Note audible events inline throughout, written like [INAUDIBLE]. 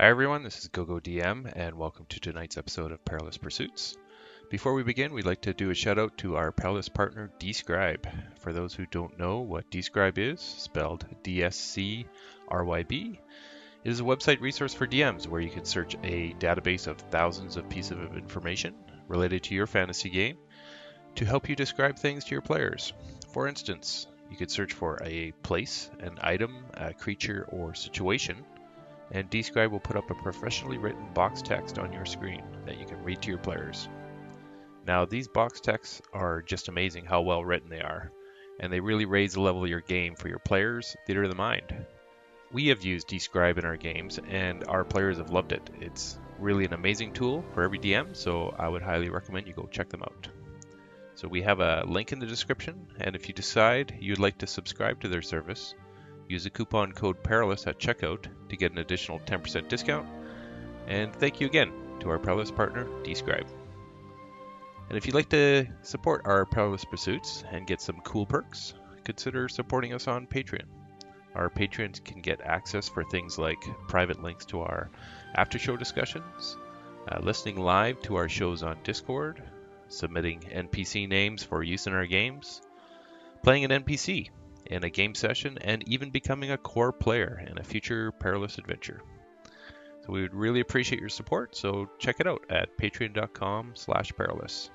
Hi everyone, this is GoGo DM, and welcome to tonight's episode of Perilous Pursuits. Before we begin, we'd like to do a shout out to our Perilous partner, Dscryb. For those who don't know what Dscryb is, spelled D-S-C-R-Y-B, it is a website resource for DMs where you can search a database of thousands of pieces of information related to your fantasy game to help you describe things to your players. For instance, you could search for a place, an item, a creature, or situation and Dscryb will put up a professionally written box text on your screen that you can read to your players. Now, these box texts are just amazing how well written they are, and they really raise the level of your game for your players' theater of the mind. We have used Dscryb in our games, and our players have loved it. It's really an amazing tool for every DM, so I would highly recommend you go check them out. So we have a link in the description, and if you decide you'd like to subscribe to their service, Use the coupon code PERILOUS at checkout to get an additional 10% discount. And thank you again to our Perilous partner, Dscryb. And if you'd like to support our Perilous Pursuits and get some cool perks, consider supporting us on Patreon. Our patrons can get access for things like private links to our after show discussions, uh, listening live to our shows on Discord, submitting NPC names for use in our games, playing an NPC in a game session, and even becoming a core player in a future perilous adventure. So we would really appreciate your support, so check it out at patreon.com slash perilous.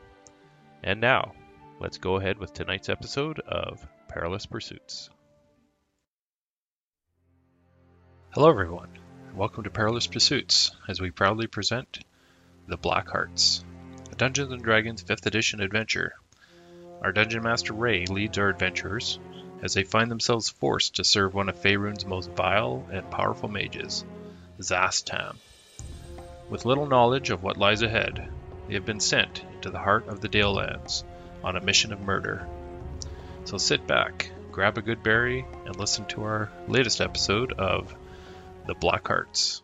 And now, let's go ahead with tonight's episode of Perilous Pursuits. Hello everyone, and welcome to Perilous Pursuits, as we proudly present The Black Hearts, a Dungeons & Dragons 5th edition adventure. Our Dungeon Master Ray leads our adventurers as they find themselves forced to serve one of Faerun's most vile and powerful mages, Zastam. With little knowledge of what lies ahead, they have been sent into the heart of the Dale Lands on a mission of murder. So sit back, grab a good berry, and listen to our latest episode of The Black Hearts.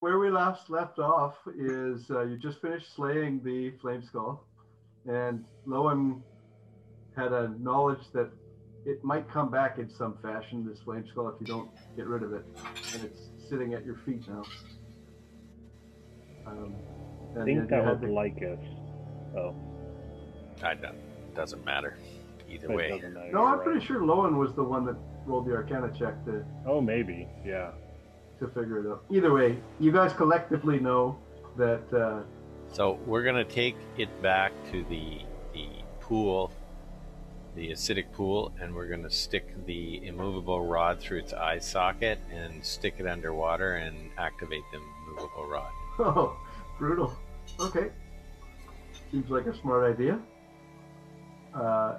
Where we last left off is uh, you just finished slaying the flame skull, and Lowen had a knowledge that it might come back in some fashion, this flame skull, if you don't get rid of it. And it's sitting at your feet now. Um, I think that would like us. Oh. I don't. Doesn't matter. Either It way. doesn't matter, No, you're I'm pretty right. sure Lowen was the one that rolled the Arcana check to, Oh, maybe. Yeah. to figure it out. Either way, you guys collectively know that uh, So we're gonna take it back to the the pool, the acidic pool, and we're gonna stick the immovable rod through its eye socket and stick it underwater and activate the immovable rod. [LAUGHS] Oh, brutal. Okay. Seems like a smart idea. Uh,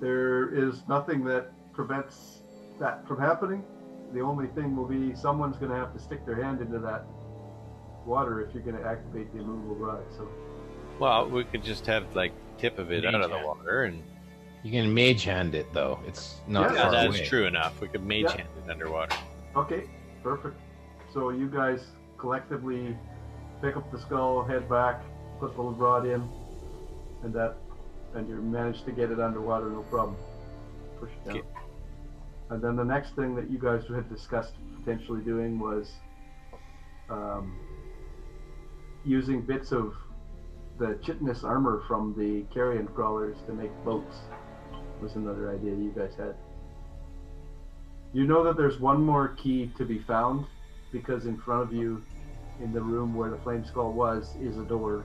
there is nothing that prevents that from happening. The only thing will be someone's going to have to stick their hand into that water if you're going to activate the immovable rod. So, Well, we could just have like tip of it out of the water, and You can mage hand it though. It's not Yeah, yeah, far that's away. true enough. We could mage Yeah. hand it underwater. okay, perfect. So you guys collectively pick up the skull, head back, put the rod in, and that, and you manage to get it underwater, no problem. Push it down. Okay. And then the next thing that you guys had discussed potentially doing was um, using bits of the chitinous armor from the carrion crawlers to make boats. Was another idea you guys had. You know that there's one more key to be found because in front of you, in the room where the flame skull was, is a door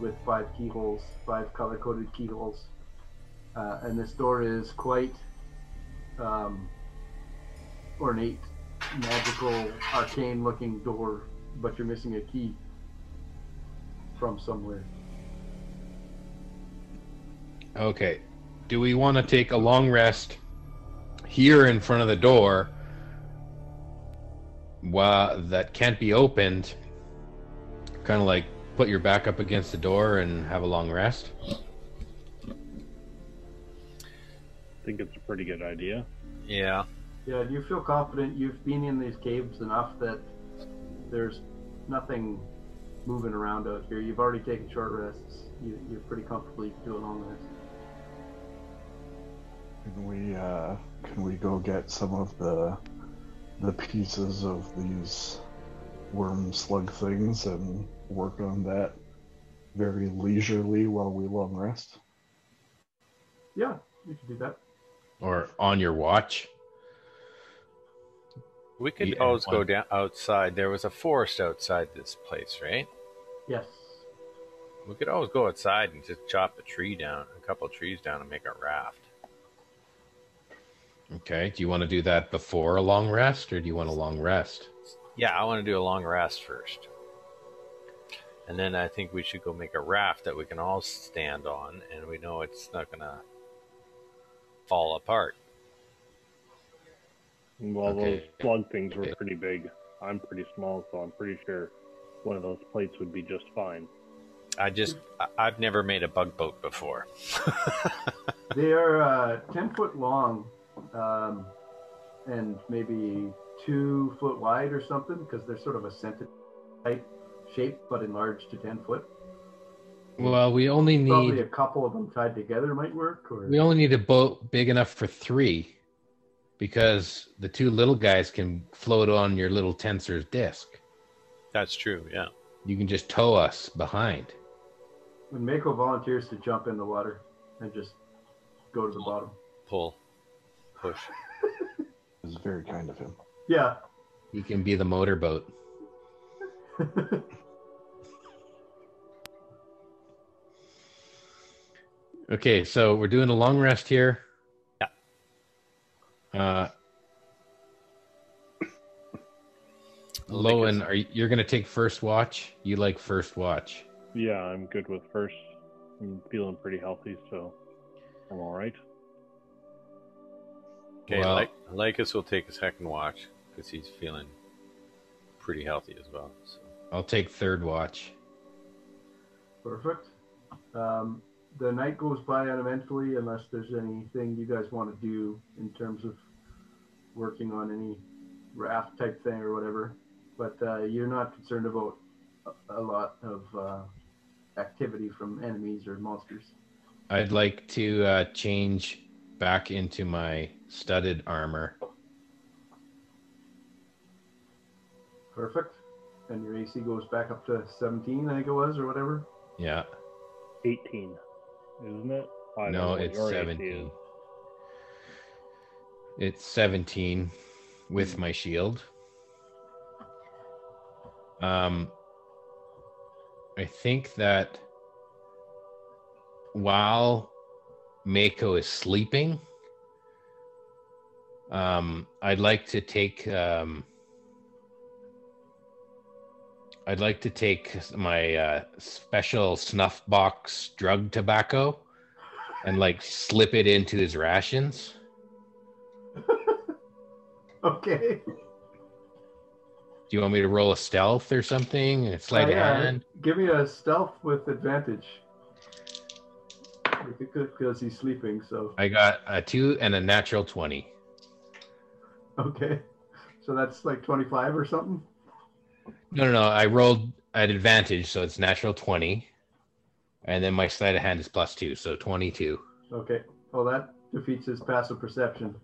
with five keyholes, five color-coded keyholes, uh, and this door is quite um, ornate, magical, arcane-looking door, but you're missing a key from somewhere. Okay. Do we want to take a long rest here in front of the door while that can't be opened? Kind of like put your back up against the door and have a long rest? I think it's a pretty good idea. Yeah. Yeah, do you feel confident you've been in these caves enough that there's nothing moving around out here? You've already taken short rests. You, you're pretty comfortably doing long rests. Can we uh can we go get some of the the pieces of these worm slug things and work on that very leisurely while we long rest? Yeah, you can do that. Or on your watch. We could Yeah, always go down outside. There was a forest outside this place, right? Yes. We could always go outside and just chop a tree down, a couple of trees down, and make a raft. Okay. Do you want to do that before a long rest or do you want a long rest? Yeah, I want to do a long rest first. And then I think we should go make a raft that we can all stand on and we know it's not going to fall apart. Well, Okay. those slug things were Okay. pretty big. I'm pretty small, so I'm pretty sure one of those plates would be just fine. I just, I- I've never made a bug boat before. [LAUGHS] They are uh, 10 foot long um, and maybe two foot wide or something because they're sort of a centipede type shape but enlarged to 10 foot. Well, we only need Probably a couple of them tied together might work. Or we only need a boat big enough for three because the two little guys can float on your little Tenser's disc. That's true, yeah. You can just tow us behind. when Mako volunteers to jump in the water and just go to the bottom. Pull, push. [LAUGHS] It's very kind of him. Yeah. He can be the motorboat. [LAUGHS] Okay, so we're doing a long rest here. Yeah. Uh, Lowen, are you, you're going to take first watch? You like first watch? Yeah, I'm good with first. I'm feeling pretty healthy, so I'm all right. Okay, Well- like Lycus will take a second watch because he's feeling pretty healthy as well. So. I'll take third watch. Perfect. Um, the night goes by uneventfully unless there's anything you guys want to do in terms of working on any raft type thing or whatever. But uh, you're not concerned about a, a lot of uh, activity from enemies or monsters. I'd like to uh, change back into my studded armor. Perfect. And your AC goes back up to 17, I think it was, or whatever. Yeah. 18, isn't it? I No, it's your AC 17. It's 17 with my shield. Um, I think that while Mako is sleeping, um, I'd like to take um, I'd like to take my uh, special snuff box drug tobacco and like slip it into his rations. [LAUGHS] Okay. Do you want me to roll a stealth or something? A sleight Uh, yeah, hand? Give me a stealth with advantage. Because he's sleeping, so. I got a two and a natural 20. Okay. So that's like 25 or something? No, no, no. I rolled at advantage, so it's natural 20. And then my sleight of hand is plus two, so 22. Okay. Well, that defeats his passive perception.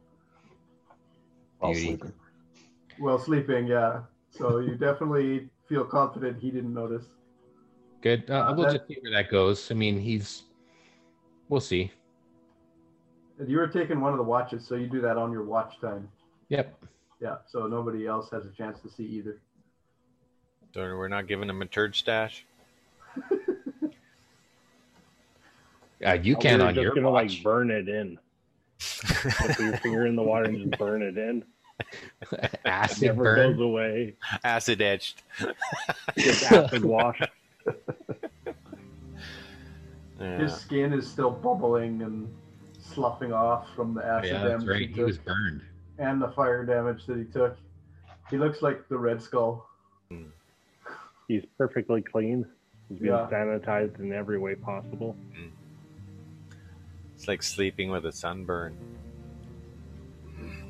While Beauty. sleeping. Well, sleeping, yeah. So you definitely feel confident he didn't notice. Good. Uh, Uh, we'll that- just see where that goes. I mean, he's. We'll see. You were taking one of the watches, so you do that on your watch time. Yep. Yeah. So nobody else has a chance to see either. So we're not giving him a turd stash. [LAUGHS] Uh, you Oh, can we were on just your gonna watch. like burn it in. [LAUGHS] Put your finger in the water and just burn it in. [LAUGHS] It Acid never burn. goes away. Acid etched. Just acid wash. Yeah. His skin is still bubbling and sloughing off from the acid Yeah, that's damage right. he He was burned. And the fire damage that he took. He looks like the Red Skull. He's perfectly clean. He's been Yeah. sanitized in every way possible. It's like sleeping with a sunburn,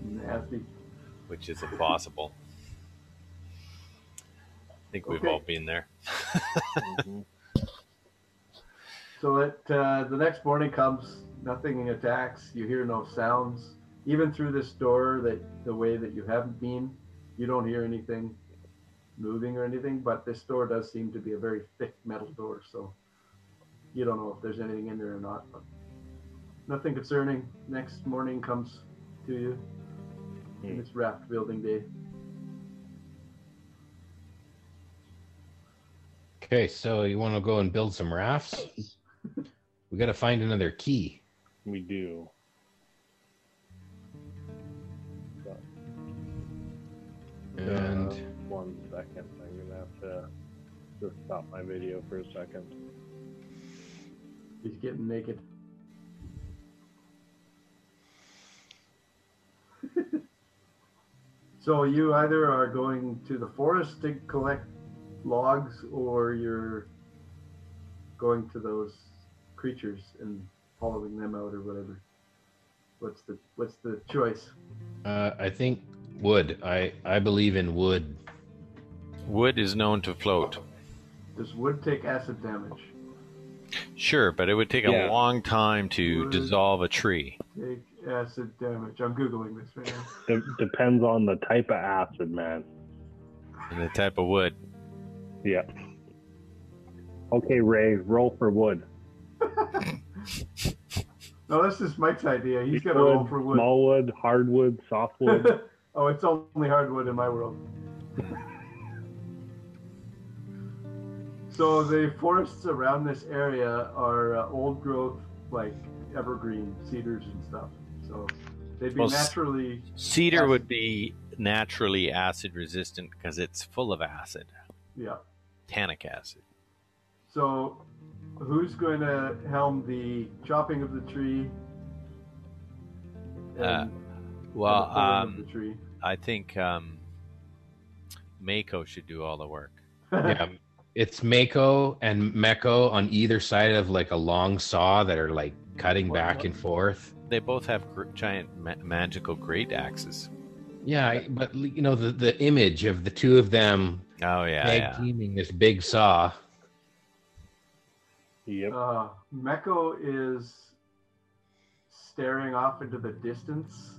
Nasty. which is impossible. I think we've Okay. all been there. Mhm. [LAUGHS] So that uh, the next morning comes, nothing attacks. You hear no sounds, even through this door. That the way that you haven't been, You don't hear anything moving or anything, but this door does seem to be a very thick metal door, so you don't know if there's anything in there or not. But nothing concerning. Next morning comes to you, and it's raft building day. Okay, so you want to go and build some rafts? [LAUGHS] We got to find another key. We do. And Uh, one second. I'm gonna have to just stop my video for a second. He's getting naked. [LAUGHS] so you either are going to the forest to collect logs, or you're going to those creatures and following them out, or whatever. What's the What's the choice? uh, I think wood. I I believe in wood. Wood is known to float. Does wood take acid damage? Sure, but it would take Yeah. a long time to Wood. dissolve a tree. Take acid damage. I'm googling this right now. [LAUGHS] De- depends on the type of acid, man. And the type of wood. Yeah. Okay, Ray, roll for wood. [LAUGHS] No, this is Mike's idea. He's got to roll for wood. small wood, hardwood, softwood. [LAUGHS] oh, it's only hardwood in my world. so the forests around this area are uh, old growth, like evergreen cedars and stuff. So they'd be Well, naturally. Cedar Acid. would be naturally acid resistant because it's full of acid, Yeah. tannic acid. So who's going to helm the chopping of the tree? Uh, and- Well, the um, of the tree. I think um, Mako should do all the work. Yeah, [LAUGHS] it's Mako and Meko on either side of like a long saw that are like cutting back and forth. They both have gr- giant ma- magical great axes. Yeah, I- but you know the the image of the two of them Oh yeah, tag yeah. teaming this big saw. yep. Uh, Meko is staring off into the distance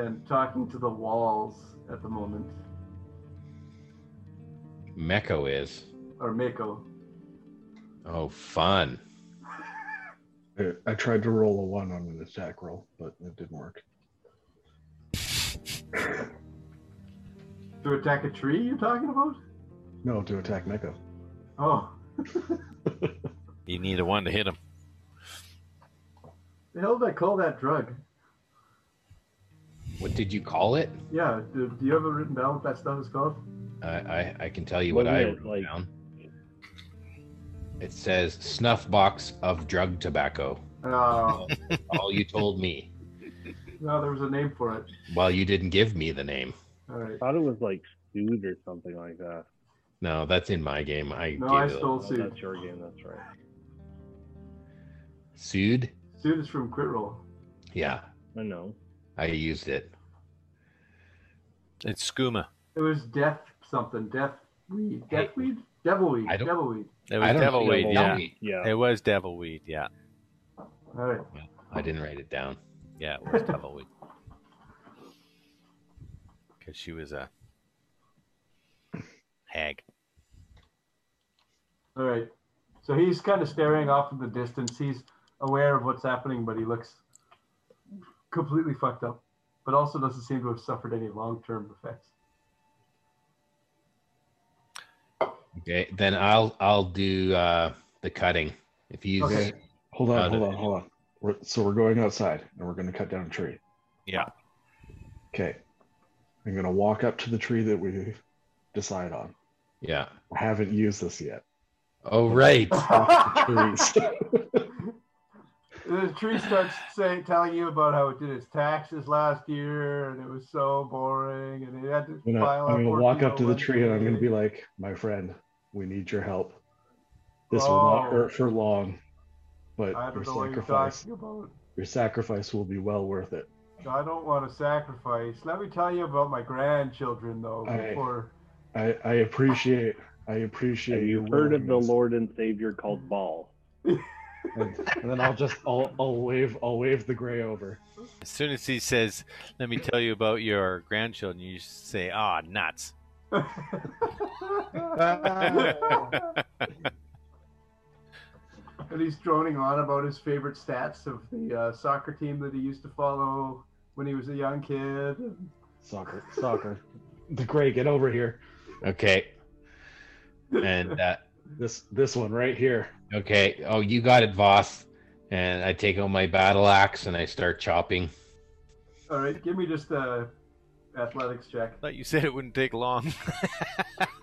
and talking to the walls at the moment. Meko is. Or Mako. Oh, fun. I, I tried to roll a one on an attack roll, but it didn't work. To attack a tree, you're talking about? No, to attack Meko. Oh, [LAUGHS] You need a one to hit him. the hell did I call that drug? What did you call it? Yeah, do, do you have it written down what that stuff is called? I I, I can tell you what I wrote like- down. It says snuff box of drug tobacco. Oh, [LAUGHS] All you told me. no, there was a name for it. Well, you didn't give me the name. All right. I thought it was like stewed or something like that. No, that's in my game. I No, I it stole Oh, that's your game. That's right. Sued. Suit is from Crit Role. Yeah, I know. I used it. It's skooma. It was death something. Death weed. Hey. Death weed? Devil weed. don't- Devilweed. It was devil weed. Yeah, me. Yeah. it was devil weed. Yeah, All right. I didn't write it down. yeah, it was devil weed. [LAUGHS] Because she was a hag. All right. So he's kind of staring off in the distance. He's aware of what's happening, but he looks completely fucked up. But also doesn't seem to have suffered any long-term effects. Okay, then I'll I'll do uh, the cutting. If you Okay. Hold on, Uh, hold on, hold on. We're, so we're going outside and we're going to cut down a tree. Yeah. Okay. I'm going to walk up to the tree that we decide on. yeah. I haven't used this yet. Oh right. Trees. [LAUGHS] [LAUGHS] the tree starts saying, telling you about how it did its taxes last year, and it was so boring, and it had to I'm gonna, file I'm gonna walk up to the tree and I'm gonna be like, my friend, we need your help. This will not Oh. hurt for long, but your don't know what you're sacrifice, your sacrifice will be well worth it. I don't want to sacrifice. Let me tell you about my grandchildren, though, before. I, I appreciate, I appreciate. Have you your heard of the. Lord and Savior called mm. Baal? [LAUGHS] and, and then I'll just I'll, I'll wave I'll wave the gray over. As soon as he says, "Let me tell you about your grandchildren," you say, "Ah, nuts." [LAUGHS] and he's droning on about his favorite stats of the uh, soccer team that he used to follow when he was a young kid. Soccer, soccer. The gray, get over here. Okay. And uh, This this one right here. Okay, oh, you got it, Voss. And I take out my battle axe and I start chopping. All right, give me just a athletics check. Thought you said it wouldn't take long. [LAUGHS]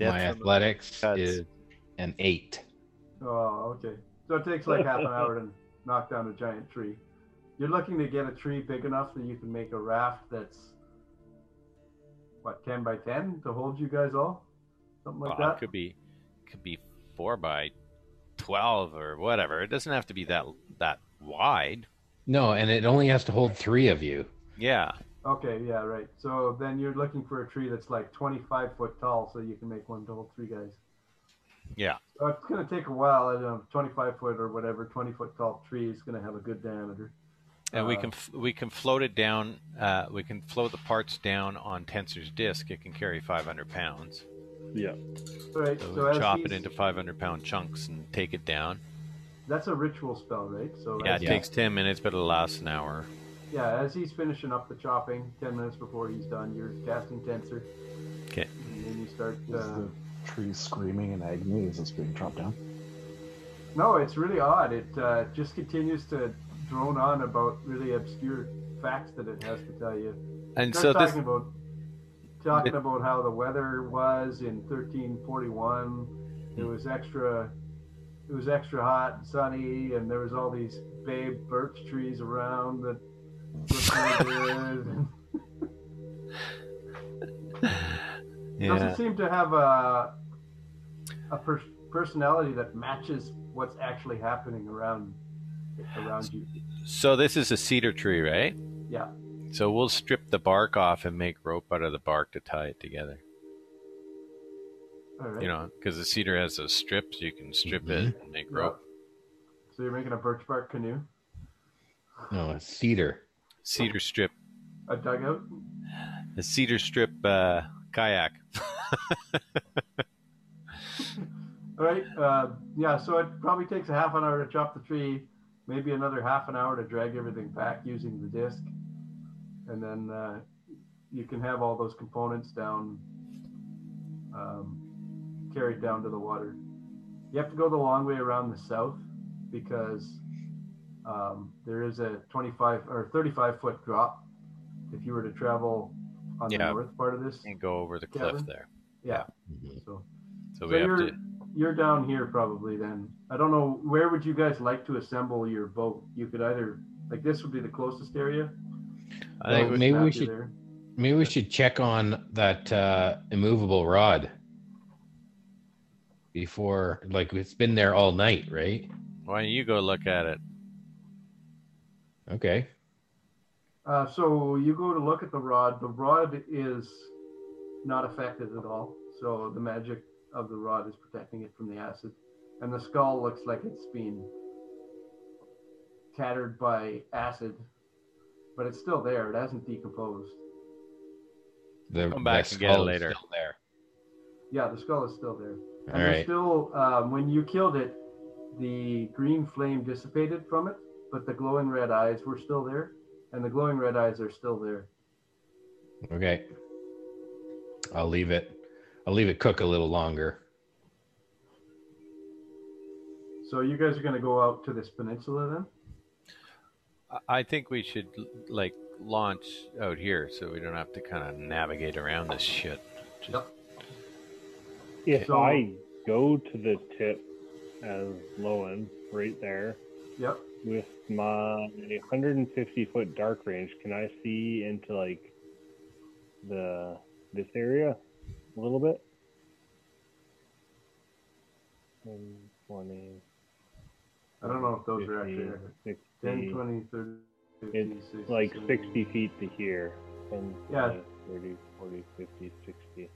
My athletics cuts. is an eight. Oh, okay. So it takes like half an hour to knock down a giant tree. You're looking to get a tree big enough that you can make a raft that's what ten by ten to hold you guys all, something like Oh, it that. could be, could be four by twelve or whatever. It doesn't have to be that that wide. No, and it only has to hold three of you. Yeah. Okay, yeah, right. So then you're looking for a tree that's like 25 foot tall, so you can make one to hold three guys. Yeah. So it's going to take a while. I don't know, 25 foot or whatever, 20 foot tall tree is going to have a good diameter. And we Uh, can we can float it down. Uh, we can float the parts down on Tenser's disc. It can carry 500 pounds. Yeah. All right, So, so as chop he's- it into 500 pound chunks and take it down. that's a ritual spell, right? So Yeah, as it he- takes 10 minutes, but it lasts an hour. yeah, as he's finishing up the chopping, 10 minutes before he's done, you're casting Tenser. Okay. And then you start. Is Uh, the tree screaming in agony as it's being chopped down? No, it's really odd. It uh, just continues to drone on about really obscure facts that it has to tell you. And Starts so this about talking about how the weather was in 1341. It was extra. It was extra hot and sunny, and there was all these babe birch trees around that looked [LAUGHS] yeah. Doesn't seem to have a a per- personality that matches what's actually happening around around you. So this is a cedar tree, right? Yeah. So we'll strip the bark off and make rope out of the bark to tie it together. All right. You know, because the cedar has those strips. You can strip Mhm. it and make Yeah. rope. So you're making a birch bark canoe, No, a cedar. Cedar strip, a dugout. a cedar strip uh, kayak. [LAUGHS] All right. Uh, yeah. So it probably takes a half an hour to chop the tree, maybe another half an hour to drag everything back using the disc, and then uh, you can have all those components down, um, carried down to the water. You have to go the long way around the south because um, there is a 25 or 35 foot drop if you were to travel on Yeah. the north part of this. and go over the cliff Cabin? there. Yeah. Mhm. So. So So we have you're to. you're down here probably then. I don't know where would you guys like to assemble your boat. You could either like this would be the closest area. I think Well, maybe we should- there. Maybe we should check on that uh, immovable rod before, like, it's been there all night, right? why don't you go look at it? Okay. Uh, so you go to look at the rod. The rod is not affected at all. So the magic of the rod is protecting it from the acid, and the skull looks like it's been tattered by acid, but it's still there. It hasn't decomposed. The, Come back the and get it skull is later. Still there. Yeah, the skull is still there. And All there's right. still, um, when you killed it, the green flame dissipated from it, but the glowing red eyes were still there, and the glowing red eyes are still there. Okay. I'll leave it. I'll leave it cook a little longer. So you guys are going to go out to this peninsula then? I- I think we should like launch out here so we don't have to kind of navigate around this shit. Just, Yep. If So- I go to the tip as Lowen right there Yep. with my 150 foot dark range, can I see into like the this area a little bit? 20, I don't know if those are actually 60, 10, 20, 30, 50, It's 60, like 70. 60 feet to here. 10, Yeah. 20, 30, 40, 50, 60.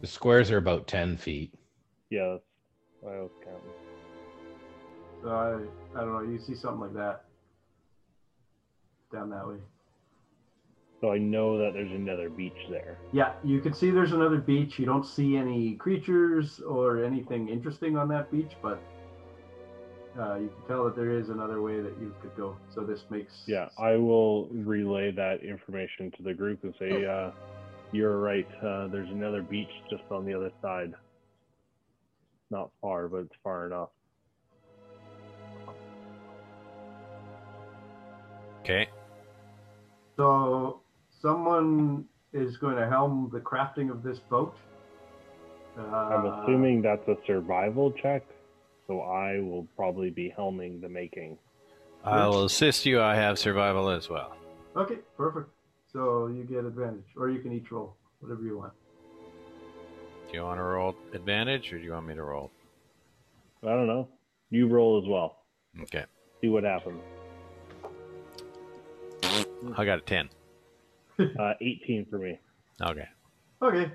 The squares are about 10 feet. Yeah, that's what I was counting. So I, I don't know. You see something like that down that way. So I know that there's another beach there. Yeah, you can see there's another beach. You don't see any creatures or anything interesting on that beach, but uh, you can tell that there is another way that you could go. So this makes Yeah, I will relay that information to the group and say, uh, "You're right. Uh, there's another beach just on the other side. Not far, but it's far enough." Okay. So someone is going to helm the crafting of this boat. Uh, I'm assuming that's a survival check, so I will probably be helming the making. I will assist you. I have survival as well. Okay, perfect. So you get advantage, or you can each roll whatever you want. Do you want to roll advantage or do you want me to roll? I don't know. You roll as well. Okay. See what happens. I got a 10. Uh, 18 for me. Okay. Okay,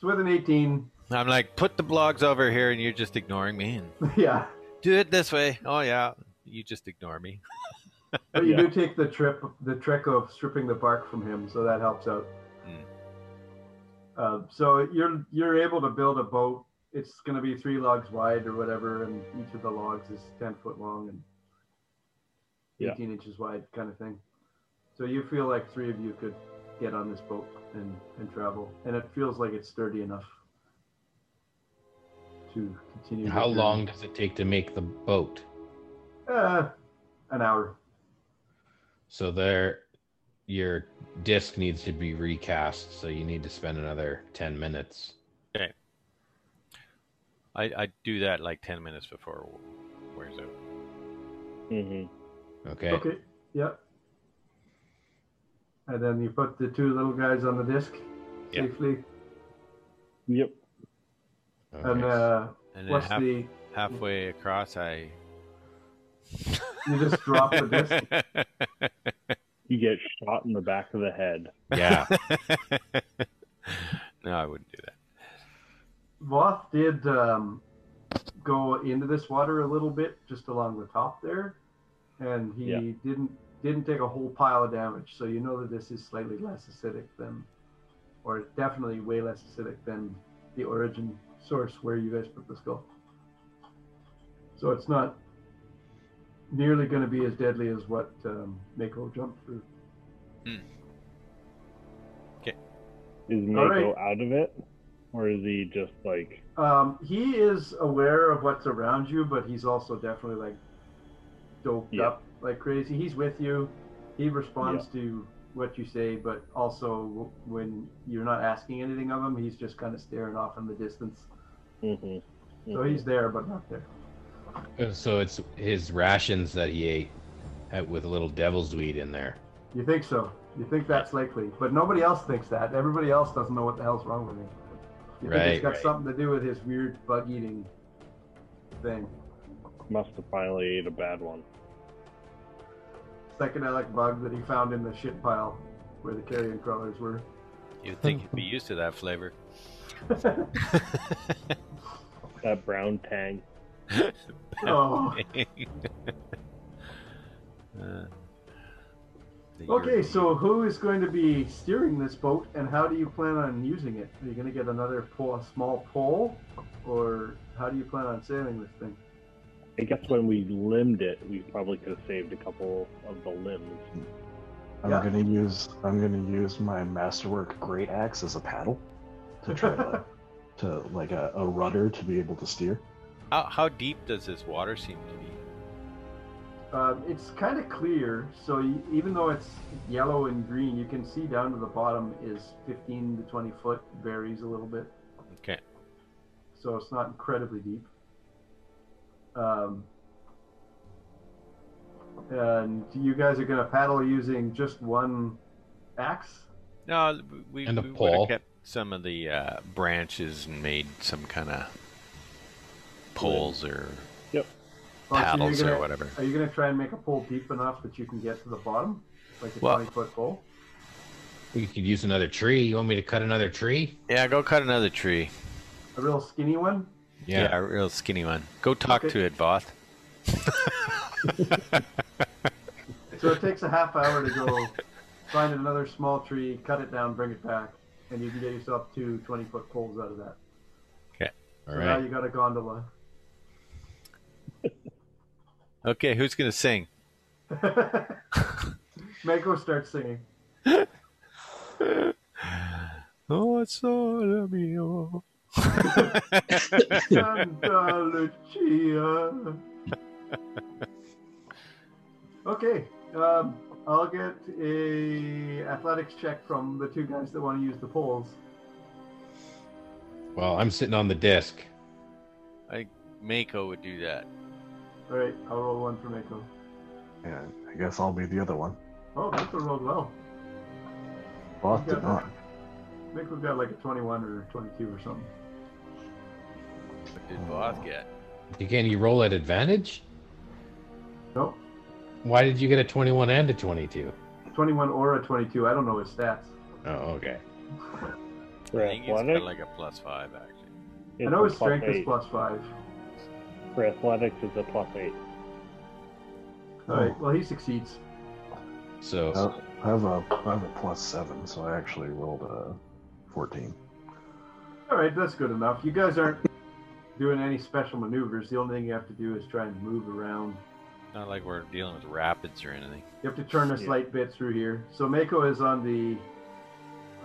so with an 18, I'm like, put the blogs over here and you're just ignoring me. And [LAUGHS] yeah, do it this way. Oh, yeah. You just ignore me. [LAUGHS] but you Yeah. do take the trip, the trick of stripping the bark from him, so that helps out. Hmm. Uh, so you're you're able to build a boat. It's going to be three logs wide or whatever, and each of the logs is ten foot long and Yeah. eighteen inches wide, kind of thing. So you feel like three of you could get on this boat and and travel, and it feels like it's sturdy enough to continue. How long does it take to make the boat? Uh, an hour. So there, your disc needs to be recast. So you need to spend another ten minutes. Okay. I, I do that like 10 minutes before it wears out. hmm Okay. Okay. Yep. And then you put the two little guys on the disc Yeah. safely. Yep. Okay. And uh, And what's half, the? halfway across, I. You just drop the disc. [LAUGHS] You get shot in the back of the head. yeah. [LAUGHS] no, I wouldn't do that. Voth did um, go into this water a little bit, just along the top there, and he Yeah. didn't didn't take a whole pile of damage. So you know that this is slightly less acidic than, or definitely way less acidic than the origin source where you guys put the skull. So it's not nearly going to be as deadly as what um, Mako jumped through. Okay. Is Mako right. out of it, or is he just like? Um, he is aware of what's around you, but he's also definitely like doped Yeah. up like crazy. He's with you. He responds to what you say, but also when you're not asking anything of him, he's just kind of staring off in the distance. Hmm So he's there, but not there. So it's his rations that he ate had, with a little devil's weed in there. You think so? You think that's likely, but nobody else thinks that. Everybody else doesn't know what the hell's wrong with him. You think it's got right. something to do with his weird bug eating thing, Must have finally ate a bad one. psychedelic bug that he found in the shit pile where the carrion crawlers were. You'd think [LAUGHS] he'd be used to that flavor. [LAUGHS] [LAUGHS] That brown tang. [LAUGHS] oh. Uh, [LAUGHS] Okay, so who is going to be steering this boat, and how do you plan on using it? Are you going to get another pole, a small pole, or how do you plan on sailing this thing? I guess when we limbed it, we probably could have saved a couple of the limbs. I'm Yeah. gonna use I'm gonna use my masterwork great axe as a paddle to try to [LAUGHS] to like a, a rudder to be able to steer. How, how deep does this water seem to be? Um, it's kind of clear, so you, even though it's yellow and green, you can see down to the bottom is 15 to 20 foot, varies a little bit, Okay. so it's not incredibly deep. Um, and you guys are going to paddle using just one axe? No, we, And a we pole. have kept some of the uh, branches and made some kind of poles or so you're paddles gonna- or whatever. Are you going to try and make a pole deep enough that you can get to the bottom? Like a Well- 20 foot pole? We could use another tree. You want me to cut another tree? Yeah, go cut another tree. A real skinny one? Yeah. a real skinny one. Go talk Okay. to it, Voth. [LAUGHS] So it takes a half hour to go find another small tree, cut it down, bring it back, and you can get yourself two 20 foot poles out of that. Okay. All So now you got a gondola. [LAUGHS] Okay, who's gonna sing? [LAUGHS] Mako starts singing. [LAUGHS] Oh, it's all mio. Santa Lucia. Okay, um, I'll get a athletics check from the two guys that want to use the poles. Well, I'm sitting on the desk. I Mako would do that. All right, I'll roll one for Mako. Yeah, I guess I'll be the other one. Oh, Mako rolled well. Both Yeah. did not. Mako got like a 21 or 22 or something. What did Voth get? Can you roll at advantage? Nope, Why did you get a 21 and a 22? 21 or a 22. I don't know his stats. Oh, okay. For I think he's athletics, got like a plus five actually. it's I know his plus strength is plus five. For athletics, it's a plus eight. All right, well he succeeds. So, Uh, I have a I have a plus seven, so I actually rolled a fourteen. All right, that's good enough. You guys aren't doing any special maneuvers. The only thing you have to do is try and move around. Not like we're dealing with rapids or anything. You have to turn a Yeah. slight bit through here. So Mako is on the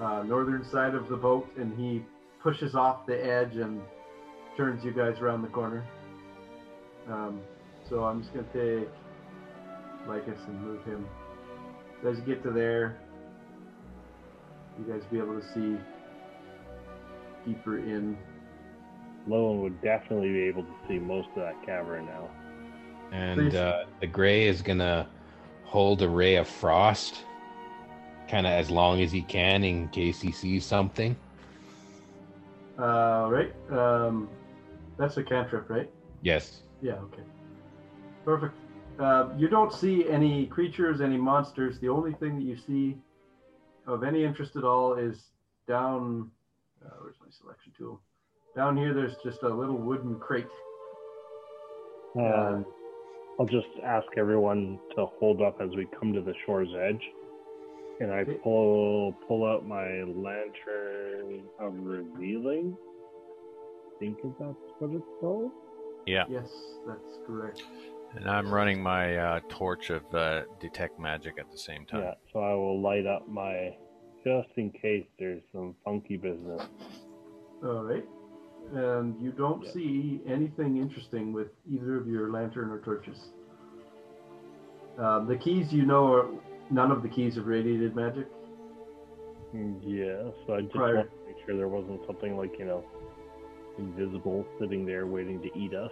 uh, northern side of the boat, and he pushes off the edge and turns you guys around the corner. Um, so I'm just gonna take Lycus and move him. So as you get to there, you guys be able to see deeper in. Lowen would definitely be able to see most of that cavern now. And uh, the gray is gonna hold a ray of frost, kind of as long as he can in case he sees something. Uh, right. Um, that's a cantrip, right? Yes. Yeah, okay. Perfect. Uh, you don't see any creatures, any monsters. The only thing that you see of any interest at all is down. Uh, where's my selection tool? Down here, there's just a little wooden crate. Um, I'll just ask everyone to hold up as we come to the shore's edge, and I pull pull out my lantern of revealing. I think that's what it's called. Yeah. Yes, that's correct. And I'm running my uh, torch of uh, detect magic at the same time. Yeah, so I will light up my just in case there's some funky business. All right. And you don't Yeah. see anything interesting with either of your lantern or torches. Um, the keys you know are none of the keys have radiated magic. Yeah, so I just Prior- want to make sure there wasn't something like you know invisible sitting there waiting to eat us.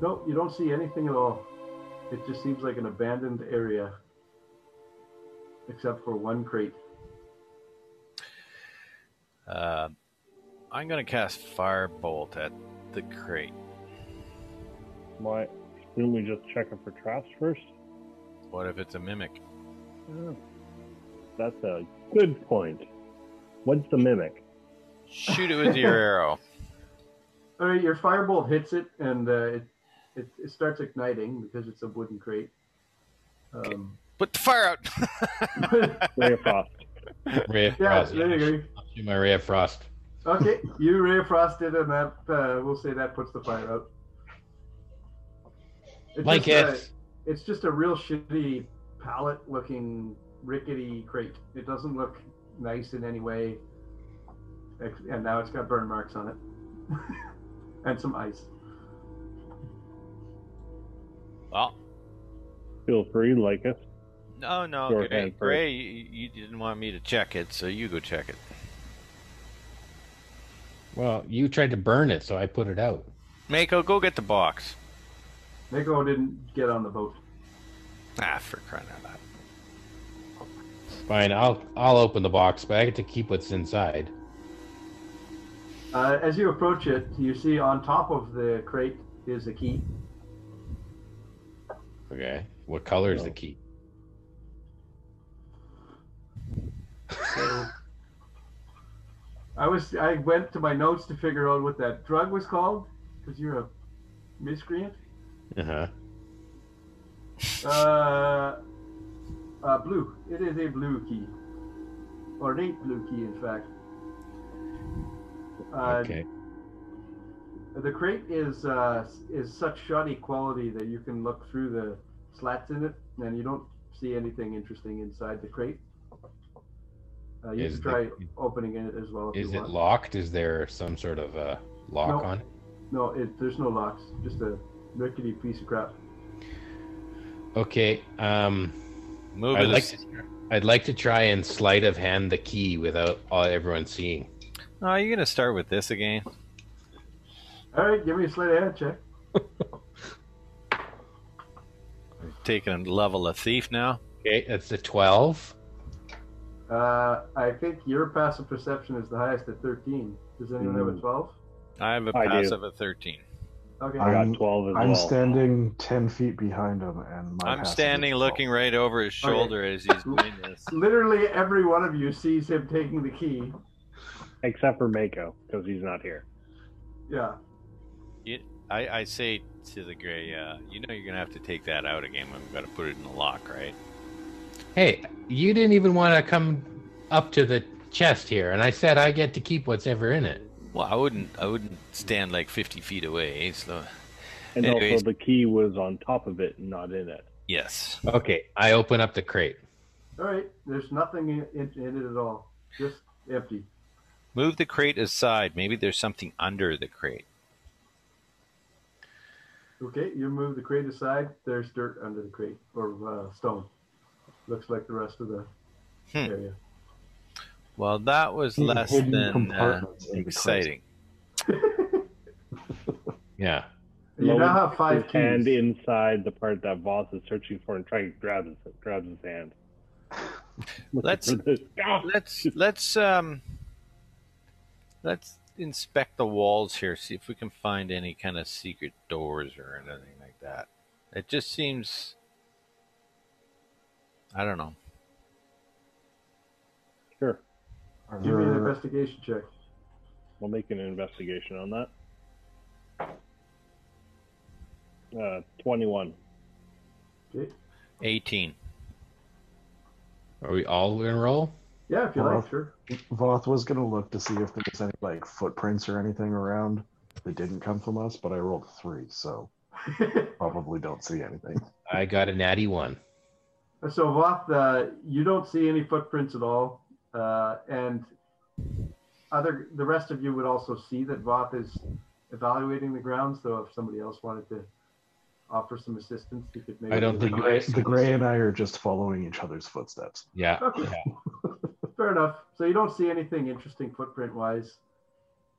No, you don't see anything at all. It just seems like an abandoned area, except for one crate. Uh, I'm gonna cast firebolt at the crate. Why? Shouldn't we just check it for traps first? What if it's a mimic? Yeah. That's a good point. What's the mimic? Shoot it with your [LAUGHS] arrow. All right, your firebolt hits it, and uh, it, it it starts igniting because it's a wooden crate. Um, Put the fire out. [LAUGHS] Ray of frost. Ray of yeah, frost. there you I'll shoot my ray of frost. Go. Okay, you ray frost it, and that uh, we'll say that puts the fire out. It's Like just a- it. it's just a real shitty pallet-looking rickety crate. It doesn't look nice in any way, and now it's got burn marks on it [LAUGHS] and some ice. well, Feel free, like it. no, no, Your Gray. Gray, you, you didn't want me to check it, so you go check it. Well, you tried to burn it, so I put it out. Mako, go get the box. Mako didn't get on the boat. Ah, for crying out loud. Fine, I'll I'll open the box, but I get to keep what's inside. Uh, as you approach it, you see on top of the crate is a key. Okay. What color is the key? So [LAUGHS] I was I went to my notes to figure out what that drug was called, because you're a miscreant. Uh-huh. Uh, uh, blue. It is a blue key, or an eight blue key, in fact. Uh, Okay. The crate is uh, is such shoddy quality that you can look through the slats in it, and you don't see anything interesting inside the crate. Uh, you Is can the- try opening it as well if Is you it want. locked? Is there some sort of uh, lock No. on it? No, it, there's no locks. Just a rickety piece of crap. Okay. Um, Move I'd it. like to, I'd like to try and sleight of hand the key without all everyone seeing. Oh, you're gonna start with this again? All right, give me a sleight of hand check. [LAUGHS] Taking a level of thief now. Okay, that's a twelve. Uh, I think your passive perception is the highest at 13. Does anyone have a Mm. 12? I have a I do. passive of 13. Okay. I I'm- got 12 as I'm well. standing ten feet behind him, and my I'm standing looking right over his Okay. shoulder as he's [LAUGHS] doing this. Literally every one of you sees him taking the key. Except for Mako, because he's not here. Yeah. I, I say to the gray, uh, you know you're gonna have to take that out again when we've got to put it in the lock, right? Hey, you didn't even want to come up to the chest here, and I said I get to keep what's ever in it. Well, I wouldn't I wouldn't stand like 50 feet away. So And Anyways. also, the key was on top of it, not in it. yes, Okay, I open up the crate. All right. There's nothing in, in, in it at all. Just empty. move the crate aside. Maybe there's something under the crate. Okay. You move the crate aside. There's dirt under the crate or uh, stone. Looks like the rest of the Hmm. area. Well, that was Hidden less than uh, compartments in the exciting. [LAUGHS] Yeah. You now have five his hand inside the part that Voth is searching for and trying to grab his, grabs his hand. [LAUGHS] Let's- for this-! Let's let's um let's inspect the walls here. See if we can find any kind of secret doors or anything like that. It just seems. I don't know. Sure. Are Give me an investigation check. We'll make an investigation on that. Uh, 21. Okay. 18. Are we all gonna roll? Yeah, if you Well, like, sure. Voth was gonna look to see if there was any like footprints or anything around that didn't come from us, but I rolled three, so [LAUGHS] probably don't see anything. I got a natty one. So Voth, uh, you don't see any footprints at all, uh, and other the rest of you would also see that Voth is evaluating the ground. So if somebody else wanted to offer some assistance, he could maybe. I don't think gray, the gray and I are just following each other's footsteps. Yeah. Okay. [LAUGHS] Fair enough. So you don't see anything interesting footprint wise.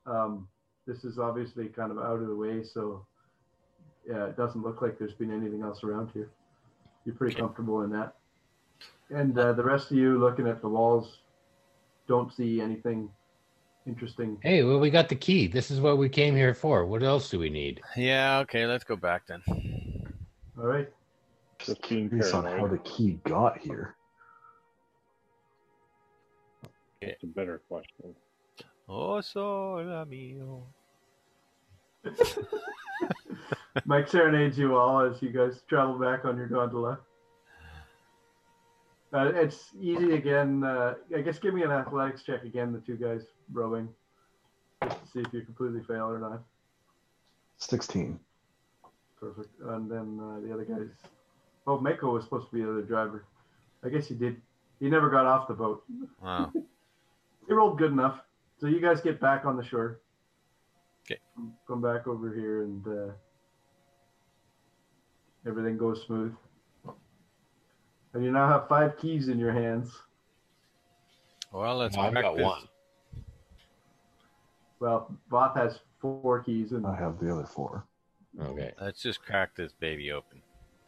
Um, this is obviously kind of out of the way, so yeah, it doesn't look like there's been anything else around here. You're pretty Okay. comfortable in that. And uh, the rest of you looking at the walls don't see anything interesting. Hey, well, we got the key. This is what we came here for. What else do we need? Yeah, okay, let's go back then. All right. Just Just being curious on how the key got here. That's a better question. Oh, sole mio. [LAUGHS] Mike serenades you all as you guys travel back on your gondola. Uh, it's easy again. Uh, I guess give me an athletics check again, the two guys rowing, just to see if you completely fail or not. 16. Perfect. And then uh, the other guys. Oh, Mako was supposed to be the other driver. I guess he did. He never got off the boat. Wow. [LAUGHS] He rolled good enough. So you guys get back on the shore. Okay. Come back over here and uh, everything goes smooth. And you now have five keys in your hands. Well, let's I've got this. one. Well, Voth has four keys and I have the other four. Okay. Let's just crack this baby open.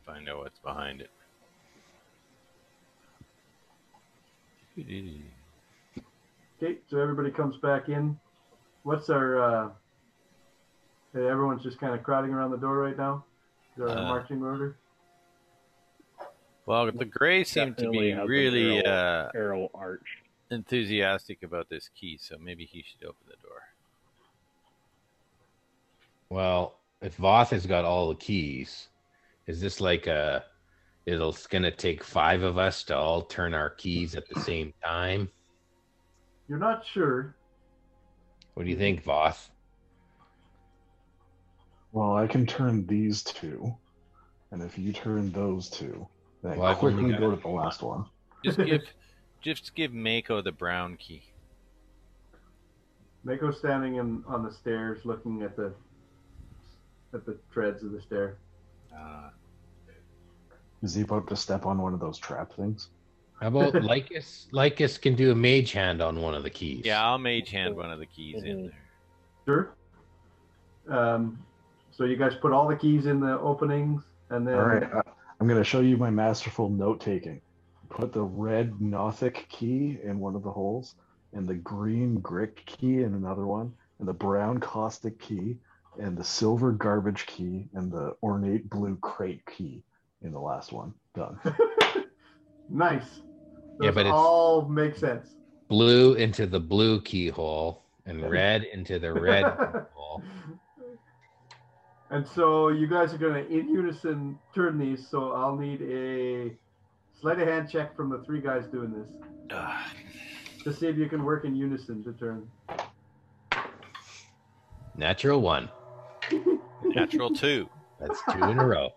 Find out what's behind it. Okay, so everybody comes back in. What's our? Uh, hey, everyone's just kind of crowding around the door right now. Is our Uh, marching order? Well, the gray seem to be really arrow. uh, Arrow arch. enthusiastic about this key, so maybe he should open the door. Well, if Voth has got all the keys, is this like a? It'll it's gonna take five of us to all turn our keys at the same time. You're not sure. What do you think, Voth? Well, I can turn these two, and if you turn those two, then Well, I've quickly go to the last one. Just give, [LAUGHS] just give Mako the brown key. Mako's standing in, on the stairs, looking at the at the treads of the stair. Uh, Is he about to step on one of those trap things? How about [LAUGHS] Lycus? Lycus can do a mage hand on one of the keys. yeah, I'll mage hand one of the keys in there. Sure. Um, so you guys put all the keys in the openings, and then All right, I'm going to show you my masterful note taking. Put the red Nothic key in one of the holes, and the green Grick key in another one, and the brown Caustic key, and the silver Garbage key, and the ornate blue Crate key in the last one. Done. [LAUGHS] nice. Those Yeah, but it's- all make sense. Blue into the blue keyhole and [LAUGHS] red into the red keyhole. [LAUGHS] And so you guys are going to in unison turn these. So I'll need a sleight of hand check from the three guys doing this Ugh. to see if you can work in unison to turn. Natural one. [LAUGHS] natural two. That's two in a row.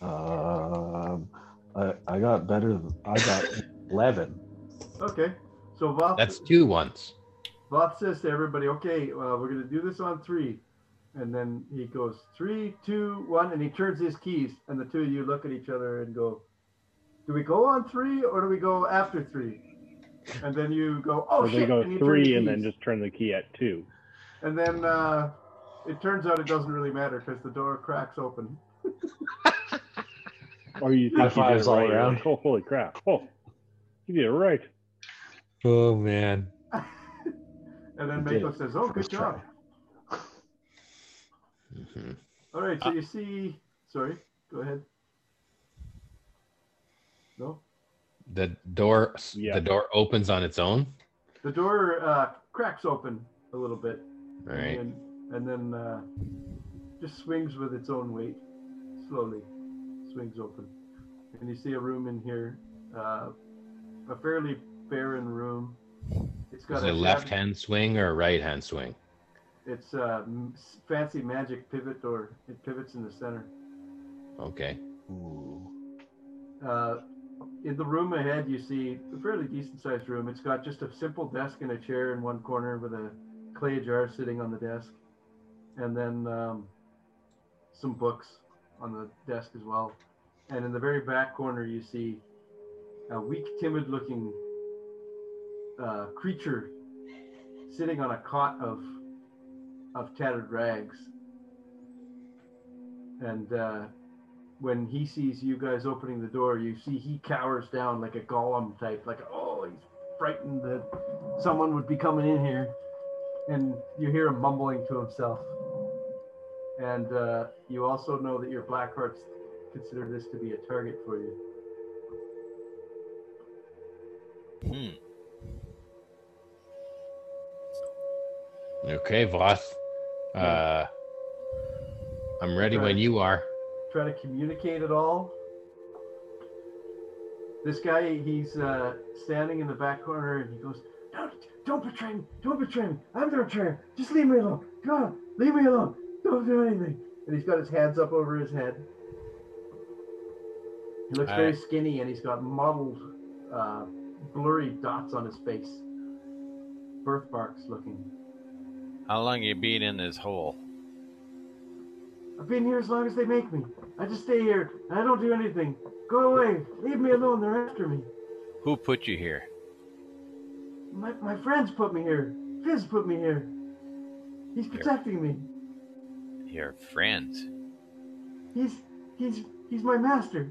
Um, I, I got better. th- I got 11. Okay. So Voth, That's two ones. Voth says to everybody, okay, well, we're going to do this on three. And then he goes, three, two, one, and he turns his keys. And the two of you look at each other and go, do we go on three or do we go after three? And then you go, oh, or shit. they go and three and then just turn the key at two. And then uh, it turns out it doesn't really matter because the door cracks open. [LAUGHS] Or you think you did fives it all right. around. oh, [LAUGHS] holy crap. Oh, you did it right. Oh man. [LAUGHS] And then You Mako says, oh, good First job. Try. Mhm. All right, so Uh, you see, sorry, go ahead. No, The door Yeah. the door opens on its own. the door uh, cracks open a little bit, All right. and and then uh, just swings with its own weight, slowly swings open, and you see a room in here, uh, a fairly barren room. It's got Is it a left hand swing or a right hand swing? It's a fancy magic pivot door. It pivots in the center. Okay. Ooh. Uh, in the room ahead, you see a fairly decent sized room. It's got just a simple desk and a chair in one corner with a clay jar sitting on the desk, and then um, some books on the desk as well. And in the very back corner, you see a weak, timid looking uh, creature sitting on a cot of of tattered rags. And uh, when he sees you guys opening the door, you see he cowers down like a golem type, like oh, he's frightened that someone would be coming in here, and you hear him mumbling to himself. And uh, you also know that your black hearts consider this to be a target for you. Hmm. Okay, Voth. Uh I'm ready when you are. Try to communicate at all. This guy, he's uh, standing in the back corner, and he goes, "Don't, don't betray me! Don't betray me! I'm the betrayer. Just leave me alone. On, leave me alone. Don't do anything." And he's got his hands up over his head. He looks very skinny, and he's got mottled, uh, blurry dots on his face. Birthmarks looking. How long you been in this hole? I've been here as long as they make me. I just stay here, and I don't do anything. Go away. Leave me alone. They're after me. Who put you here? My, my friends put me here. Fizz put me here. He's Here. protecting me. Your friends. He's he's he's my master.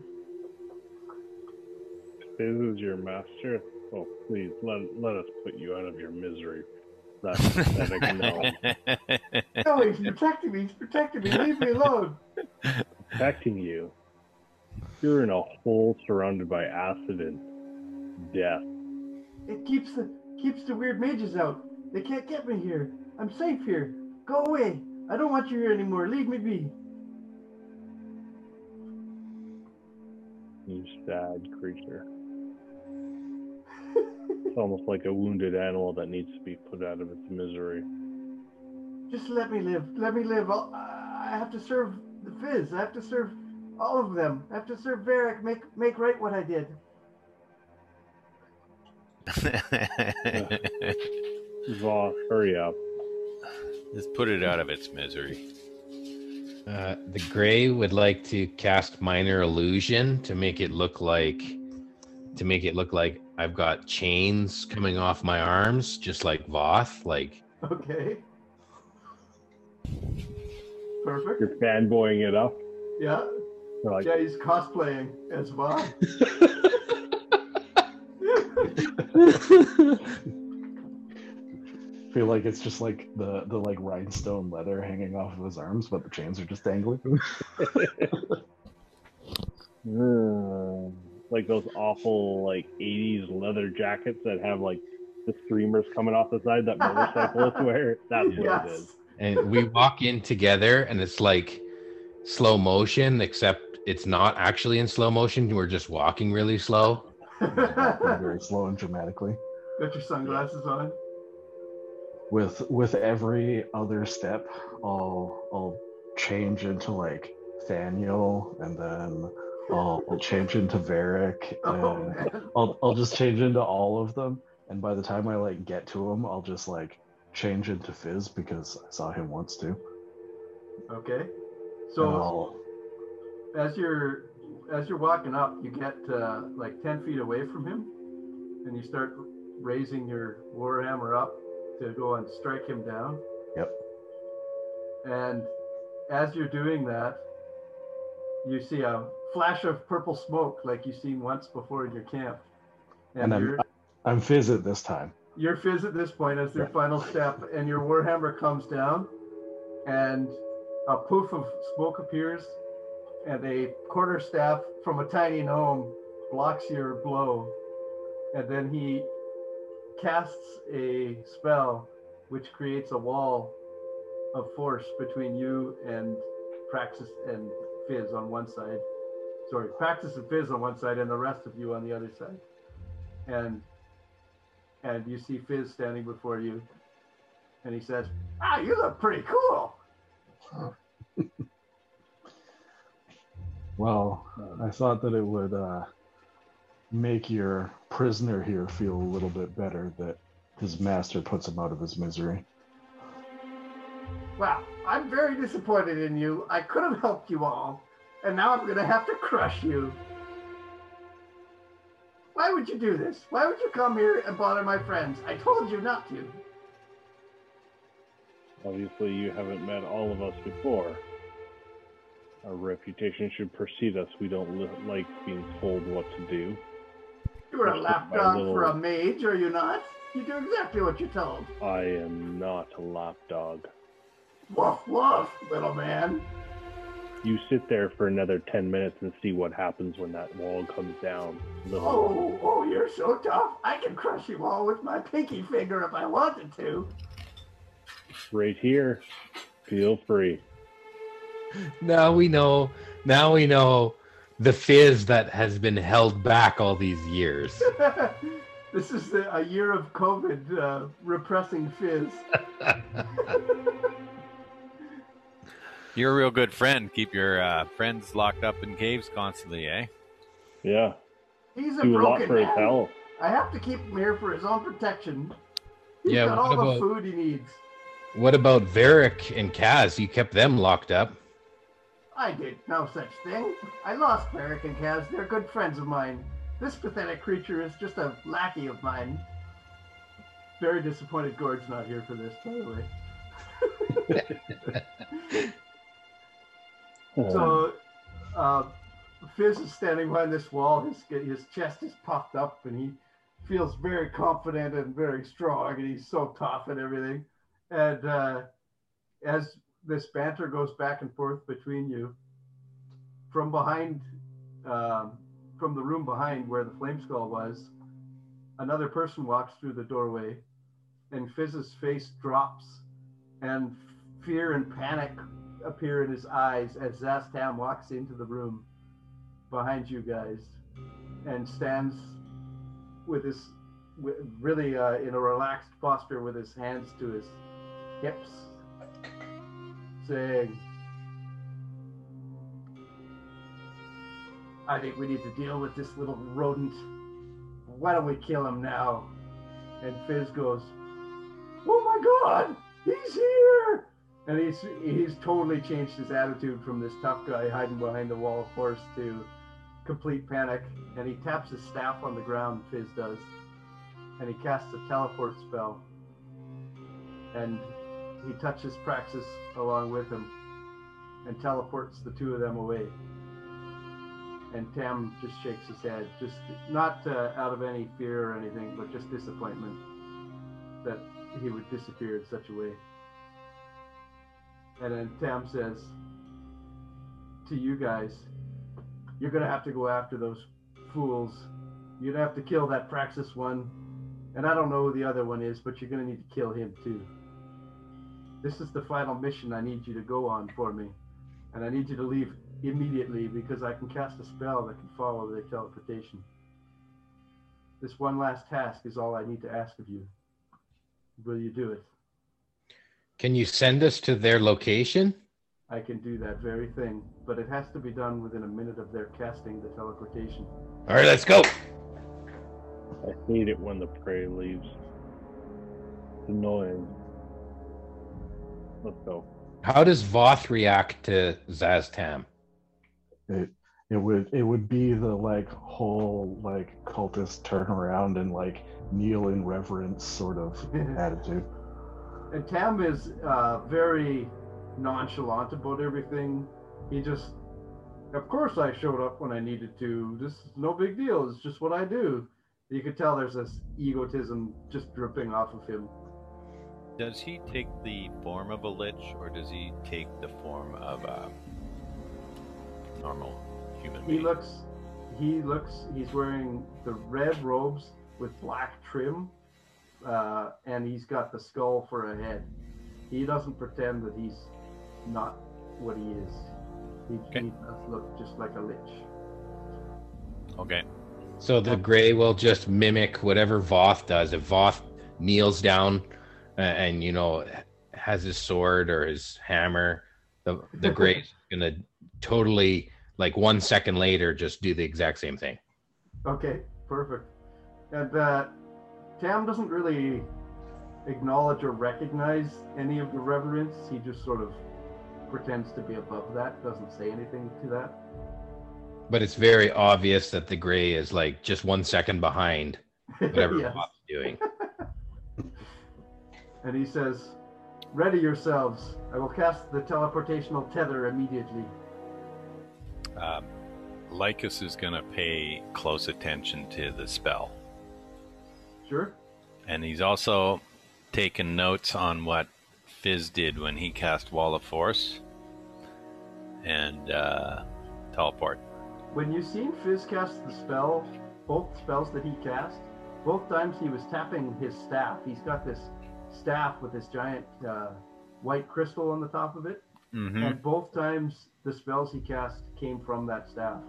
This is your master. Oh, please let let us put you out of your misery. That that no, [LAUGHS] No, he's protecting me. He's protecting me. Leave me alone. protecting you. You're in a hole surrounded by acid and death. It keeps the keeps the weird mages out. They can't get me here. I'm safe here. Go away. I don't want you here anymore. Leave me be. You sad creature. It's almost like a wounded animal that needs to be put out of its misery. Just let me live. Let me live. I'll, I have to serve the Fizz. I have to serve all of them. I have to serve Varric. Make make right what I did. [LAUGHS] Voth, hurry up. Just put it out of its misery. Uh, the gray would like to cast minor illusion to make it look like to make it look like I've got chains coming off my arms, just like Voth. Like Okay. Perfect. You're fanboying it up. Yeah. You're like, Yeah, he's cosplaying as well. [LAUGHS] feel like it's just like the the like rhinestone leather hanging off of his arms, but the chains are just dangling. [LAUGHS] [LAUGHS] "Mm." Like those awful like 80s leather jackets that have like the streamers coming off the side that motorcyclists [LAUGHS] wear. That's what it yes. is. and we walk in together and it's like slow motion, except it's not actually in slow motion. We're just walking really slow. [LAUGHS] very slow and dramatically. Got your sunglasses on. With with every other step, I'll I'll change into like Thaniel, and then I'll, I'll change into Varric, and. [LAUGHS] I'll I'll just change into all of them. And by the time I like get to him, I'll just like change into Fizz because I saw him once too. Okay. So as you're as you're walking up, you get uh, like ten feet away from him, and you start raising your warhammer up to go and strike him down. Yep. And as you're doing that, you see a flash of purple smoke like you've seen once before in your camp. And, And I'm- I'm Fizz at this time. your fizz at this point as their Yeah. final step, and your warhammer comes down, and a poof of smoke appears, and a quarter staff from a tiny gnome blocks your blow, and then he casts a spell which creates a wall of force between you and Praxis and Fizz on one side. Sorry, Praxis and Fizz on one side, and the rest of you on the other side. And and you see Fizz standing before you, and he says, "Ah, you look pretty cool." [LAUGHS] Well, I thought that it would uh, make your prisoner here feel a little bit better that his master puts him out of his misery. Well, I'm very disappointed in you. I could have helped you all, and now I'm gonna have to crush you. Why would you do this? Why would you come here and bother my friends? I told you not to. Obviously, you haven't met all of us before. Our reputation should precede us. We don't li- like being told what to do. You're a lapdog my for a mage, are you not? You do exactly what you're told. I am not a lapdog. Woof woof, little man. You sit there for another 10 minutes and see what happens when that wall comes down. Oh, oh, you're so tough. I can crush you all with my pinky finger if I wanted to. right here. Feel free. Now we know. Now we know the fizz that has been held back all these years. [LAUGHS] this is a year of COVID uh, repressing fizz. [LAUGHS] You're a real good friend. Keep your uh, friends locked up in caves constantly, eh? Yeah. He's a Do a lot broken for his man. health. I have to keep him here for his own protection. He's Yeah, got what all the about- food he needs. what about Varric and Kaz? You kept them locked up. I did no such thing. I lost Varric and Kaz. They're good friends of mine. This pathetic creature is just a lackey of mine. Very disappointed Gord's not here for this, by the way. [LAUGHS] [LAUGHS] So, uh, Fizz is standing behind this wall. His his chest is puffed up, and he feels very confident and very strong, and he's so tough and everything. And uh, as this banter goes back and forth between you, from behind, um, from the room behind where the flame skull was, another person walks through the doorway, and Fizz's face drops, and fear and panic appear in his eyes as Szass Tam walks into the room behind you guys and stands with his wi- really uh, in a relaxed posture with his hands to his hips, saying, I think we need to deal with this little rodent. Why don't we kill him now? And Fizz goes, Oh my god, he's here! And he's he's totally changed his attitude from this tough guy hiding behind the wall of force to complete panic. And he taps his staff on the ground, Fizz does. And he casts a teleport spell. And he touches Praxis along with him and teleports the two of them away. And Tam just shakes his head, just not uh, out of any fear or anything, but just disappointment that he would disappear in such a way. And then Tam says to you guys, You're gonna have to go after those fools. You're gonna have to kill that Praxis one. And I don't know who the other one is, but you're gonna need to kill him too. This is the final mission I need you to go on for me. And I need you to leave immediately because I can cast a spell that can follow their teleportation. This one last task is all I need to ask of you. Will you do it? Can you send us to their location? I can do that very thing, but it has to be done within a minute of their casting the teleportation. All right, let's go. I hate it when the prey leaves. It's annoying. Let's go. How does Voth react to Szass Tam? It it would it would be the like whole like cultist turn around and like kneel in reverence sort of [LAUGHS] attitude. And Tam is uh, very nonchalant about everything. He just, of course, I showed up when I needed to. This is no big deal. It's just what I do. You could tell there's this egotism just dripping off of him. Does he take the form of a lich, or does he take the form of a normal human He being? looks, he looks, he's wearing the red robes with black trim, uh, and he's got the skull for a head. He doesn't pretend that he's not what he is. He, Okay. he does look just like a lich. Okay. So the gray will just mimic whatever Voth does. If Voth kneels down uh, and you know has his sword or his hammer, the the [LAUGHS] gray's gonna totally like one second later just do the exact same thing. Okay, perfect. And uh, Tam doesn't really acknowledge or recognize any of the reverence. He just sort of pretends to be above that, doesn't say anything to that. But it's very obvious that the gray is like just one second behind whatever [LAUGHS] Yes. Voth's doing. [LAUGHS] And he says, Ready yourselves. I will cast the teleportational tether immediately. Um, Lycus is going to pay close attention to the spell. Sure? And he's also taken notes on what Fizz did when he cast Wall of Force and uh, Teleport. When you've seen Fizz cast the spell, both spells that he cast, both times he was tapping his staff. He's got this staff with this giant uh, white crystal on the top of it. Mm-hmm. And both times the spells he cast came from that staff.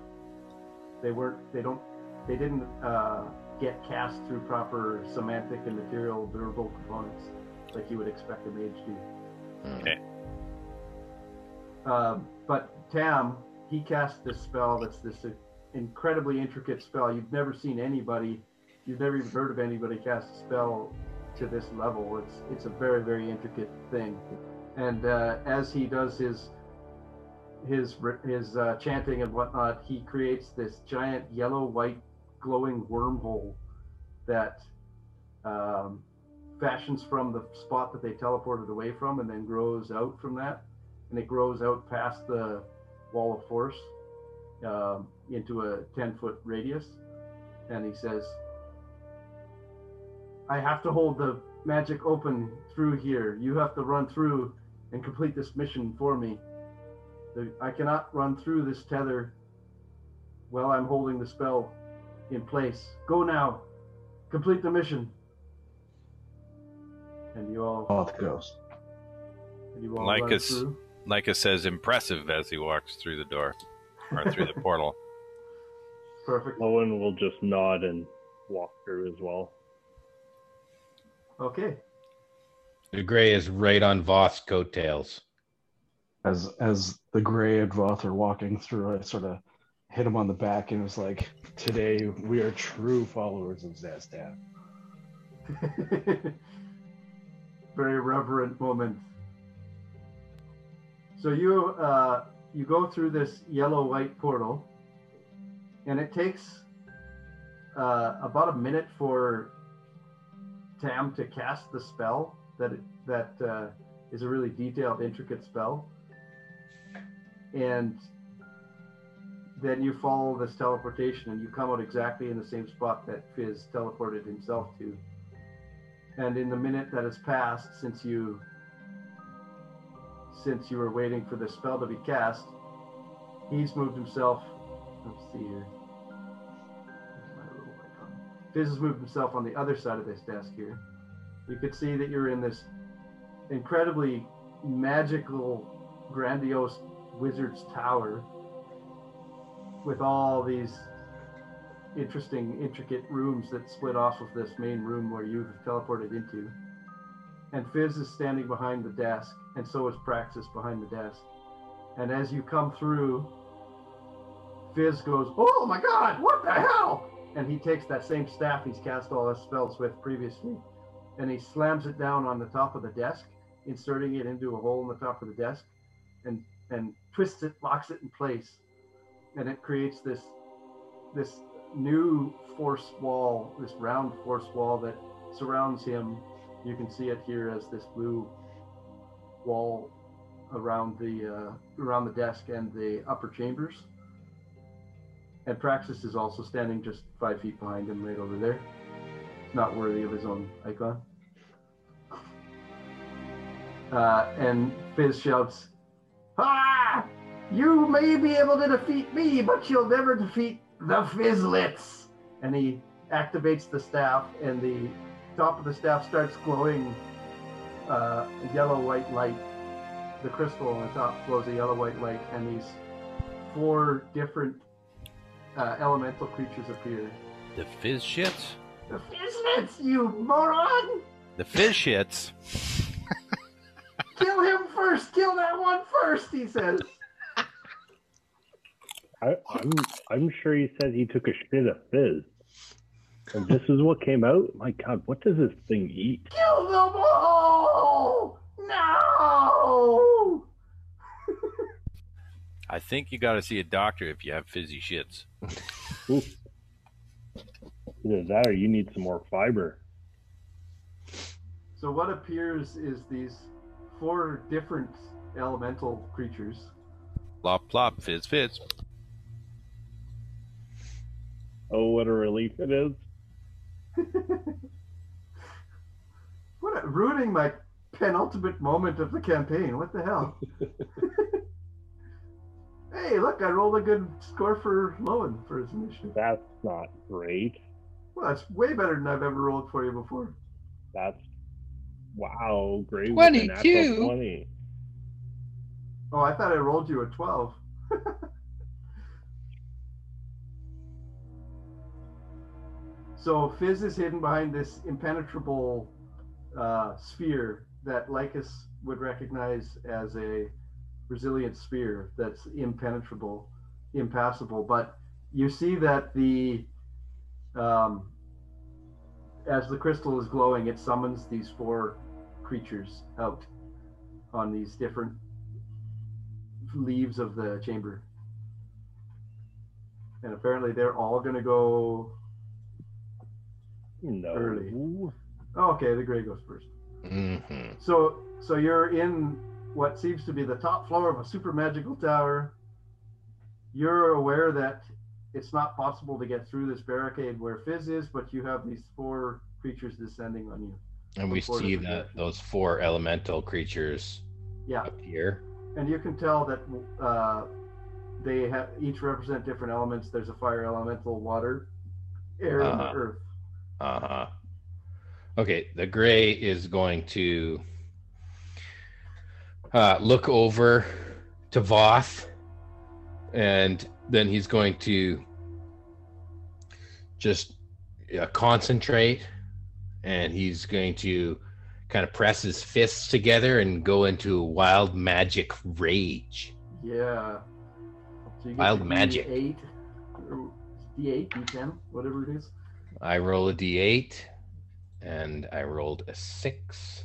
They weren't. They don't. They didn't uh, get cast through proper somatic and material durable components like you would expect a mage to. Okay. Um, but Tam, he cast this spell that's this incredibly intricate spell. You've never seen anybody, you've never even heard of anybody cast a spell to this level. It's it's a very very intricate thing. And uh, as he does his his his uh, chanting and whatnot, he creates this giant yellow white glowing wormhole that um, fashions from the spot that they teleported away from, and then grows out from that and it grows out past the wall of force um, into a 10 foot radius. And he says, I have to hold the magic open through here. You have to run through and complete this mission for me. The- I cannot run through this tether while I'm holding the spell in place. Go now. Complete the mission. And you all Off goes. And You all Like run us. through. Micah says impressive as he walks through the door or through the [LAUGHS] portal. Perfect. Lowen will just nod and walk through as well. Okay. The gray is right on Voth's coattails. As as the gray and Voth are walking through, I sort of hit him on the back and was like, "Today we are true followers of Szass Tam." [LAUGHS] Very reverent moment. So you uh, you go through this yellow white portal, and it takes uh, about a minute for Tam to cast the spell that it, that uh, is a really detailed, intricate spell, and then you follow this teleportation and you come out exactly in the same spot that Fizz teleported himself to. And in the minute that has passed since you since you were waiting for the spell to be cast, he's moved himself. Let's see here. Fizz has moved himself on the other side of this desk here. You could see that you're in this incredibly magical, grandiose wizard's tower with all these interesting, intricate rooms that split off of this main room where you've teleported into. And Fizz is standing behind the desk, and so is Praxis behind the desk. And as you come through, Fizz goes, Oh my god, what the hell? And he takes that same staff he's cast all his spells with previously, and he slams it down on the top of the desk, inserting it into a hole in the top of the desk, and, and twists it, locks it in place and it creates this this new force wall, this round force wall that surrounds him. You can see it here as this blue wall around the uh, around the desk and the upper chambers. And Praxis is also standing just five feet behind him, right over there. It's not worthy of his own icon. Uh, and Fizz shouts, "Ah! You may be able to defeat me, but you'll never defeat the Fizzlets. And he activates the staff, and the top of the staff starts glowing uh, yellow white light. The crystal on the top glows a yellow white light, and these four different uh, elemental creatures appear. The fizz shits. The Fizzlets, you moron! The fizz shits. [LAUGHS] Kill him first! Kill that one first! He says. I, I'm I'm sure he said he took a shit of fizz. And this is what came out? My god, what does this thing eat? Kill them all! No! [LAUGHS] I think you got to see a doctor if you have fizzy shits. Ooh. Either that or you need some more fiber. So what appears is these four different elemental creatures. Plop, plop, fizz, fizz. Oh, what a relief it is. [LAUGHS] What a, ruining my penultimate moment of the campaign. What the hell? [LAUGHS] hey, look, I rolled a good score for Lowen for his initiative. That's not great. Well, that's way better than I've ever rolled for you before. That's wow, great. with a natural 22. 20. Oh, I thought I rolled you a 12. [LAUGHS] so Fizz is hidden behind this impenetrable uh, sphere that Lycus would recognize as a resilient sphere that's impenetrable, impassable. But you see that the um, as the crystal is glowing, it summons these four creatures out on these different leaves of the chamber. And apparently they're all going to go. No. Early. Oh, okay, the gray goes first. hmm So, so you're in what seems to be the top floor of a super magical tower. You're aware that it's not possible to get through this barricade where Fizz is, but you have these four creatures descending on you. And we see that directions. those four elemental creatures Yeah, appear. and you can tell that uh, they have each represent different elements. There's a fire elemental, water, air, Uh-huh. and earth. Uh huh. Okay, the gray is going to uh, look over to Voth, and then he's going to just uh, concentrate, and he's going to kind of press his fists together and go into a wild magic rage. Yeah. So Wild magic. D8, or D8, D10, whatever it is. I roll a d8, and I rolled a six.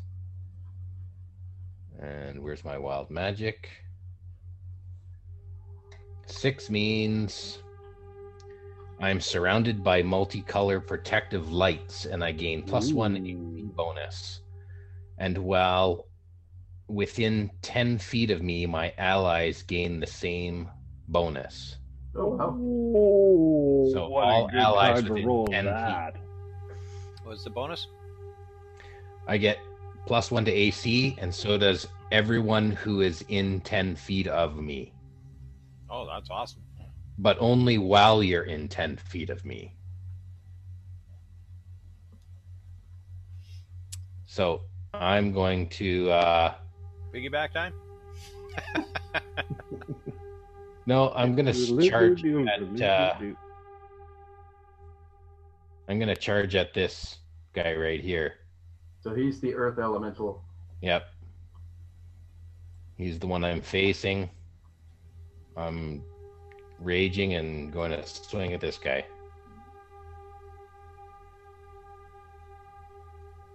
And where's my wild magic? Six means I'm surrounded by multicolor protective lights, and I gain plus one Ooh. AP bonus. And while within 10 feet of me, my allies gain the same bonus. Oh, wow. Oh, So what all a good allies time to within roll 10 feet. What's the bonus? I get plus one to AC, and so does everyone who is in 10 feet of me, Oh, that's awesome. but only while you're in 10 feet of me. So I'm going to, uh, Piggyback time? [LAUGHS] [LAUGHS] no, I'm going to charge at, uh, I'm to charge at this guy right here. So he's the earth elemental. Yep. He's the one I'm facing. I'm raging and going to swing at this guy.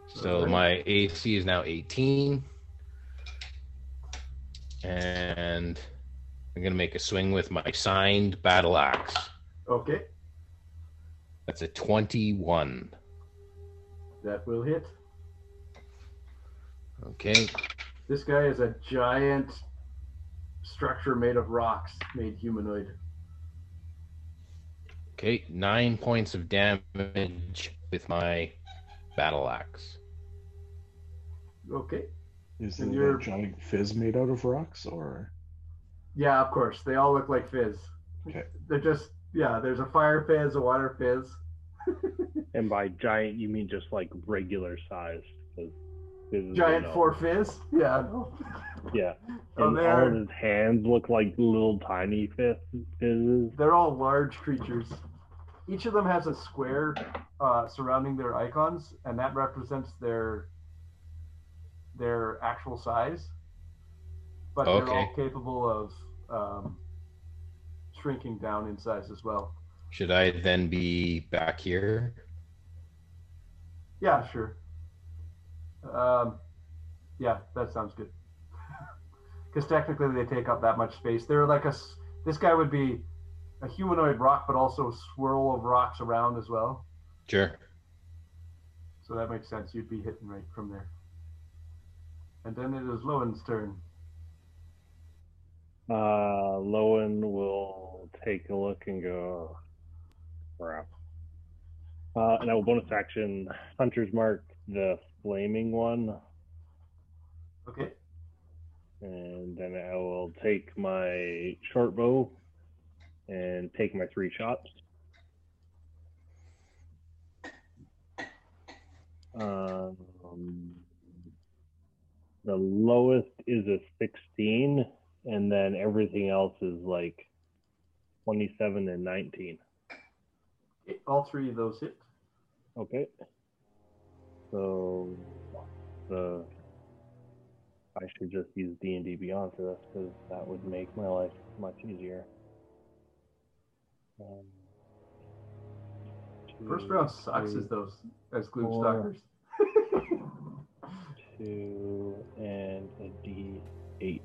So my AC is now 18. And I'm going to make a swing with my signed battle axe. Okay, That's a 21. that will hit. Okay. This guy is a giant structure made of rocks, made humanoid. Okay. Nine points of damage with my battle axe. Okay. Is And it you're- a giant fizz made out of rocks, or Yeah, of course. They all look like fizz. Okay. They're just yeah. There's a fire fizz, a water fizz. [LAUGHS] And by giant, you mean just like regular size? Giant four fizz. Yeah. [LAUGHS] Yeah. Oh, And all of his hands look like little tiny fizzes. they're all large creatures. Each of them has a square uh, surrounding their icons, and that represents their their actual size. But they're all capable of um, shrinking down in size as well. Should I then be back here? Yeah, sure. Um, yeah, that sounds good. [LAUGHS] Because technically, they take up that much space. They're like a This guy would be a humanoid rock, but also a swirl of rocks around as well. Sure. So that makes sense. You'd be hitting right from there. And then it is Lowen's turn. Uh, Lowen will take a look and go, crap. Uh, and I will bonus action Hunter's Mark, the flaming one, Okay. and then I will take my short bow and take my three shots. Um, the lowest is a 16, and then everything else is like 27 and 19. All three of those hit. Okay. So the I should just use D and D Beyond for this because that would make my life much easier. Um, First two, round sucks three, as those as four. gloomstalkers. two and a D eight.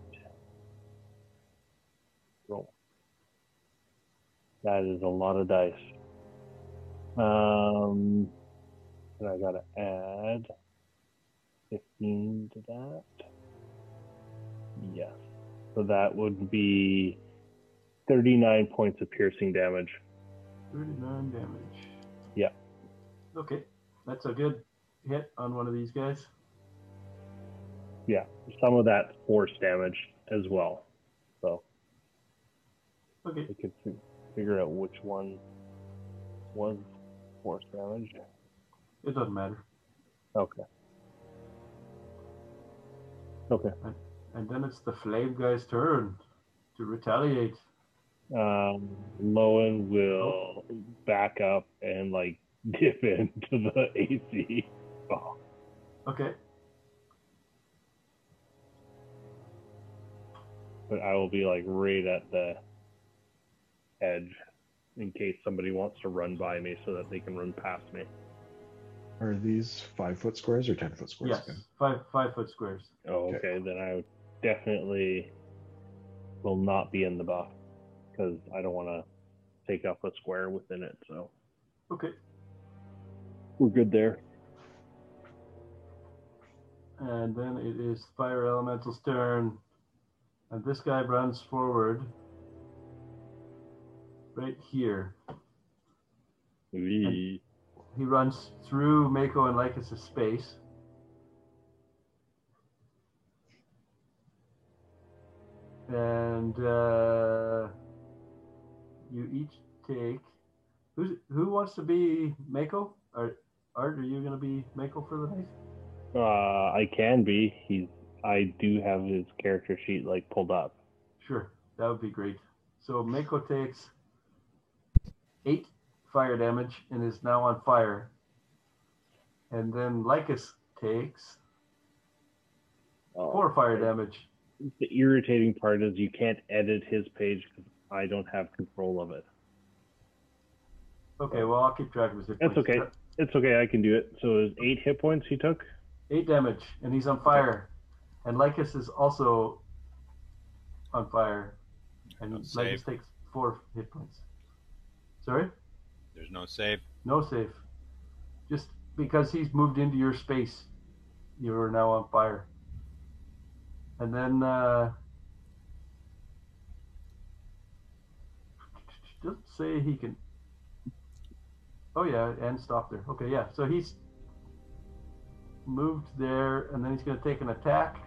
Roll. That is a lot of dice. Um, and I gotta add fifteen to that. Yes. So that would be thirty-nine points of piercing damage. 39 damage. Yeah. Okay. That's a good hit on one of these guys. Yeah. Some of that force damage as well. Okay. I could fi- figure out which one was force damage. It doesn't matter. Okay. Okay. And then it's the flame guy's turn to retaliate. Um, Lowen will back up and like [LAUGHS] dip into the AC. Oh, Okay. but I will be like right at the edge in case somebody wants to run by me so that they can run past me. Are these five foot squares or ten foot squares? Yes. again? Five five foot squares. Oh, Okay. okay. Then I definitely will not be in the buff because I don't want to take up a square within it. So Okay. we're good there. And then it is Fire Elemental's turn. And this guy runs forward right here. He runs through Mako and Lycus' space. And uh, you each take. Who's, who wants to be Mako? Or, Art, are you going to be Mako for the night? Uh, I can be. He's. I do have his character sheet like pulled up. Sure, that would be great. So Mako takes eight fire damage and is now on fire. And then Lycus takes Oh, four fire oh, damage. The irritating part is you can't edit his page because I don't have control of it. Okay, well I'll keep track of his hit That's okay. It's okay. I can do it. So it's eight hit points he took. Eight damage, and he's on fire. And Lycus is also on fire. And No Lycus takes four hit points. Sorry? There's no save. No save. Just because he's moved into your space, you are now on fire. And then uh just say he can Oh yeah, and stop there. Okay, yeah. So he's moved there and then he's gonna take an attack.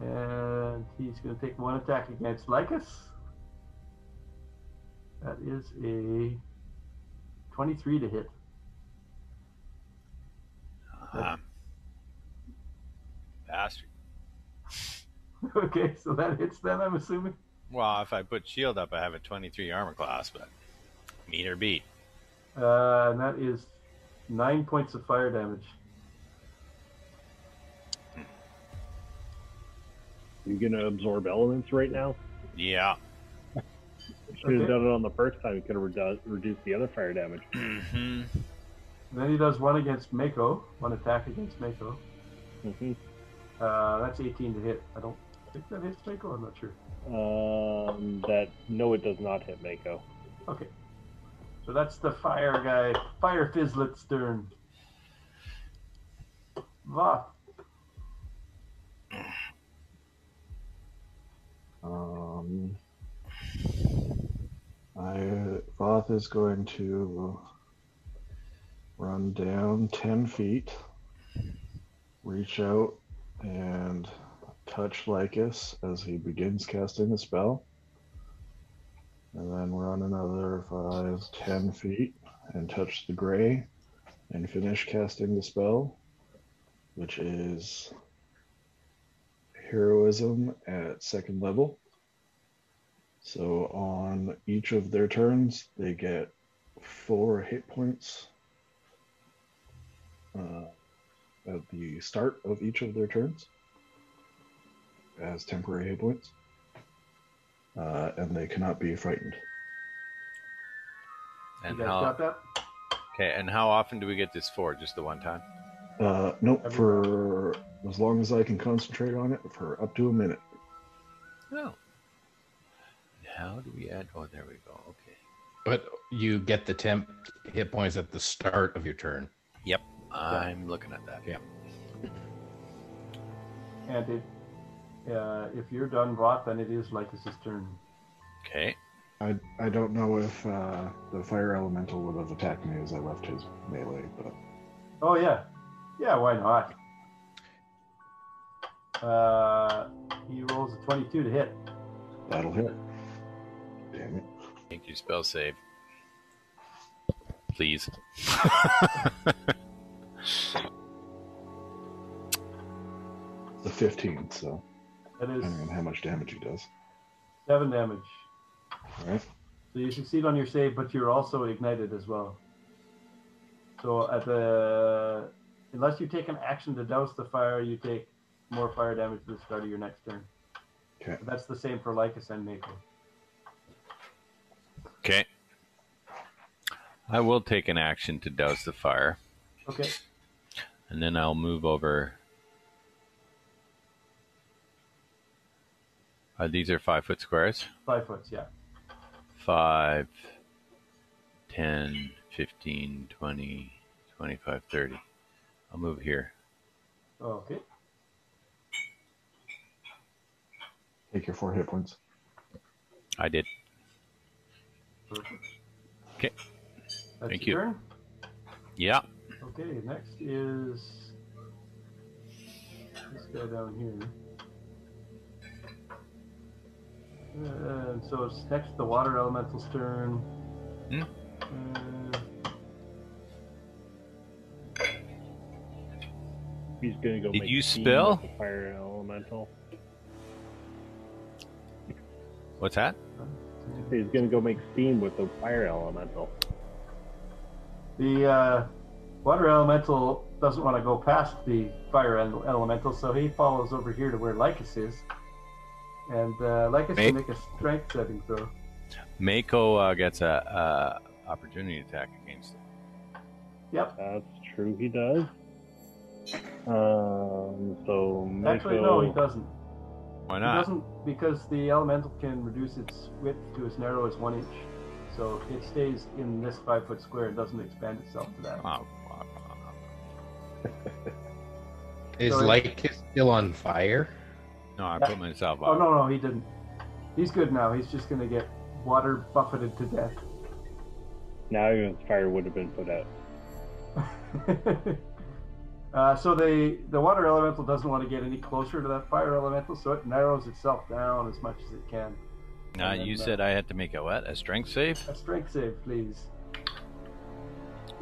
And he's gonna take one attack against Lycus. That is a 23 to hit. Um, bastard. [LAUGHS] Okay, so that hits them, I'm assuming. Well, if I put shield up, I have a 23 armor class, but meet or beat. Uh, and that is nine points of fire damage. You're gonna absorb elements right now. Yeah. Should have Okay. done it on the first time. He could have redu- reduced the other fire damage. hmm then he does one against Mako, one attack against Mako. hmm Uh, that's 18 to hit. I don't think that hits Mako, I'm not sure. Um, that no, it does not hit Mako. Okay. So that's the fire guy. Fire Fizzlet's turn. Va. Um, I Voth is going to run down ten feet, reach out and touch Lycus as he begins casting the spell, and then run another five, ten feet and touch the gray, and finish casting the spell, which is heroism at second level. So on each of their turns, they get four hit points uh, at the start of each of their turns as temporary hit points. Uh, and they cannot be frightened. And you guys how? got that? Okay. And how often do we get this for? Just the one time? Uh, nope, Every for as long as I can concentrate on it for up to a minute. No. How do we add? Oh, there we go. Okay. But you get the temp hit points at the start of your turn. Yep. I'm looking at that. Yeah. And it, uh, if you're done, Voth, then it is like Lycus' turn. Okay. I, I don't know if uh, the fire elemental would have attacked me as I left his melee, but Oh yeah, yeah. Why not? Uh, he rolls a 22 to hit. that'll hit. Damn it. Make your spell save. Please. The 15, so That is depending on how much damage he does. seven damage. All right. So you succeed on your save, but you're also ignited as well. So at the unless you take an action to douse the fire, you take more fire damage at the start of your next turn. Okay. That's the same for Lycus and Mako. Okay. I will take an action to douse the fire, Okay. and then I'll move over. Uh, these are five foot squares. Five foot, yeah. 5, 10, 15, 20, 25, 30. I'll move here. Okay. Take your four hit points. I did. Perfect. Okay. That's Thank you. Turn. Yeah. Okay, next is this guy down here. And so it's next to the water elemental's turn. Hmm. Uh, He's gonna go. Did make you steam spill? fire elemental. What's that? He's gonna go make steam with the fire elemental. the uh, water elemental doesn't want to go past the fire ele- elemental, so he follows over here to where Lycus is. And uh, Lycus Make- can make a strength saving throw. Mako uh, gets a, a opportunity attack against him. Yep. That's true. He does. Um. So Actually, no, he doesn't. Why It doesn't because the elemental can reduce its width to as narrow as one inch. So it stays in this five foot square and doesn't expand itself to that. Oh, Is Sorry. Lycus still on fire? no, I put myself Oh no, no, he didn't. He's good now. He's just gonna get water buffeted to death. Now his fire would have been put out. [LAUGHS] uh, so the the water elemental doesn't want to get any closer to that fire elemental, so it narrows itself down as much as it can. Now, you then, said I had to make a what? A strength save? A strength save, please.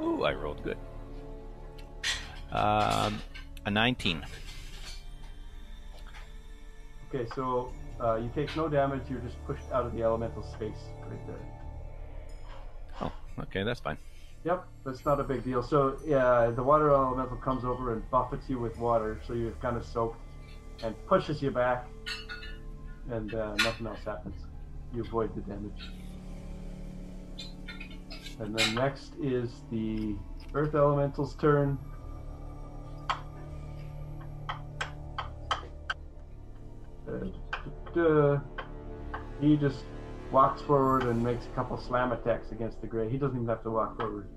Ooh, I rolled good. Um, a 19. Okay, so uh, you take no damage. You're just pushed out of the elemental space right there. Oh, okay, that's fine. Yep, that's not a big deal. So yeah, the water elemental comes over and buffets you with water, so you're kind of soaked, and pushes you back, and uh, nothing else happens. You avoid the damage. And then next is the earth elemental's turn. Uh, he just walks forward and makes a couple slam attacks against the gray. He doesn't even have to walk forward.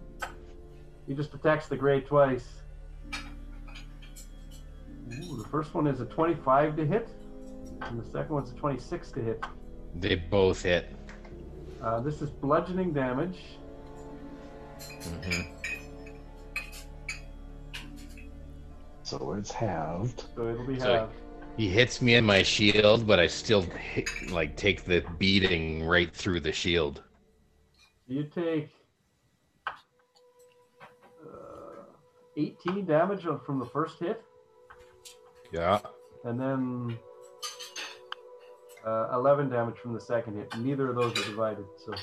He just attacks the gray twice. Ooh, the first one is a 25 to hit, and the second one's a 26 to hit. They both hit. Uh, this is bludgeoning damage. hmm So it's halved. So it'll be So- halved. He hits me in my shield, but I still hit, like take the beating right through the shield. You take uh, 18 damage from the first hit, Yeah. and then uh, 11 damage from the second hit. Neither of those are divided, so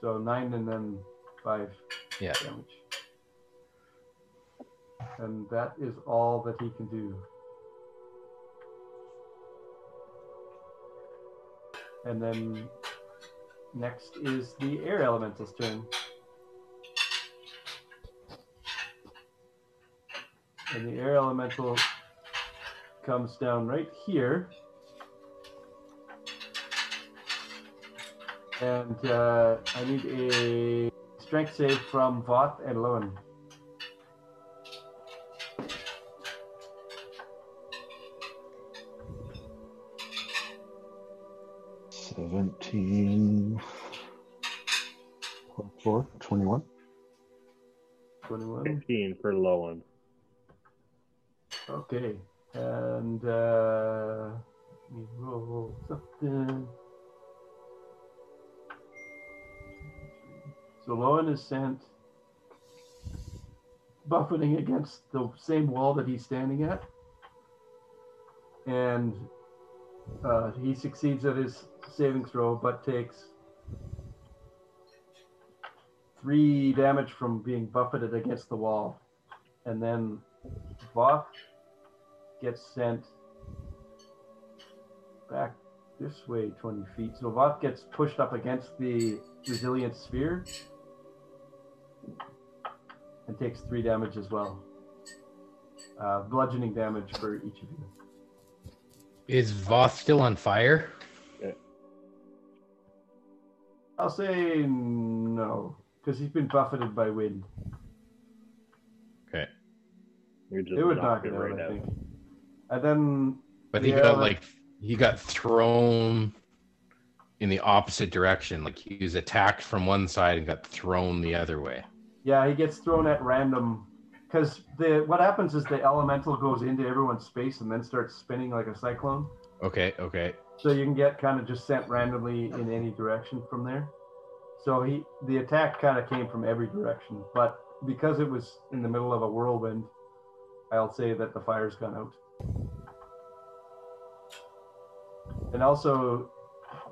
so nine and then five Yeah. damage. And that is all that he can do. And then next is the air elemental's turn. And the air elemental comes down right here. And uh, I need a strength save from Voth and Lowen. Seventeen. plus Four, 21. 21. 15 for Lowen. Okay. And uh, let me roll something. So Lowen is sent buffeting against the same wall that he's standing at. and uh, he succeeds at his saving throw, but takes three damage from being buffeted against the wall, and then Voth gets sent back this way 20 feet. So Voth gets pushed up against the resilient sphere and takes three damage as well. Uh, bludgeoning damage for each of you. Is Voth still on fire? I'll say no, because he's been buffeted by wind. Okay. You're just It would knock knock it it out, right I out. think. And then But he Yeah. got uh, like he got thrown in the opposite direction. Like he was attacked from one side and got thrown the other way. Yeah, he gets thrown at random because the what happens is the elemental goes into everyone's space and then starts spinning like a cyclone. Okay, okay. So you can get kind of just sent randomly in any direction from there. So he the attack kind of came from every direction, but because it was in the middle of a whirlwind, I'll say that the fire's gone out. And also,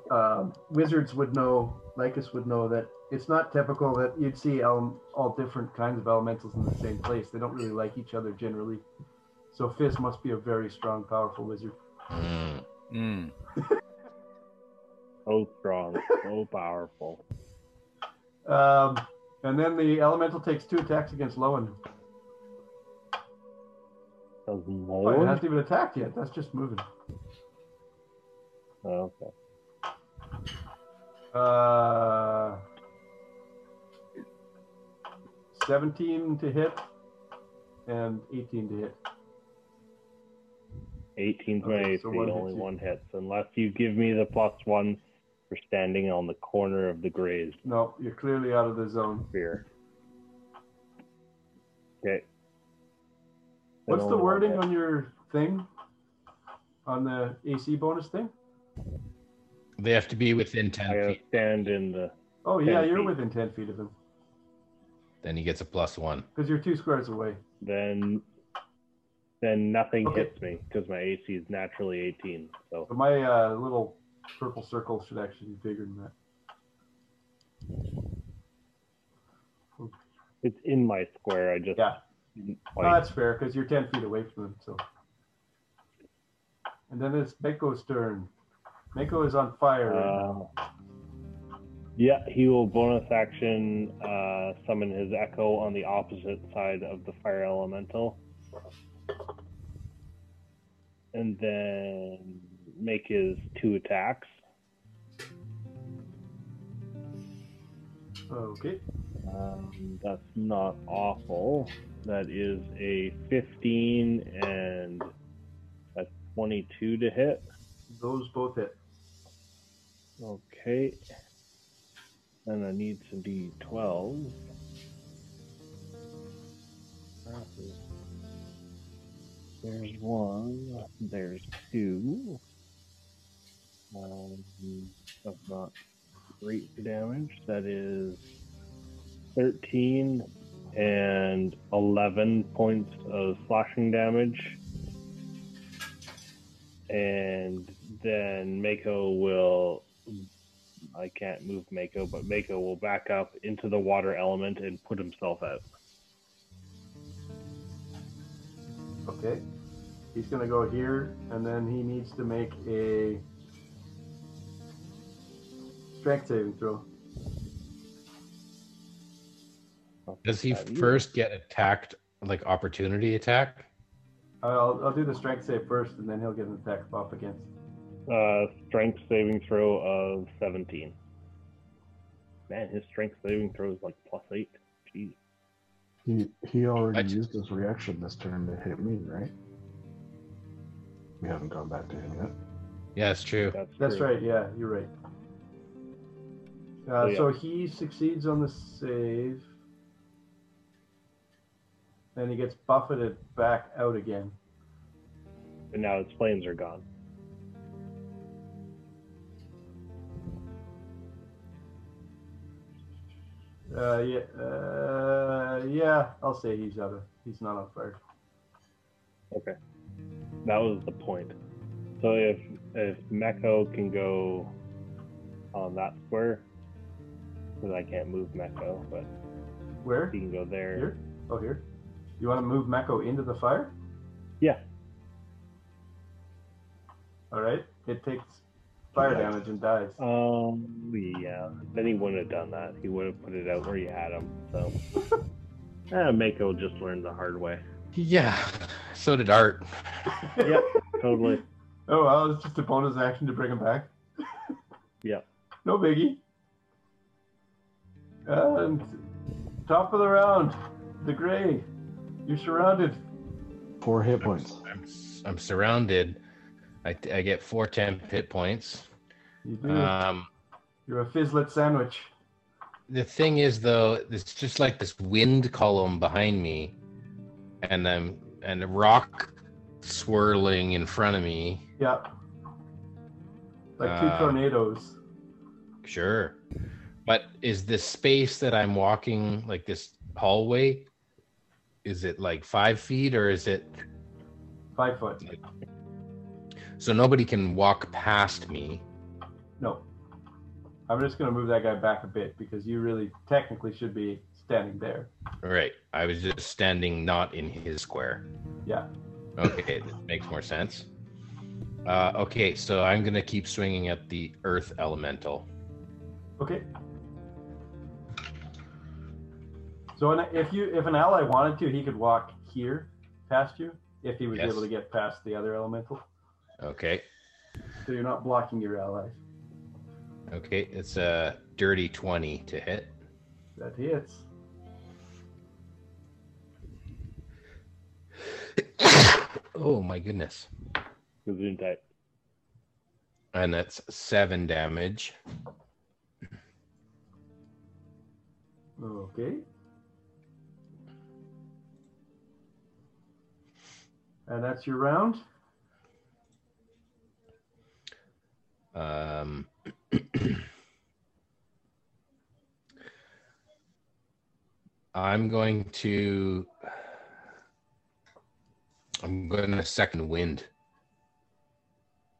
um, wizards would know, Lycus would know that it's not typical that you'd see all different kinds of elementals in the same place. They don't really like each other generally. So Fizz must be a very strong, powerful wizard. Mm. So strong, so powerful. Um, and then the elemental takes two attacks against Lowen. Does Oh, it more? hasn't even attacked yet. That's just moving. Oh, okay. Uh, 17 to hit and 18 to hit. 18's my Okay, AC, so one hits only you. one hits, unless you give me the plus one for standing on the corner of the grazed No, you're clearly out of the zone. sphere. Okay. What's the wording on your thing? On the AC bonus thing? They have to be within ten gotta feet. stand in the. Oh, yeah, you're feet. within 10 feet of him Then he gets a plus one. because you're two squares away. Then, then nothing Okay. hits me because my AC is naturally 18. So But my uh, little purple circle should actually be bigger than that. it's in my square. I just Yeah. Oh, that's fair because you're 10 feet away from him. So, and then it's Mako's turn. Mako is on fire. Uh, yeah, he will bonus action uh, summon his echo on the opposite side of the fire elemental. And then make his two attacks. Okay. Um, that's not awful. That is a 15 and a 22 to hit. Those both hit. Okay. And I need some d12. There's one. There's two. Um, that's not great damage. That is 13 and 11 points of slashing damage. And then Mako will I can't move Mako, but Mako will back up into the water element and put himself out. Okay. He's going to go here, and then he needs to make a strength saving throw. Does he first get attacked like opportunity attack? I'll, I'll do the strength save first, and then he'll get an attack buff against. Uh, strength saving throw of 17. Man, his strength saving throw is like plus 8. Jeez. He he already I ju- used his reaction this turn to hit me, right? We haven't gone back to him yet. Yeah, it's true. That's, That's true. right. Yeah, you're right. Uh, Oh, yeah. So he succeeds on the save, and he gets buffeted back out again. And now its flames are gone. Uh, yeah, uh, yeah. I'll say he's out of. He's not on fire. Okay. That was the point. So if if Mako can go on that square, because I can't move Mako, but Where? he can go there. Here? Oh, here. You want to move Mako into the fire? Yeah. All right. It takes fire Yeah. damage and dies. Um. Yeah. Then he wouldn't have done that. He would have put it out where you had him. So. [LAUGHS] eh, Mako just learned the hard way. Yeah. So did Art. Yep. Totally. [LAUGHS] Oh well, it's just a bonus action to bring him back. [LAUGHS] yeah. No biggie. And top of the round, the gray. You're surrounded. Four hit points. I'm, I'm surrounded. I, I get four temp hit points. You do. Um, You're a fizzlet sandwich. the thing is, though, it's just like this wind column behind me, and um, and a rock swirling in front of me. Yep. Like two Uh, tornadoes. Sure, but is this space that I'm walking, like this hallway, is it like five feet or is it Five foot. so nobody can walk past me? No. I'm just gonna move that guy back a bit because you really technically should be standing there. Right. I was just standing not in his square. Yeah. Okay, that makes more sense. Uh, okay, so I'm gonna keep swinging at the Earth Elemental. Okay. So an- if you if an ally wanted to, he could walk here past you if he was Yes. able to get past the other elemental. Okay, So you're not blocking your allies. Okay, it's a dirty twenty to hit. That hits. oh my goodness, Gesundheit. and that's seven damage. Okay. And that's your round. Um, [CLEARS THROAT] I'm going to. I'm going to second wind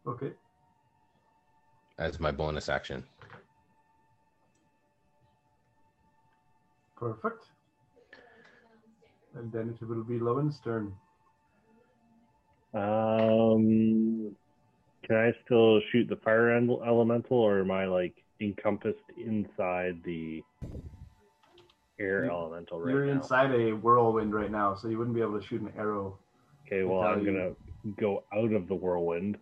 Okay. as my bonus action. Perfect. And then it will be Lowen's turn. Um. Can I still shoot the fire ele- elemental, or am I like encompassed inside the air You- elemental right You're now? inside a whirlwind right now, so you wouldn't be able to shoot an arrow. Okay, well I'm Italian. gonna go out of the whirlwind.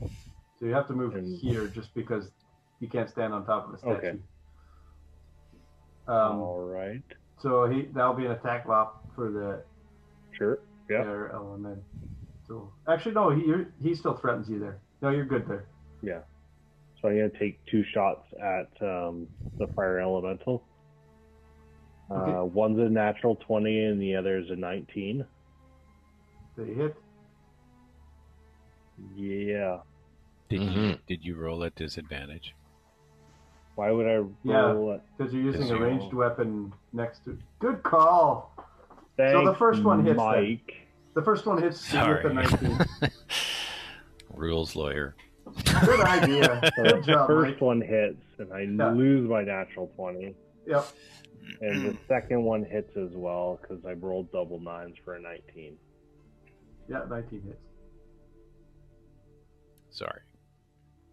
So you have to move And- here just because you can't stand on top of a statue. Okay. Um, All right. So he that'll be an attack lop for the Sure. Yeah. air element. So actually, no, he you're, he still threatens you there. No, you're good there. Yeah. So I'm gonna take two shots at um, the fire elemental. Okay. Uh, one's a natural twenty, and the other is a nineteen. They hit. Yeah. Did you Mhm. did you roll at disadvantage? Why would I Yeah. roll it? Because you're using a ranged will. weapon next to. Good call. Thanks, the first one hits then. Mike. The first one hits you Sorry. with the 19. [LAUGHS] Rules lawyer. Good idea. So [LAUGHS] Good the job, first Mike. one hits, and I Yeah. lose my natural twenty. Yep. And the [CLEARS THROAT] second one hits as well because I rolled double nines for a nineteen. Yeah, 19 hits. Sorry.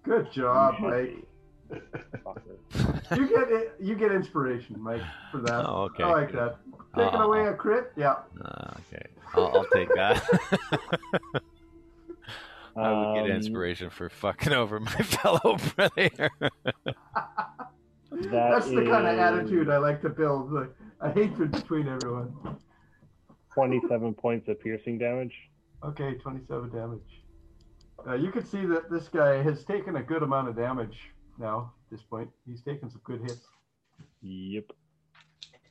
Good job, You [LAUGHS] Mike. Be. Fucker. You get it. You get inspiration, Mike, for that. Oh, okay. I like that. Taking Uh, away a crit. Yeah. Ah, okay. I'll, I'll take that. [LAUGHS] I would get Um, inspiration for fucking over my [LAUGHS] fellow player. that That's the kind of attitude I like to build. Like a hatred between everyone. Twenty-seven points of piercing damage. Okay, 27 damage. Uh, you can see that this guy has taken a good amount of damage now. At this point, he's taken some good hits. Yep.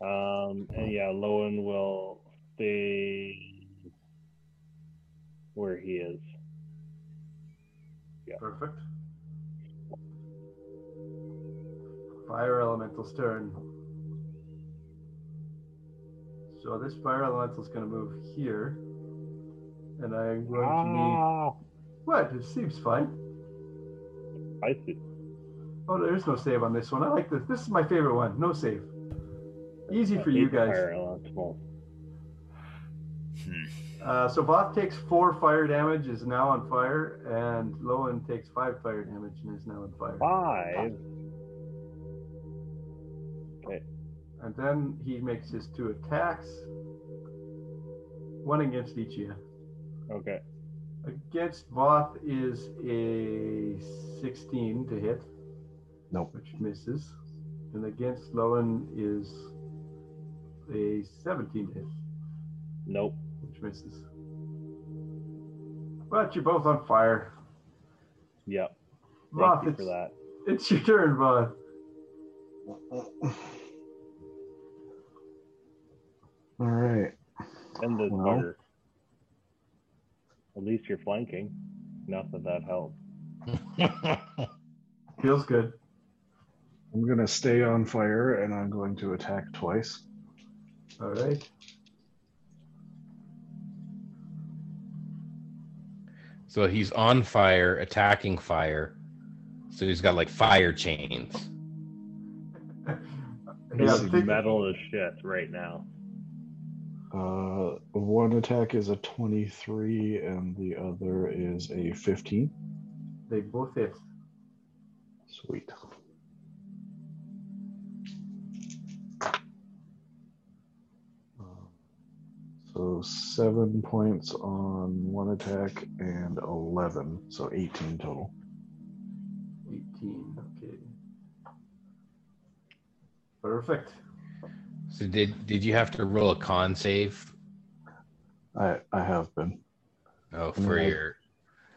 Um, and yeah, Lowen will stay where he is. Yeah. Perfect. Fire elemental's turn. So this fire elemental's going to move here, and I'm going to need Ah, What? It seems fine. I see. Oh, there's no save on this one. I like this. This is my favorite one. No save. Easy for you guys. fire elemental. Hmm. Uh, so Voth takes four fire damage, is now on fire, and Lowen takes five fire damage and is now on fire. Five. Okay. And then he makes his two attacks. One against each of you. Okay. Against Voth is a 16 to hit, Nope. which misses. And against Lowen is a 17 to hit, Nope. which misses. But you're both on fire. Yep. Thank Voth, you it's, for that. it's your turn, Voth. All right. And the Well. butter. At least you're flanking. Not that that helps. Feels good. I'm gonna stay on fire and I'm going to attack twice. All right. so he's on fire, attacking fire. So he's got like fire chains. [LAUGHS] Yeah, This I'm is thinking- metal as shit right now. Uh, one attack is a 23 and the other is a 15. they both hit. Sweet. So seven points on one attack and 11, so 18 total. 18. Okay. Perfect. So did did you have to roll a con save? I I have been. Oh, for Yeah. your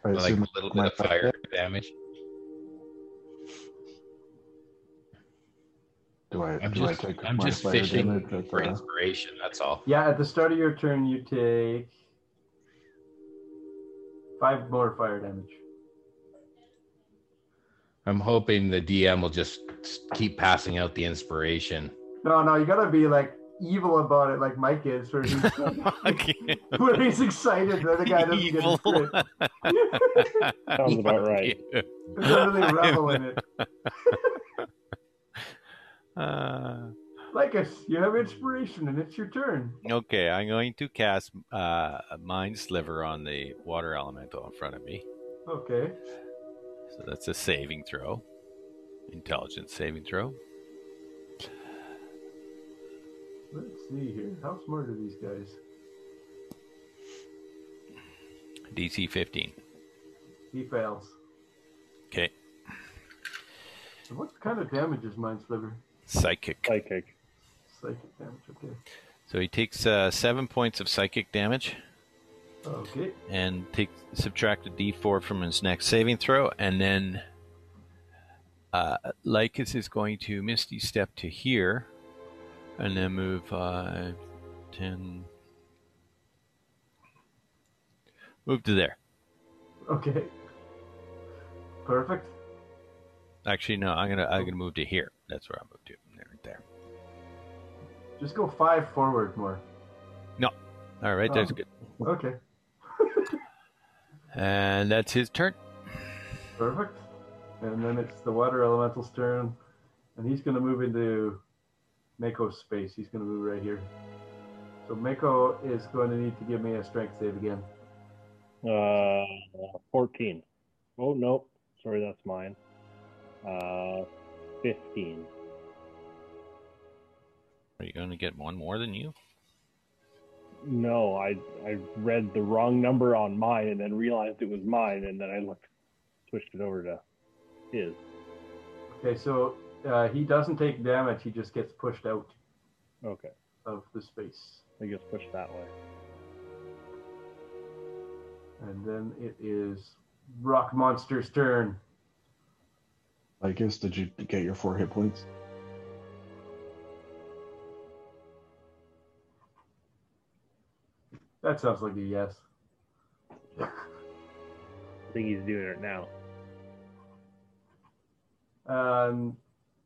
I like a little bit of fire [LAUGHS] damage. Do I I'm do just I take I'm just fishing for the- inspiration. That's all. Yeah, at the start of your turn, you take five more fire damage. I'm hoping the DM will just keep passing out the inspiration. No, no, you gotta be like evil about it, like Mike is, where he's, [LAUGHS] where he's excited that the guy doesn't Evil. get his crit. Sounds about right. [LAUGHS] Literally revel in it. [LAUGHS] Uh, Lycus, you have inspiration, and it's your turn. okay, I'm going to cast uh, a Mind Sliver on the water elemental in front of me. Okay. So that's a saving throw. Intelligence saving throw. Let's see here. How smart are these guys? DC 15. He fails. Okay. What kind of damage is Mind Sliver? Psychic. Psychic. Psychic damage. Okay. So he takes uh, seven points of psychic damage Okay. and take subtract a D4 from his next saving throw, and then uh, Lycus is going to Misty Step to here, and then move five, ten, move to there. Okay. Perfect. Actually, no, I'm gonna I'm gonna move to here. That's where I move to. There, right there. Just go five forward more. No. All right, that's Oh. good. Okay. [LAUGHS] And that's his turn. Perfect. And then it's the water elemental's turn, and he's going to move into Mako's space. He's going to move right here. So Mako is going to need to give me a strength save again. Uh, 14. Oh, no. Sorry, that's mine. Uh, 15. Are you going to get one more than you? No, I I read the wrong number on mine and then realized it was mine, and then I looked, switched it over to his. Okay, so uh, he doesn't take damage. He just gets pushed out Okay, of the space. I guess pushed that way. And then it is Rock Monster's turn. I guess did you get your four hit points? That sounds like a yes. I think he's doing it now. Um,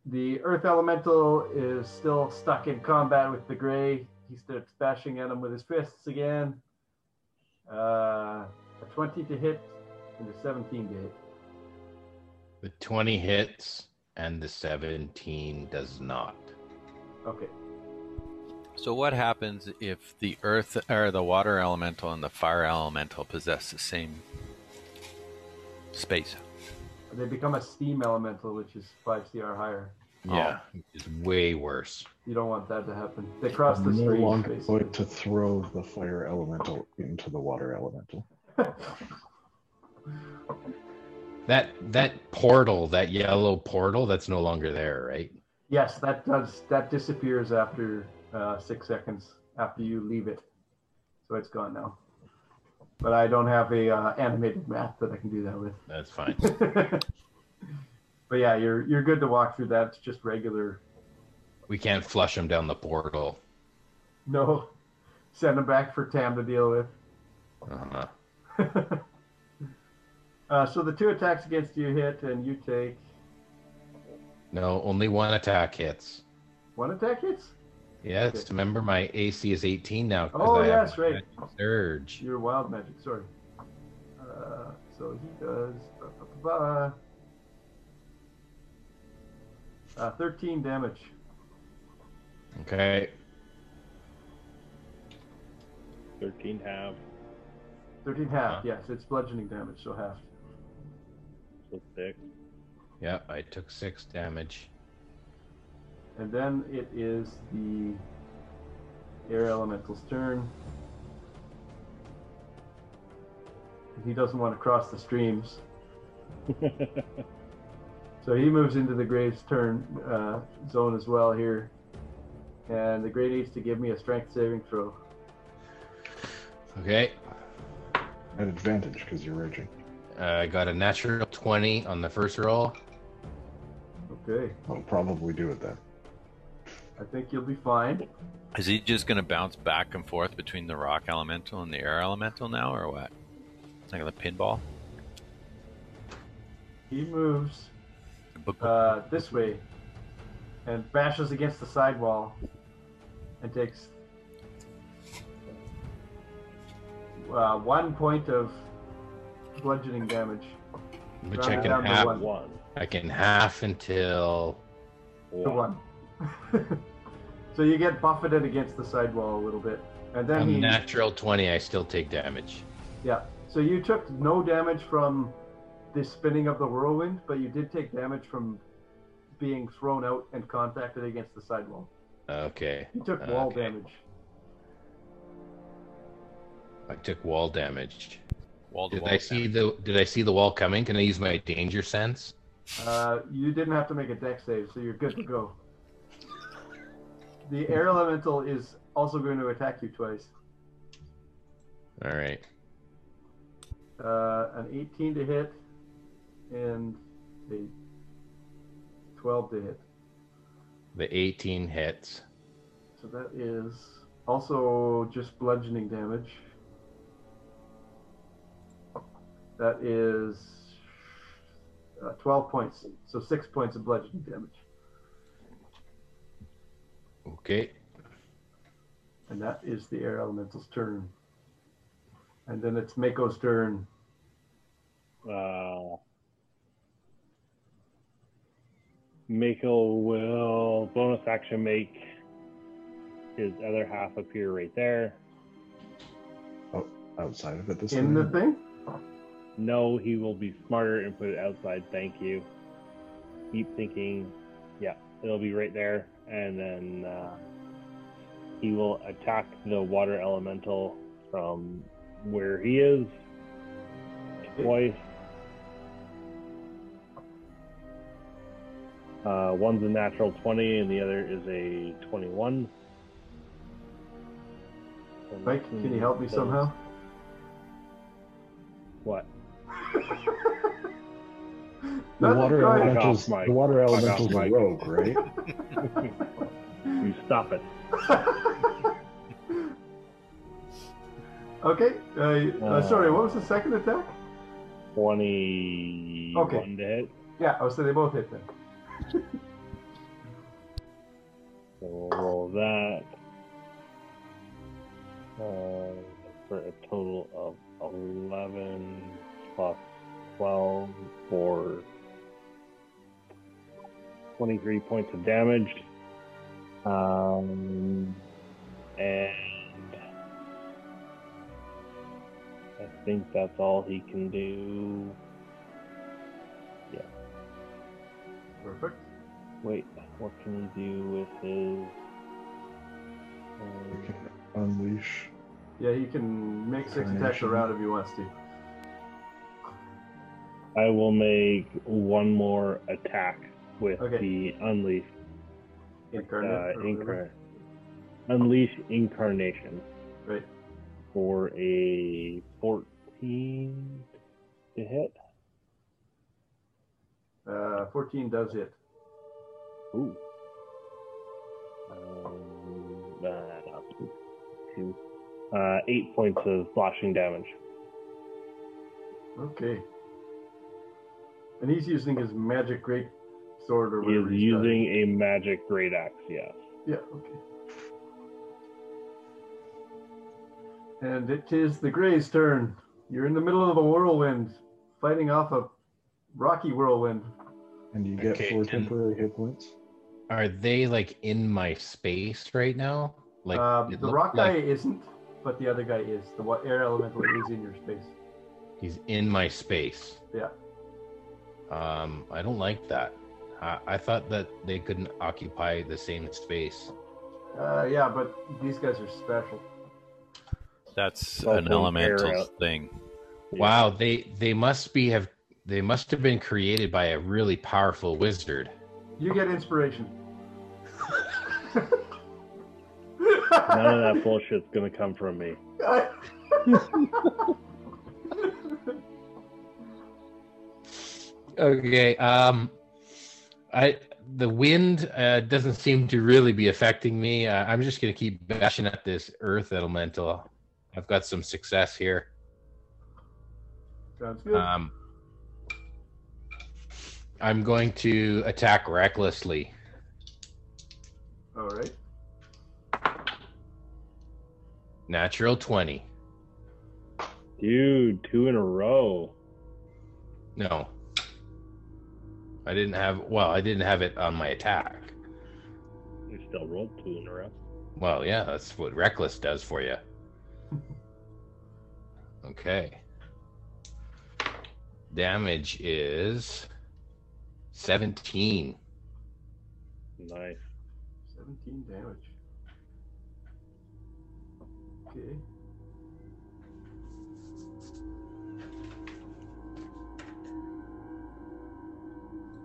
the Earth Elemental is still stuck in combat with the Gray. He starts bashing at him with his fists again. Uh, a 20 to hit and a 17 to hit. The 20 hits and the 17 does not. Okay. So what happens if the earth or the water elemental and the fire elemental possess the same space? They become a steam elemental, which is 5 CR higher. Yeah, oh, it's way worse. You don't want that to happen. They cross the I'm no stream, longer basically. going to throw the fire elemental into the water elemental. [LAUGHS] That that portal, that yellow portal, that's no longer there, right? yes, that does that disappears after uh, six seconds after you leave it, so it's gone now. But I don't have a uh, animated map that I can do that with. That's fine. [LAUGHS] but yeah, you're you're good to walk through that. It's just regular. we can't flush them down the portal. No, send them back for Tam to deal with. Uh-huh. [LAUGHS] uh, so the two attacks against you hit, and you take No, only one attack hits. one attack hits. Yes, Okay. remember my AC is 18 now. Oh, I have yes, right. Surge. Your wild magic. Sorry. Uh, so he does ba, ba, ba, ba. Uh, 13 damage. Okay. 13 half, 13 half. Huh. Yes, it's bludgeoning damage, so half. so 6. Yeah, I took six damage. And then it is the air elemental's turn. He doesn't want to cross the streams, [LAUGHS] so he moves into the Grave's turn uh, zone as well here. And the Grey needs to give me a strength saving throw. Okay. At advantage because you're raging. Uh, I got a natural 20 on the first roll. Okay, I'll probably do it then. I think you'll be fine. Is he just going to bounce back and forth between the rock elemental and the air elemental now, or what? Like a pinball? He moves Boop, boop. uh, this way and bashes against the sidewall and takes uh, one point of bludgeoning damage. Which Round I can half. one. I can half until. The one. [LAUGHS] [LAUGHS] so you get buffeted against the sidewall a little bit, and then A he natural 20, I still take damage. yeah. So you took no damage from the spinning of the whirlwind, but you did take damage from being thrown out and contacted against the sidewall. Okay. You took wall Okay. damage. I took wall damage. Wall to Did wall I see the Did I see the wall coming? Can I use my danger sense? Uh, you didn't have to make a Dex save, so you're good to go. The air elemental is also going to attack you twice. All right. Uh, an 18 to hit and a 12 to hit. The 18 hits. So that is also just bludgeoning damage. That is uh, 12 points. So 6 points of bludgeoning damage. Okay. And that is the air elemental's turn. And then it's Mako's turn. Uh, Mako will bonus action make his other half appear right there. Oh, Outside of it this time. In the thing? No, he will be smarter and put it outside. Thank you. Keep thinking. Yeah, it'll be right there. And then uh, he will attack the water elemental from where he is twice. Uh, one's a natural 20 and the other is a 21. And Mike, can you help me somehow? What? [LAUGHS] [LAUGHS] The Nothing, water go elementals. Mike. The water Fuck off, elementals a Mike. rogue, right? [LAUGHS] [LAUGHS] You stop it. okay. Uh, uh, sorry, what was the second attack? Twenty. Okay. to hit. Yeah, oh, so they both hit then. So we'll roll that. Uh, for a total of 11 plus 12 for 23 points of damage. Um, and I think that's all he can do. Yeah. Perfect. Wait, what can he do with his. You Um, can unleash. Yeah, he can make six attacks Incarnation. round if he wants to. I will make one more attack with Okay. the unleash. Incarnate. Uh, incar- unleash incarnation Right. for a 14 to hit. Uh, 14 does hit. Ooh. Um, uh, two. Uh, eight points of slashing damage. Okay. And he's using his magic great sword or He is whatever he's got. using a magic great axe, yes. Yeah, okay. And it is the Gray's turn. You're in the middle of a whirlwind, fighting off a rocky whirlwind. And you get Okay, four and- temporary hit points. Are they like in my space right now? Like um, it the looked rock guy like isn't, but the other guy is. The wa- air elemental is in your space. he's in my space. Yeah. Um, I don't like that. I, I thought that they couldn't occupy the same space. Uh, yeah, but these guys are special. That's Also an an elemental arrow. thing. Wow, they they must be have they must have been created by a really powerful wizard. You get inspiration. None of that bullshit's gonna come from me. [LAUGHS] [LAUGHS] Okay. Um, I the wind uh, doesn't seem to really be affecting me. Uh, I'm just gonna keep bashing at this earth elemental. I've got some success here. Sounds good. Um, I'm going to attack recklessly. All right. Natural twenty. Dude, two in a row. No. I didn't have. Well, I didn't have it on my attack. You still rolled two in a row. Well, yeah, that's what reckless does for you. Okay. Damage is 17. Nice. 17 damage. Okay.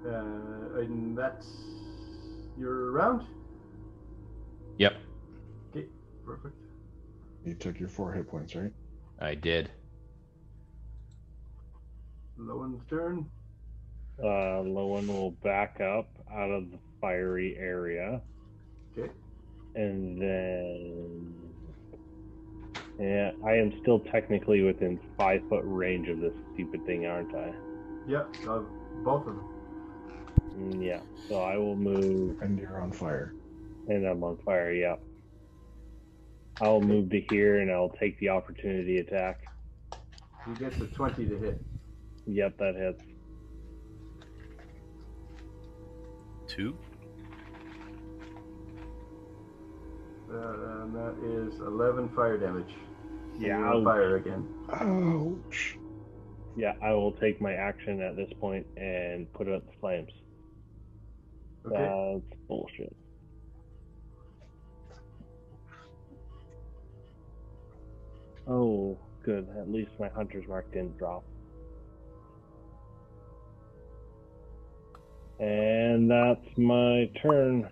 Uh, and that's your round? Yep, Okay, perfect. You took your four hit points, right? I did. Lowen's turn. Uh, Lowen will back up out of the fiery area. Okay. And then. Yeah, I am still technically within five foot range of this stupid thing, aren't I? Yeah, uh, both of them. Mm, yeah. So I will move, And you're on fire. and I'm on fire. Yeah. I'll move to here, and I'll take the opportunity attack. You get the 20 to hit. Yep, that hits. Two. Uh, and that is 11 fire damage. Yeah, I'll- fire again. Ouch. Yeah, I will take my action at this point and put out the flames. Okay. That's bullshit. Oh, good. At least my hunter's mark didn't drop. And that's my turn.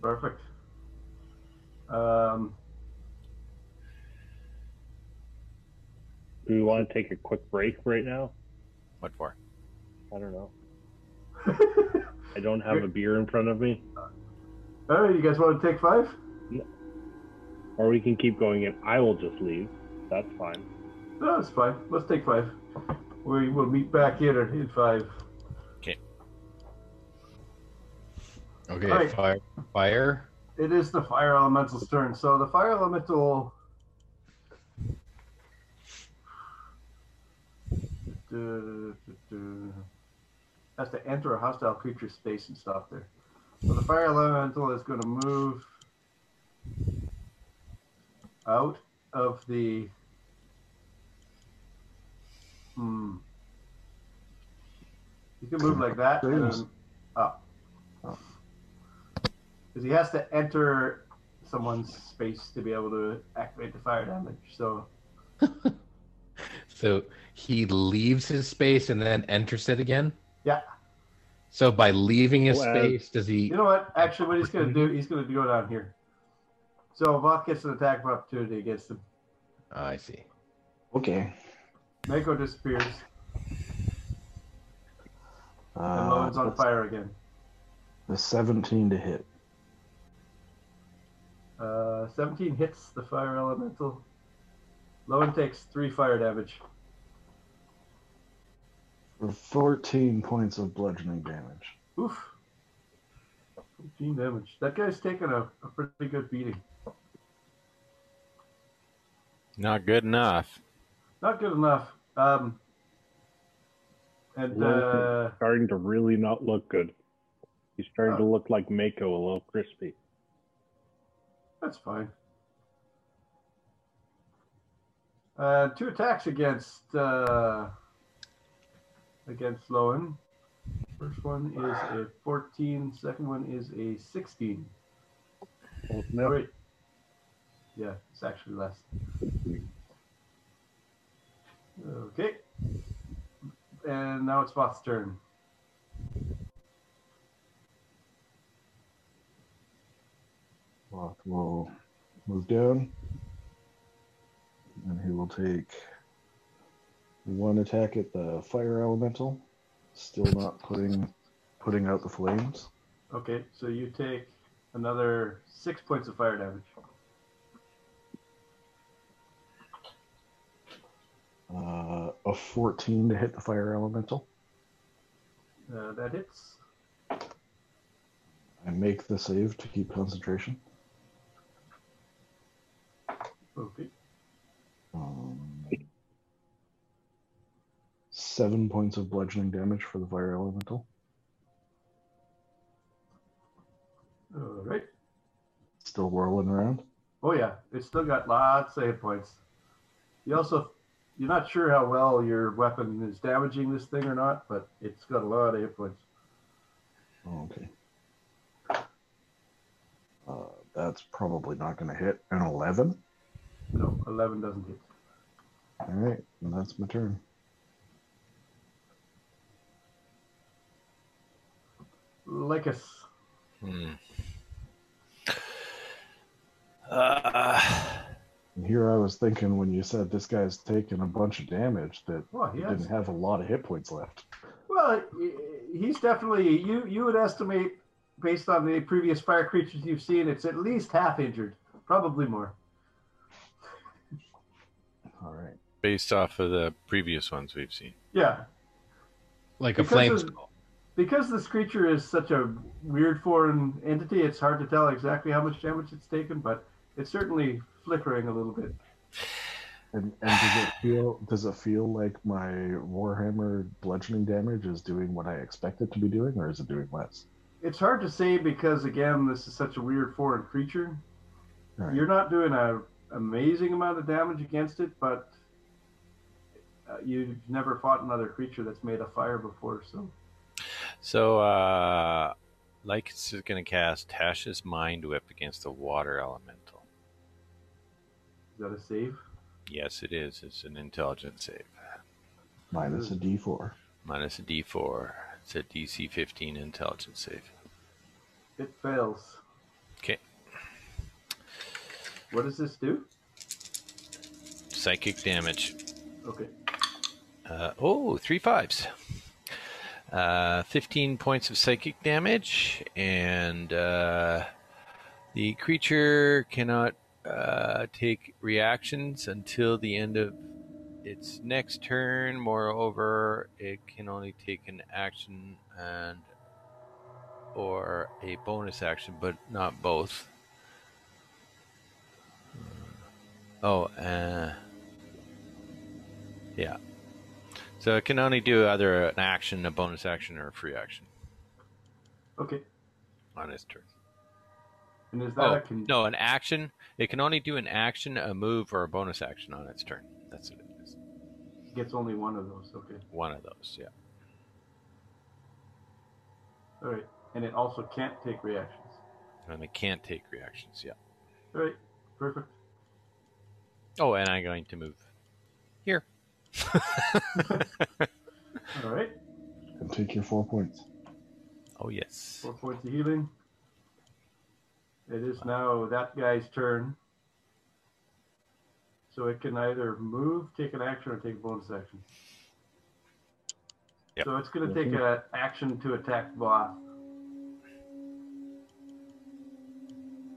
Perfect. Um, Do we want to take a quick break right now? What for? I don't know. [LAUGHS] I don't have a beer in front of me. all right, you guys want to take five? Or we can keep going and I will just leave. That's fine. No, it's fine. Let's take five. We will meet back here in five. Okay, Alright. fire. Fire. It is the fire elemental's turn. So the fire elemental du- du- du- has to enter a hostile creature space and stop there. So the fire elemental is going to move out of the. Hmm. Can move like that and then up. Because he has to enter someone's space to be able to activate the fire damage. So [LAUGHS] So he leaves his space and then enters it again. Yeah. So by leaving his Well, space, does he? You know what? Actually, what he's going to do, he's going to go down here. So Voth gets an attack of opportunity against him. Oh, I see. Okay. Mako disappears, and Uh, Lowen's on fire again. The 17 to hit. Uh, 17 hits the fire elemental. Lowen takes three fire damage. For 14 points of bludgeoning damage. Oof. 14 damage. That guy's taking a, a pretty good beating. Not good enough. Not good enough. Um, and uh, starting to really not look good. He's starting to look like Mako, a little crispy. That's fine. Uh, two attacks against uh, against Lowen. First one is a 14. Second one is a 16. Oh, Oh, no. wait. Yeah, it's actually less. Okay. And now it's Voth's turn. Voth will move down. And he will take one attack at the fire elemental. Still not putting putting out the flames. Okay, so you take another six points of fire damage. Uh, a 14 to hit the fire elemental. Uh, that hits. I make the save to keep concentration. Okay. Um, seven points of bludgeoning damage for the fire elemental. All right. Still whirling around. Oh yeah, it's still got lots of hit points. You also, you're not sure how well your weapon is damaging this thing or not, but it's got a lot of hit points. Oh, okay. Uh, that's probably not going to hit. An 11. No, 11 doesn't hit. All right, and that's my turn. Lycus. Hmm. Uh, And here I was thinking when you said this guy's taking a bunch of damage that Well, he he has. didn't have a lot of hit points left. Well, he's definitely you. You would estimate based on the previous fire creatures you've seen, it's at least half injured, probably more. All right. based off of the previous ones we've seen. Yeah, Like a Because flame of- skull. Because this creature is such a weird foreign entity, it's hard to tell exactly how much damage it's taken, but it's certainly flickering a little bit. And, and does it feel does it feel like my warhammer bludgeoning damage is doing what I expect it to be doing, or is it doing less? It's hard to say because again, this is such a weird foreign creature. Right. You're not doing a amazing amount of damage against it, but uh, you've never fought another creature that's made of fire before, so So, uh, Lycus is going to cast Tasha's Mind Whip against the water elemental. is that a save? Yes, it is. It's an intelligence save. Minus a D4. Minus a d4. It's a DC 15 intelligence save. It fails. Okay. What does this do? Psychic damage. Okay. Uh, oh, three fives. Uh, 15 points of psychic damage, and uh, the creature cannot uh, take reactions until the end of its next turn. Moreover, it can only take an action and or a bonus action, but not both. Oh, uh, yeah. So it can only do either an action, a bonus action, or a free action Okay. on its turn. And is that Oh a con- no, an action. It can only do an action, a move, or a bonus action on its turn. That's what it is. It gets only one of those? Okay. One of those. Yeah. All right. And it also can't take reactions. And it can't take reactions. Yeah. All right. Perfect. Oh, and I'm going to move here. [LAUGHS] All right. And take your four points. Oh yes. Four points of healing. It is now that guy's turn. So it can either move, take an action, or take a bonus action. Yep. So it's going to take an action to attack boss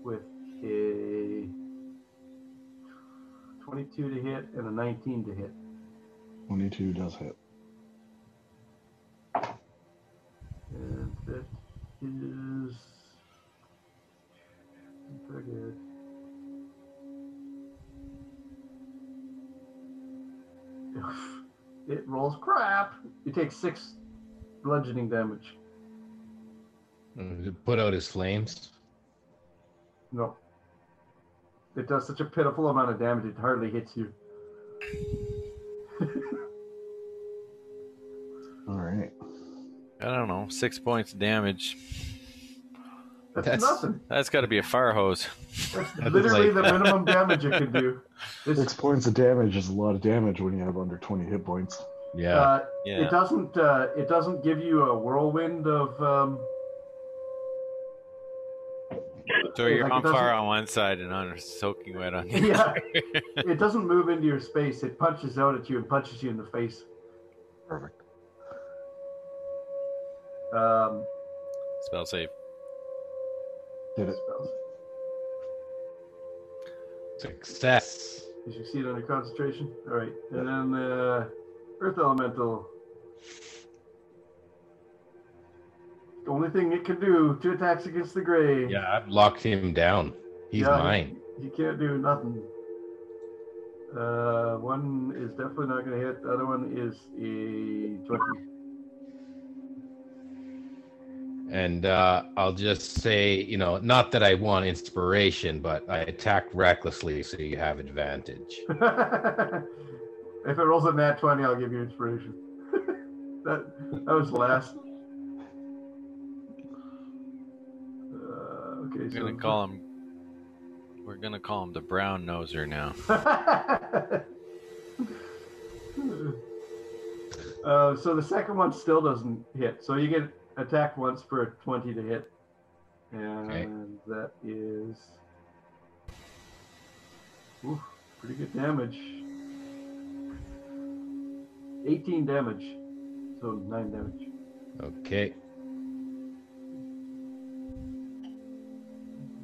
with a 22 to hit and a 19 to hit. 22 does hit. And that is very good. It rolls crap. You take six bludgeoning damage. Uh, Put out his flames. No. It does such a pitiful amount of damage, it hardly hits you. All right. I don't know. Six points of damage. That's, That's- nothing. That's got to be a fire hose. That's That's literally like- the minimum damage it can do. This, Six points of damage is a lot of damage when you have under 20 hit points. Yeah. uh, Yeah. It doesn't. Uh, it doesn't give you a whirlwind of. Um, So you're like on fire on one side and on soaking wet on [LAUGHS] the Yeah. other. it doesn't move into your space. It punches out at you and punches you in the face. Perfect. Um, Spell save. Did it. spells. Success. You succeed under concentration. All right, and then uh, Earth Elemental. The only thing it can do: two attacks against the Gray. Yeah, I've locked him down. He's Yeah, mine. He, he can't do nothing. Uh, one is definitely not going to hit. The other one is a twenty. And uh, I'll just say, you know, not that I want inspiration, but I attacked recklessly, so you have advantage. [LAUGHS] if it rolls a nat 20, I'll give you inspiration. [LAUGHS] that, that was the last. Okay, We're so. gonna call him. We're gonna call him the brown noser now. [LAUGHS] uh, so the second one still doesn't hit. So you get attacked once for a 20 to hit. And Okay. that is. Ooh, pretty good damage. 18 damage. So 9 damage. Okay.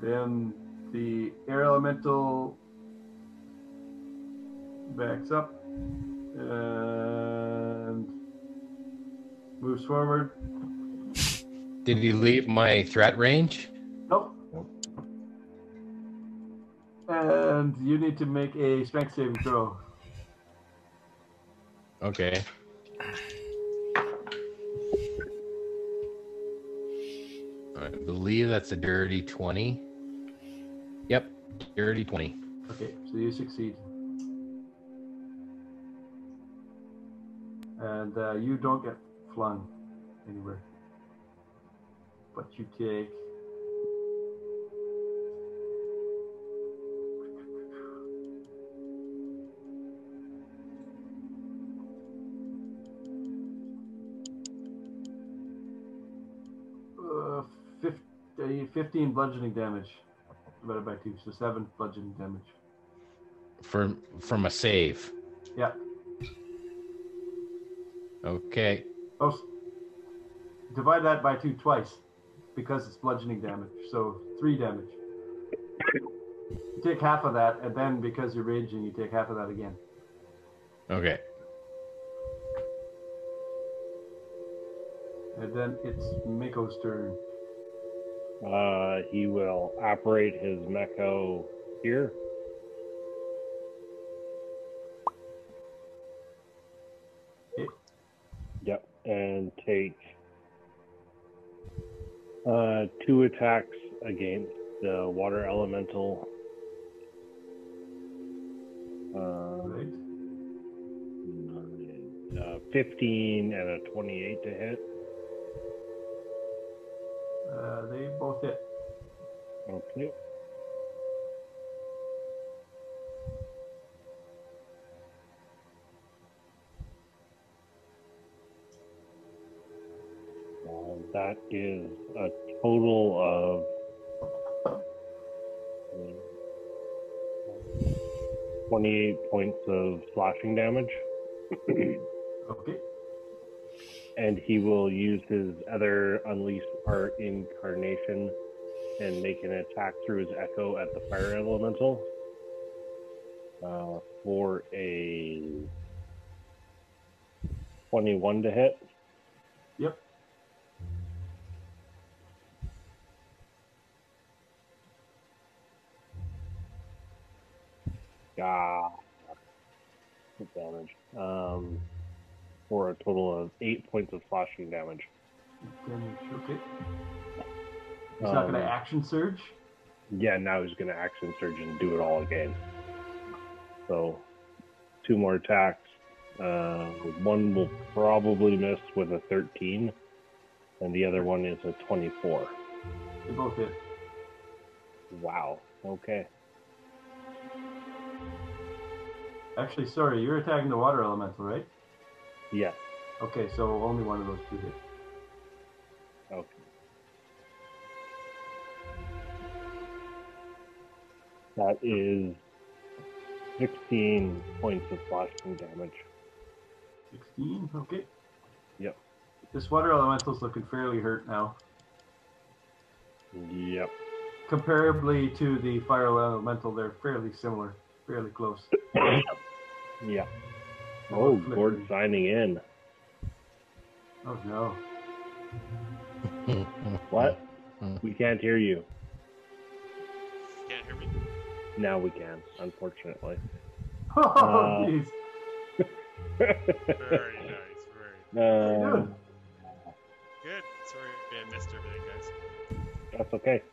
Then the air elemental backs up and moves forward. Did he leave my threat range? Nope. And you need to make a strength saving throw. Okay. I believe that's a dirty 20. Yep, dirty 20. Okay, so you succeed. And uh, you don't get flung anywhere. But you take. Uh, 15 bludgeoning damage divided by 2, so 7 bludgeoning damage. From from a save. Yeah. Okay. Oh, divide that by two twice because it's bludgeoning damage. So three damage. You take half of that, and then because you're raging, you take half of that again. Okay. And then it's Mako's turn. Uh, he will operate his Meko here. Yep, and take uh, two attacks against the water elemental. Uh, Right. uh, 15 and a 28 to hit. Uh, they both hit. Okay. Uh, that is a total of uh, 28 points of slashing damage. [CLEARS THROAT] Okay. And he will use his other unleashed art incarnation and make an attack through his echo at the fire elemental uh, for a 21 to hit. Yep. Ah, damage. Um, for a total of eight points of slashing damage. Damage. Okay. He's not going to Um, action surge. Yeah, now he's going to action surge and do it all again. So, two more attacks. Uh, one will probably miss with a 13, and the other one is a 24. They both hit. Wow. Okay. Actually, sorry, you're attacking the water elemental, right? Yeah. Okay, so only one of those two hit. Okay. That is 16 points of slashing damage. 16. Okay. Yep. This water elemental's looking fairly hurt now. Yep. Comparably to the fire elemental, they're fairly similar, fairly close. [COUGHS] Yeah. Oh, [LAUGHS] Flickering. Gord signing in. Oh no. What? We can't hear you. Can't hear me. Now we can, unfortunately. [LAUGHS] Oh, Uh, jeez. Very nice. Very How you uh, good. Sorry I missed everything, guys. that's okay.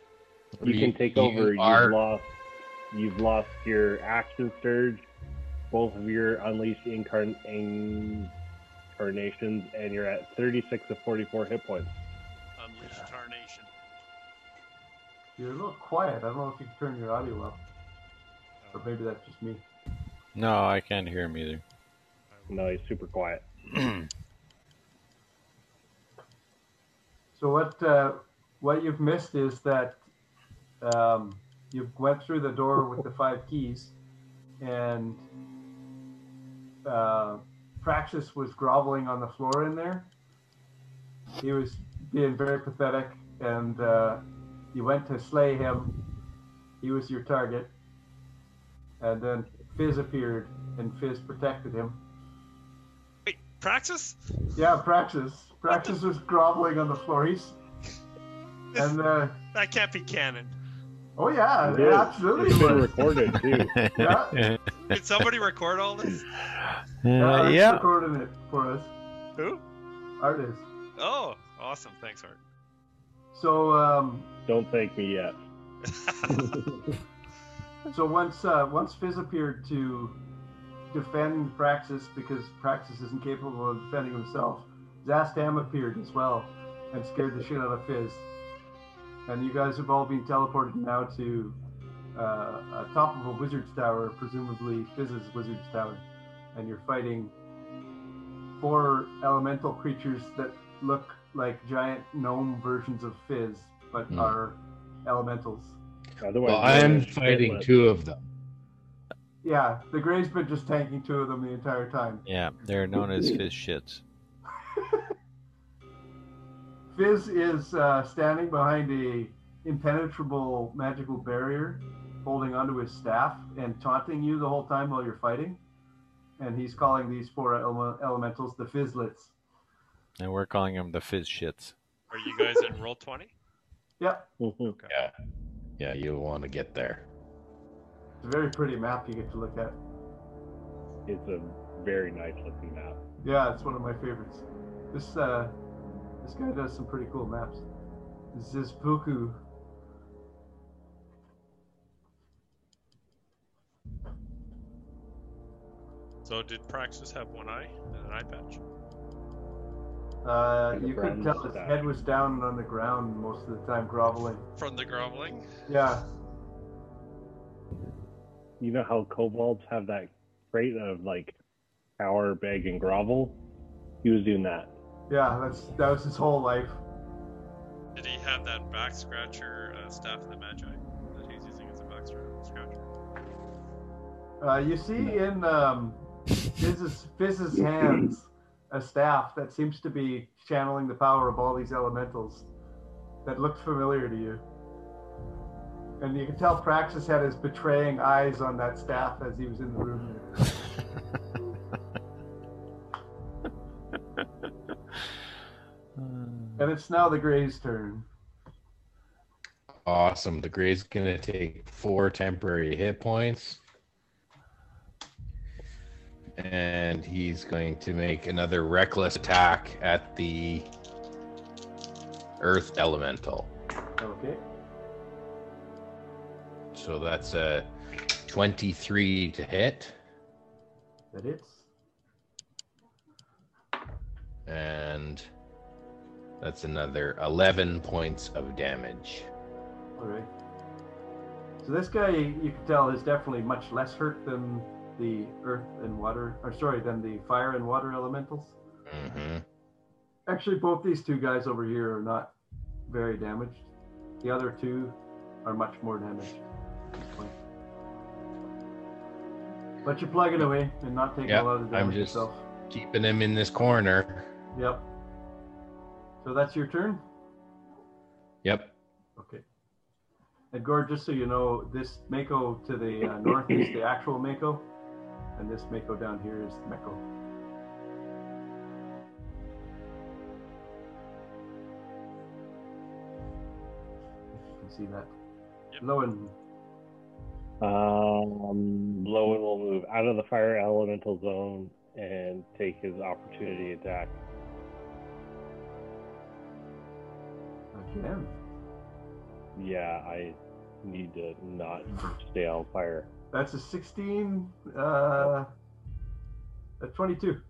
You can take you over. are- You've lost. You've lost your action surge, both of your unleashed incarn- incarnations, and you're at 36 of 44 hit points. Unleash Tarnation. You're a little quiet. I don't know if you can turn your audio up, or maybe that's just me. No, I can't hear him either. No, he's super quiet. [CLEARS THROAT] So what uh, what you've missed is that um, you went through the door with the five keys, and uh, Praxis was groveling on the floor in there. He was being very pathetic, and uh, you went to slay him. He was your target, and then Fizz appeared, and Fizz protected him. Wait, Praxis? Yeah, Praxis. Praxis was groveling on the floor. He's and uh, That can't be canon. oh yeah, It it is. absolutely It's been was. recorded too. [LAUGHS] Yeah. Did somebody record all this? Yeah, Uh, Art's yeah. recording it for us. Who? Art is. Oh, awesome. Thanks, Art. So um, Don't thank me yet. [LAUGHS] so once uh, once Fizz appeared to defend Praxis because Praxis isn't capable of defending himself, Szass Tam appeared as well and scared the shit out of Fizz. And you guys have all been teleported now to uh, a top of a wizard's tower, presumably Fizz's wizard's tower, and you're fighting four elemental creatures that look like giant gnome versions of Fizz, but Hmm. are elementals. Otherwise, Well, I'm fighting Shitless. two of them. Yeah, the Grey's been just tanking two of them the entire time. Yeah, they're known as fizz shits. [LAUGHS] Fizz is uh, standing behind a impenetrable magical barrier, holding onto his staff and taunting you the whole time while you're fighting. And he's calling these four ele- elementals the Fizzlets. And we're calling them the fizz shits. Are you guys in Roll20? Yep, Mhm. Yeah, yeah, you'll want to get there. it's a very pretty map you get to look at. It's a very nice looking map. Yeah, it's one of my favorites. This uh, this guy does some pretty cool maps. Zizpuku. So did Praxis have one eye and an eye patch? Uh, you could tell his mustache. head was down on the ground most of the time, groveling. From the groveling? Yeah, You know how kobolds have that trait of like power, beg, and grovel? He was doing that. yeah, that's that was his whole life. Did he have that back scratcher uh, staff of the Magi that he's using as a back scratcher? Uh, you see in um, Fizz's, Fizz's hands a staff that seems to be channeling the power of all these elementals that looked familiar to you. And you can tell Praxis had his betraying eyes on that staff as he was in the room. [LAUGHS] And it's now the Gray's turn. Awesome. The Gray's gonna take four temporary hit points. And he's going to make another reckless attack at the Earth Elemental. Okay. So that's a 23 to hit. That hits. And that's another 11 points of damage. All right. So this guy, you can tell, is definitely much less hurt than the earth and water, or sorry, than the fire and water elementals. hmm Actually, both these two guys over here are not very damaged. The other two are much more damaged at this point. But you're plugging away and not taking Yeah, a lot of damage I'm just- yourself. Keeping him in this corner. Yep. So that's your turn? Yep. Okay. And Gord, just so you know, this Mako to the uh, north is the actual Mako, and this Mako down here is Meko. If you can see that. Yep. Lowen, Um, Lowen will move out of the fire elemental zone and take his opportunity attack. again. Yeah, I need to not stay on fire. That's a 16, uh, a 22.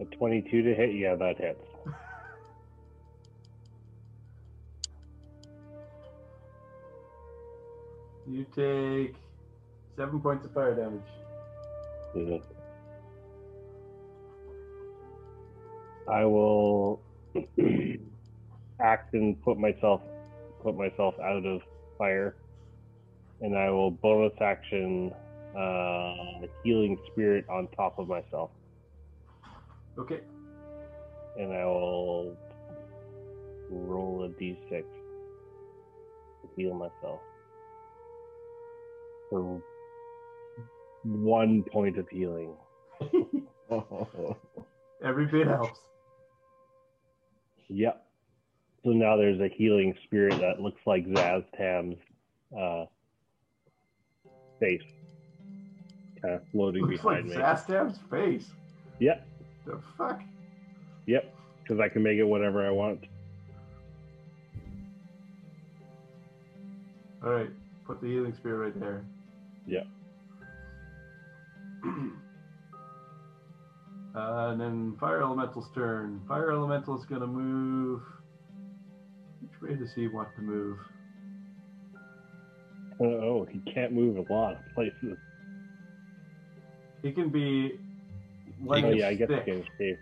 A 22 to hit, yeah, that hits. [LAUGHS] You take seven points of fire damage. Mhm. I will [CLEARS THROAT] act and put myself put myself out of fire, and I will bonus action uh, healing spirit on top of myself, Okay. and I will roll a d6 to heal myself for one point of healing. [LAUGHS] Every bit helps. Yep. So now there's a healing spirit that looks like Szass Tam's uh, face, kind of floating Looks like behind me. Szass Tam's face. Yep, The fuck? yep. Because I can make it whatever I want. All right, put the healing spear right there. Yep. [CLEARS THROAT] Uh, and then fire elemental's turn. Fire Elemental's gonna move. Which way does he want to move? Oh, oh, he can't move a lot of places. He can be. One Oh inch yeah, I guess he thick. can escape.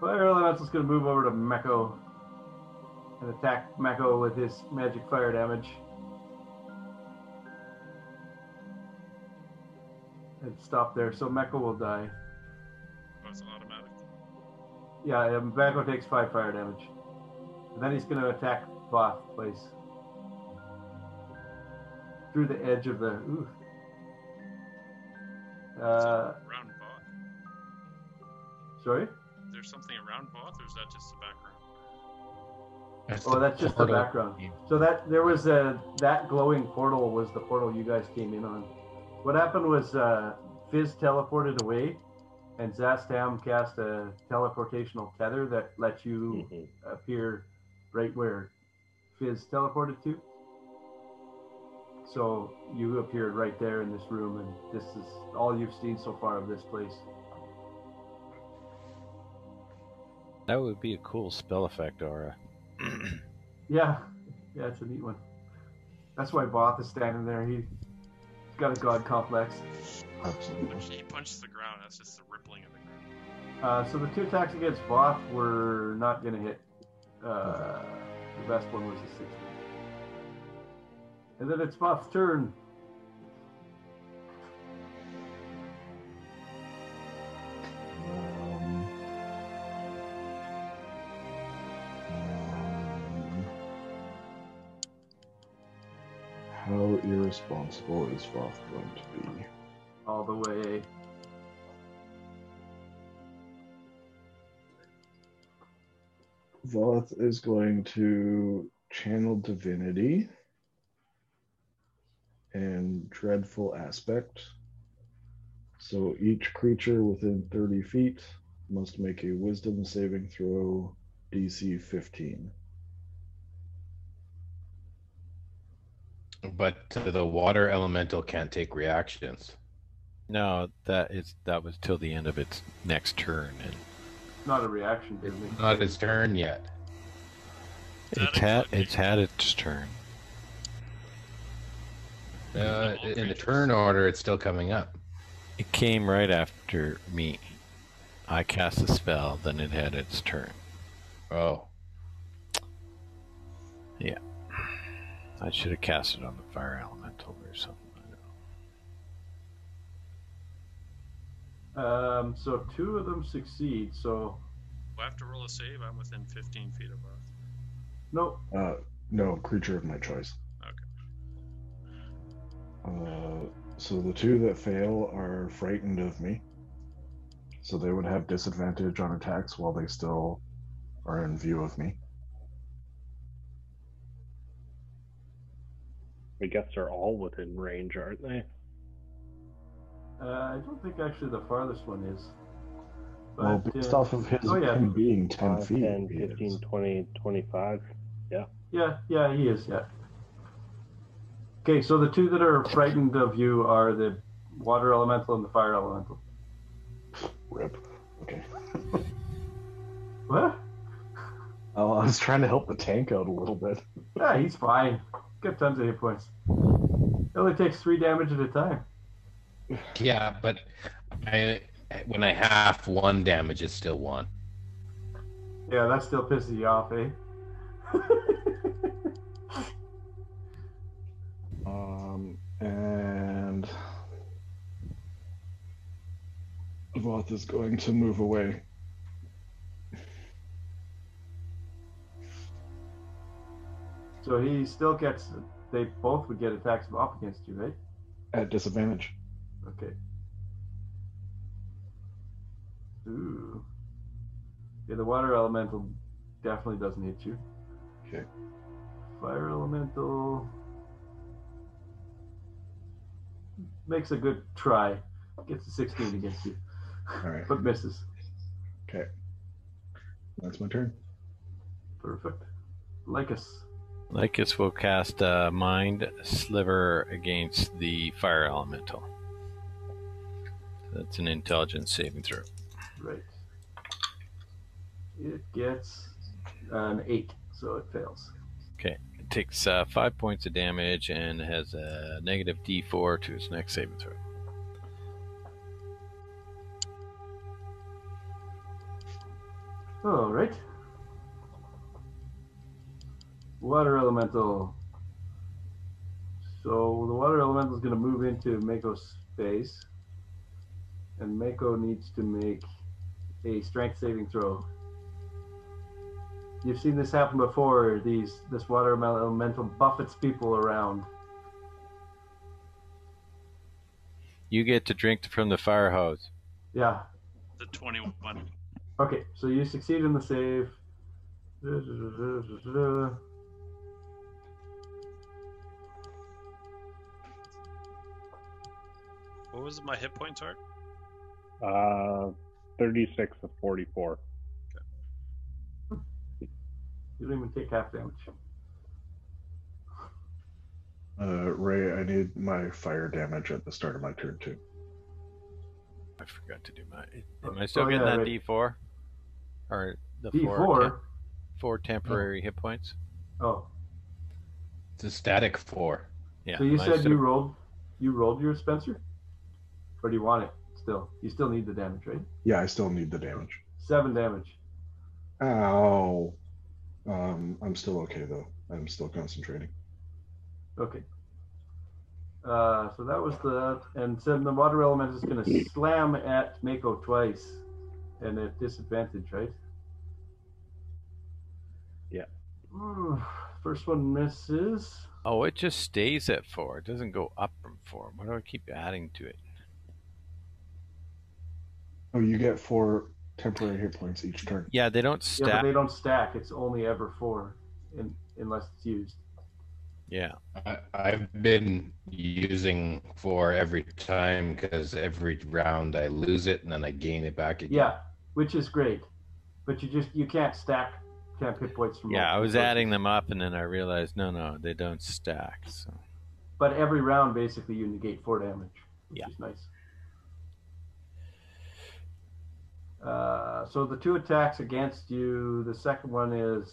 Fire elemental's gonna move over to Meko and attack Meko with his magic fire damage. And stop there, so Meko will die. Oh, automatic. Yeah, Meko takes five fire damage. And then he's gonna attack Voth place. Through the edge of the ooh. Uh, around Voth. sorry? Is there something around Voth, or is that just the background? Oh, that's just the portal. background. So that there was a that glowing portal was the portal you guys came in on. What happened was uh, Fizz teleported away, and Szass Tam cast a teleportational tether that lets you Mhm. appear right where Fizz teleported to. So you appeared right there in this room, and this is all you've seen so far of this place. That would be a cool spell effect, Aura. [CLEARS THROAT] Yeah, yeah, it's a neat one. That's why Voth is standing there. He, he's got a god complex. Absolutely. He punched the ground. That's just the rippling of the ground. Uh, so the two attacks against Voth were not going to hit. Uh, the best one was a 16. And then it's Voth's turn. How irresponsible is Voth going to be? all the way. Voth is going to channel divinity and dreadful aspect. So each creature within 30 feet must make a wisdom saving throw DC 15. But the water elemental can't take reactions. No, that is that was till the end of its next turn, and Not a reaction, Disney. Not his turn yet. It's had it's had its turn. Uh, in the turn order, it's still coming up. It came right after me. I cast a spell, then it had its turn. Oh, Yeah. I should have cast it on the fire elemental or something. I don't know. Um, so two of them succeed. So Do I have to roll a save? I'm within 15 feet of Voth. no, Uh, no, creature of my choice. Okay. Uh, so the two that fail are frightened of me. So they would have disadvantage on attacks while they still are in view of me. I guess they're all within range, aren't they? uh, I don't think actually the farthest one is. Well, based uh, off of his oh, yeah. being 10 5, feet. 10, he 15, 20, 25. Yeah, yeah, he is. Yeah. Okay, so the two that are frightened of you are the water elemental and the fire elemental. Rip. Okay. [LAUGHS] What? Oh, I was trying to help the tank out a little bit. Yeah, he's fine. Got tons of hit points. It only takes three damage at a time. yeah, but I when I half one damage, it's still one. Yeah, that still pisses you off, eh? [LAUGHS] Um, and Voth is going to move away. so he still gets. They both would get attacks up against you, right? At disadvantage. Okay. Ooh. Yeah, the water elemental definitely doesn't hit you. Okay. Fire elemental makes a good try. Gets a 16 against you, All right. [LAUGHS] but misses. Okay. That's my turn. Perfect. Lycus. Lycus will cast a Mind Sliver against the Fire Elemental. That's an intelligence saving throw. Right. It gets an 8, so it fails. It takes uh, 5 points of damage and has a negative d4 to its next saving throw. All right. Water elemental. So the water elemental is going to move into Mako's space, and Mako needs to make a strength saving throw. You've seen this happen before. These this water elemental buffets people around. You get to drink from the fire hose. Yeah. The 21. Okay. So you succeed in the save. What was my hit points, Art? Uh, 36 of 44. You don't even take half damage. Uh, Ray, I need my fire damage at the start of my turn too. I forgot to do my. Am I still Oh, getting yeah, that right. D4? Or the D four, four. tem- four temporary hit points? Oh, It's a static four. Yeah. so you said still- you rolled, you rolled your Spencer, or do you want it still? You still need the damage, right? Yeah, I still need the damage. Seven damage. Ow. Um, I'm still okay though. I'm still concentrating. Okay. Uh, so that was the and then the water element is going to slam at Mako twice, and at disadvantage, right? Yeah. Ooh, First one misses. Oh, it just stays at four. It doesn't go up from four. Why do I keep adding to it? Oh, you get four temporary hit points each turn. Yeah, they don't Yeah, but stack. they don't stack. It's only ever four, in, unless it's used. Yeah. I, I've been using four every time because every round I lose it and then I gain it back again. Yeah, which is great, but you just you can't stack temp hit points from. Yeah, I was sources. adding them up and then I realized no, no, they don't stack. So But every round, basically, you negate four damage, which Yeah. is nice. Uh, so the two attacks against you. The second one is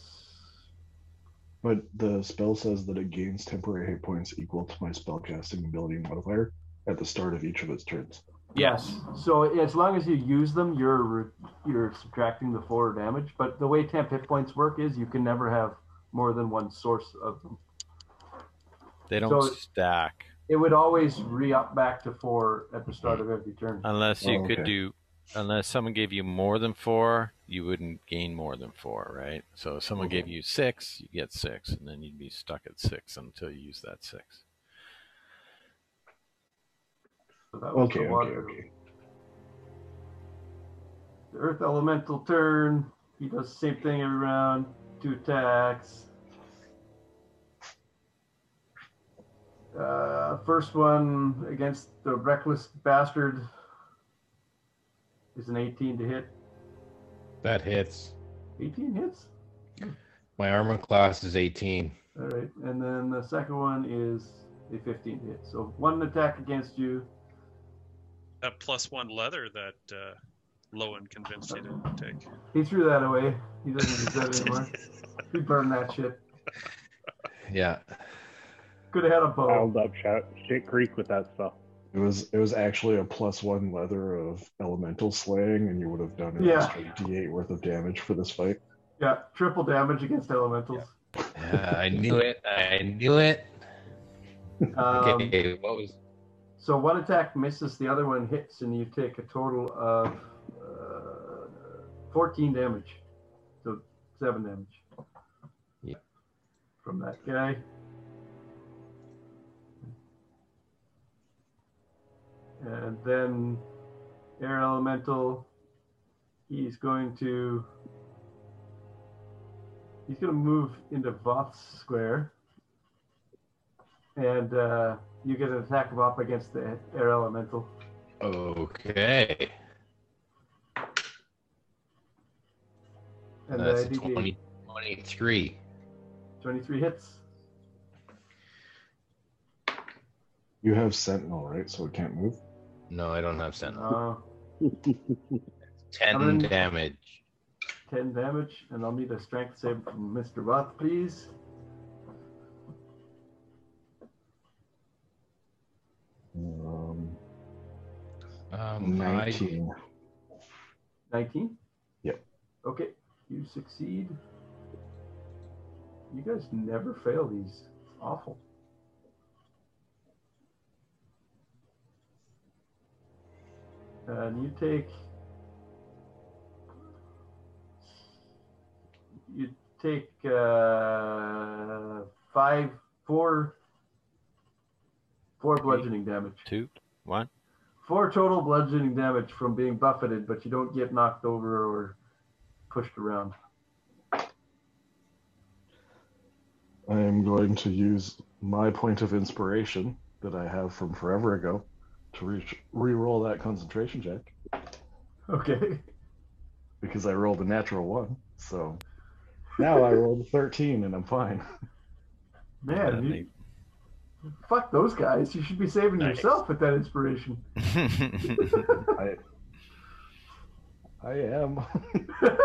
But the spell says that it gains temporary hit points equal to my spellcasting ability modifier at the start of each of its turns. yes. So as long as you use them, you're you're subtracting the four damage. But the way temp hit points work is you can never have more than one source of them. they don't So- stack It would always re up back to four at the start of every turn. unless you Oh, could do. Unless someone gave you more than four, you wouldn't gain more than four, right? So if someone gave you six, you get six, and then you'd be stuck at six until you use that six. So that was Okay, the okay, okay. The Earth Elemental turn. He does the same thing every round. Two attacks. Uh, first one against the Reckless Bastard is an 18 to hit. That hits. 18 hits? My armor class is 18. All right. And then the second one is a 15 to hit. So one attack against you. That plus one leather that uh, Lowen convinced you to take. He threw that away. He doesn't use that anymore. He burned that shit. Yeah. Could have had a bow. Piled up shit, shit creek with that stuff. It was it was actually a plus one leather of elemental slaying, and you would have done an Yeah. extra D8 worth of damage for this fight. Yeah, triple damage against elementals. Yeah, I knew it. I knew it. Um, Okay, what was So one attack misses, the other one hits, and you take a total of uh, 14 damage. So seven damage. Yeah. From that guy. And then air elemental. He's going to. He's going to move into Voth's square. And uh, you get an attack of up against the air elemental. okay? And That's uh, a 20, 23. 23 hits. You have Sentinel, right? So it can't move. No, I don't have sentinel. Uh, [LAUGHS] 10 Seven. damage. 10 damage, and I'll need a strength save from Mr. Roth, please. Um, Um, I, 19. 19? Yep. Okay, you succeed. You guys never fail these. It's awful. And you take. You take uh, five, four, four bludgeoning damage. Two, one. Four total bludgeoning damage from being buffeted, but you don't get knocked over or pushed around. I am going to use my point of inspiration that I have from forever ago to reach re-roll that concentration check. Okay. because I rolled a natural one. So now I rolled a 13 and I'm fine. Man, you, fuck those guys. You should be saving Nice. yourself with that inspiration. [LAUGHS] I I am. [LAUGHS]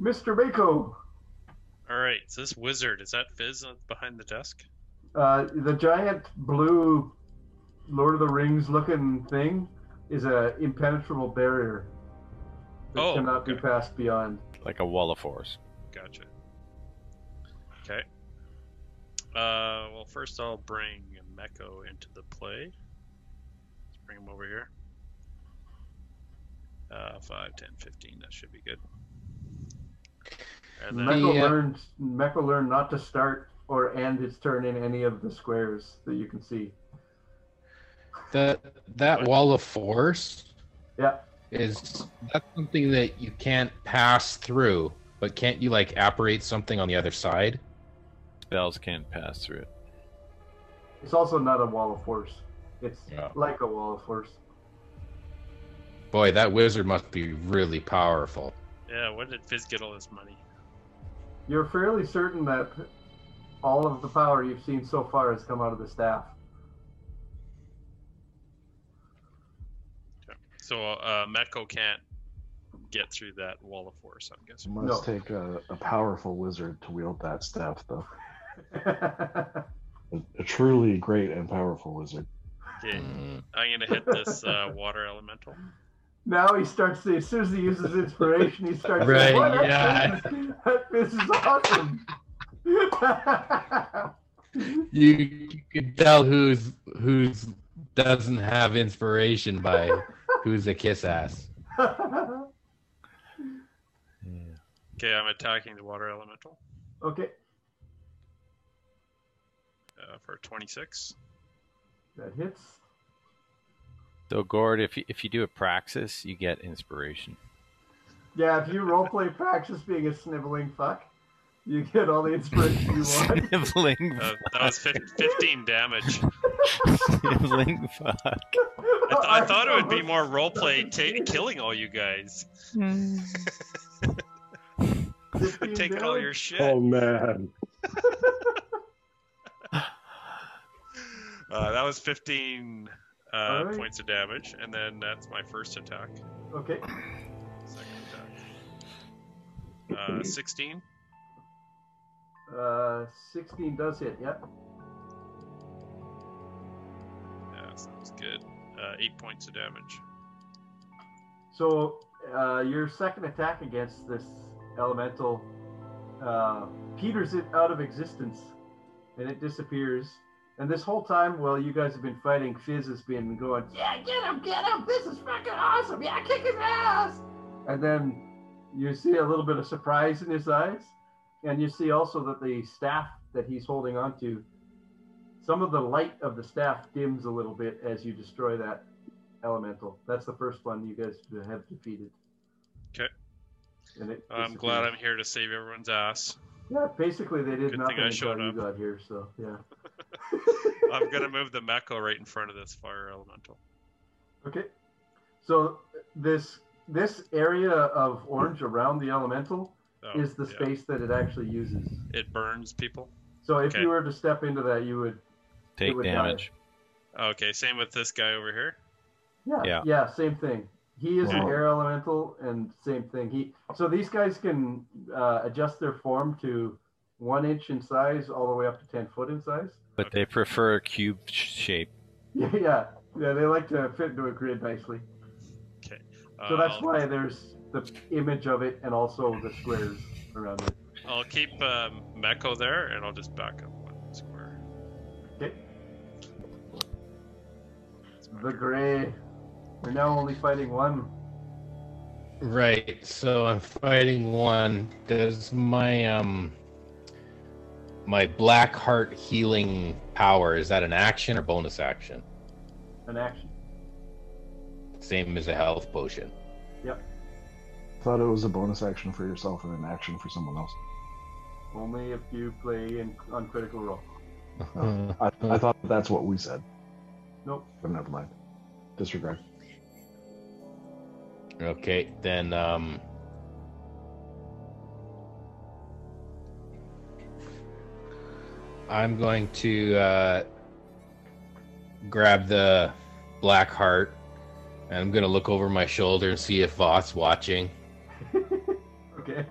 Mr. Mako, All right, so this wizard is that Fizz behind the desk? uh, the giant blue Lord of the Rings looking thing is a impenetrable barrier that Oh, cannot be passed beyond. like a wall of force. Gotcha. Okay. Uh, well, first I'll bring Meko into the play. Let's bring him over here. Uh, 5, 10, 15, that should be good. And then, Meko Yeah. learned Meko learned not to start or end its turn in any of the squares that you can see. That that wall of force Yeah. is that's something that you can't pass through, but can't you like apparate something on the other side? Spells can't pass through it. It's also not a wall of force. It's Yeah. like a wall of force. Boy, that wizard must be really powerful. yeah, where did Fizz get all this money? You're fairly certain that all of the power you've seen so far has come out of the staff. So, uh, Meko can't get through that wall of force, I'm It guessing. must No. take a, a powerful wizard to wield that staff, though. [LAUGHS] A, a truly great and powerful wizard. Okay, Mm. I'm gonna hit this uh, water elemental. now he starts to, as soon as he uses inspiration, he starts Right, saying, "What? yeah. [LAUGHS] This is awesome. [LAUGHS] You, you can tell who's who's doesn't have inspiration by who's a kiss ass. [LAUGHS] Okay, I'm attacking the water elemental okay, uh, for 26. that hits. So Gord, if you, if you do a praxis, you get inspiration. Yeah, if you roleplay [LAUGHS] practice being a sniveling fuck, you get all the inspiration you [LAUGHS] want. Sniveling, Uh, that was fif- 15 damage. sniveling fuck. I, th- I thought it would be more roleplay [LAUGHS] ta- killing all you guys. [LAUGHS] Taking all your shit. Oh man. Uh, that was 15 uh, Alright. points of damage, and then that's my first attack. Okay, Second attack. Uh, 16. uh, 16 does hit. Yep. Yeah, sounds good. Uh, 8 points of damage. So uh, your second attack against this elemental uh, peters it out of existence, and it disappears. And this whole time, while you guys have been fighting, Fizz has been going, "Yeah, get him, get him! This is fucking awesome! Yeah, kick his ass!" And then you see a little bit of surprise in his eyes, and you see also that the staff that he's holding onto, some of the light of the staff dims a little bit as you destroy that elemental. That's the first one you guys have defeated. 'Kay. And it I'm glad I'm here to save everyone's ass. Yeah, basically they did Good thing nothing until you got here. So yeah. [LAUGHS] I'm gonna [LAUGHS] move the Meko right in front of this fire elemental. Okay. So this this area of orange around the elemental Oh, is the yeah. space that it actually uses. It burns people. So if Okay. you were to step into that, you would. Take would die. damage. Okay, same with this guy over here. Yeah. Yeah. Yeah. Same thing. He is an Wow. air elemental, and same thing. He so these guys can uh, adjust their form to one inch in size all the way up to ten foot in size. But they prefer a cube sh- shape. [LAUGHS] Yeah, yeah, yeah. They like to fit into a grid nicely. Uh, So that's I'll, why there's the image of it and also the squares around it. I'll keep um, Meko there, and I'll just back up The gray. We're now only fighting one. Right. So I'm fighting one. Does my um my black heart healing power is that an action or bonus action? An action. Same as a health potion. Yep. Thought it was a bonus action for yourself and an action for someone else. Only if you play in on Critical Role. [LAUGHS] I, I thought that's what we said, Nope. but never mind. Disregard. Okay, then um I'm going to uh grab the black heart and I'm gonna look over my shoulder and see if Voth's watching. [LAUGHS] Okay.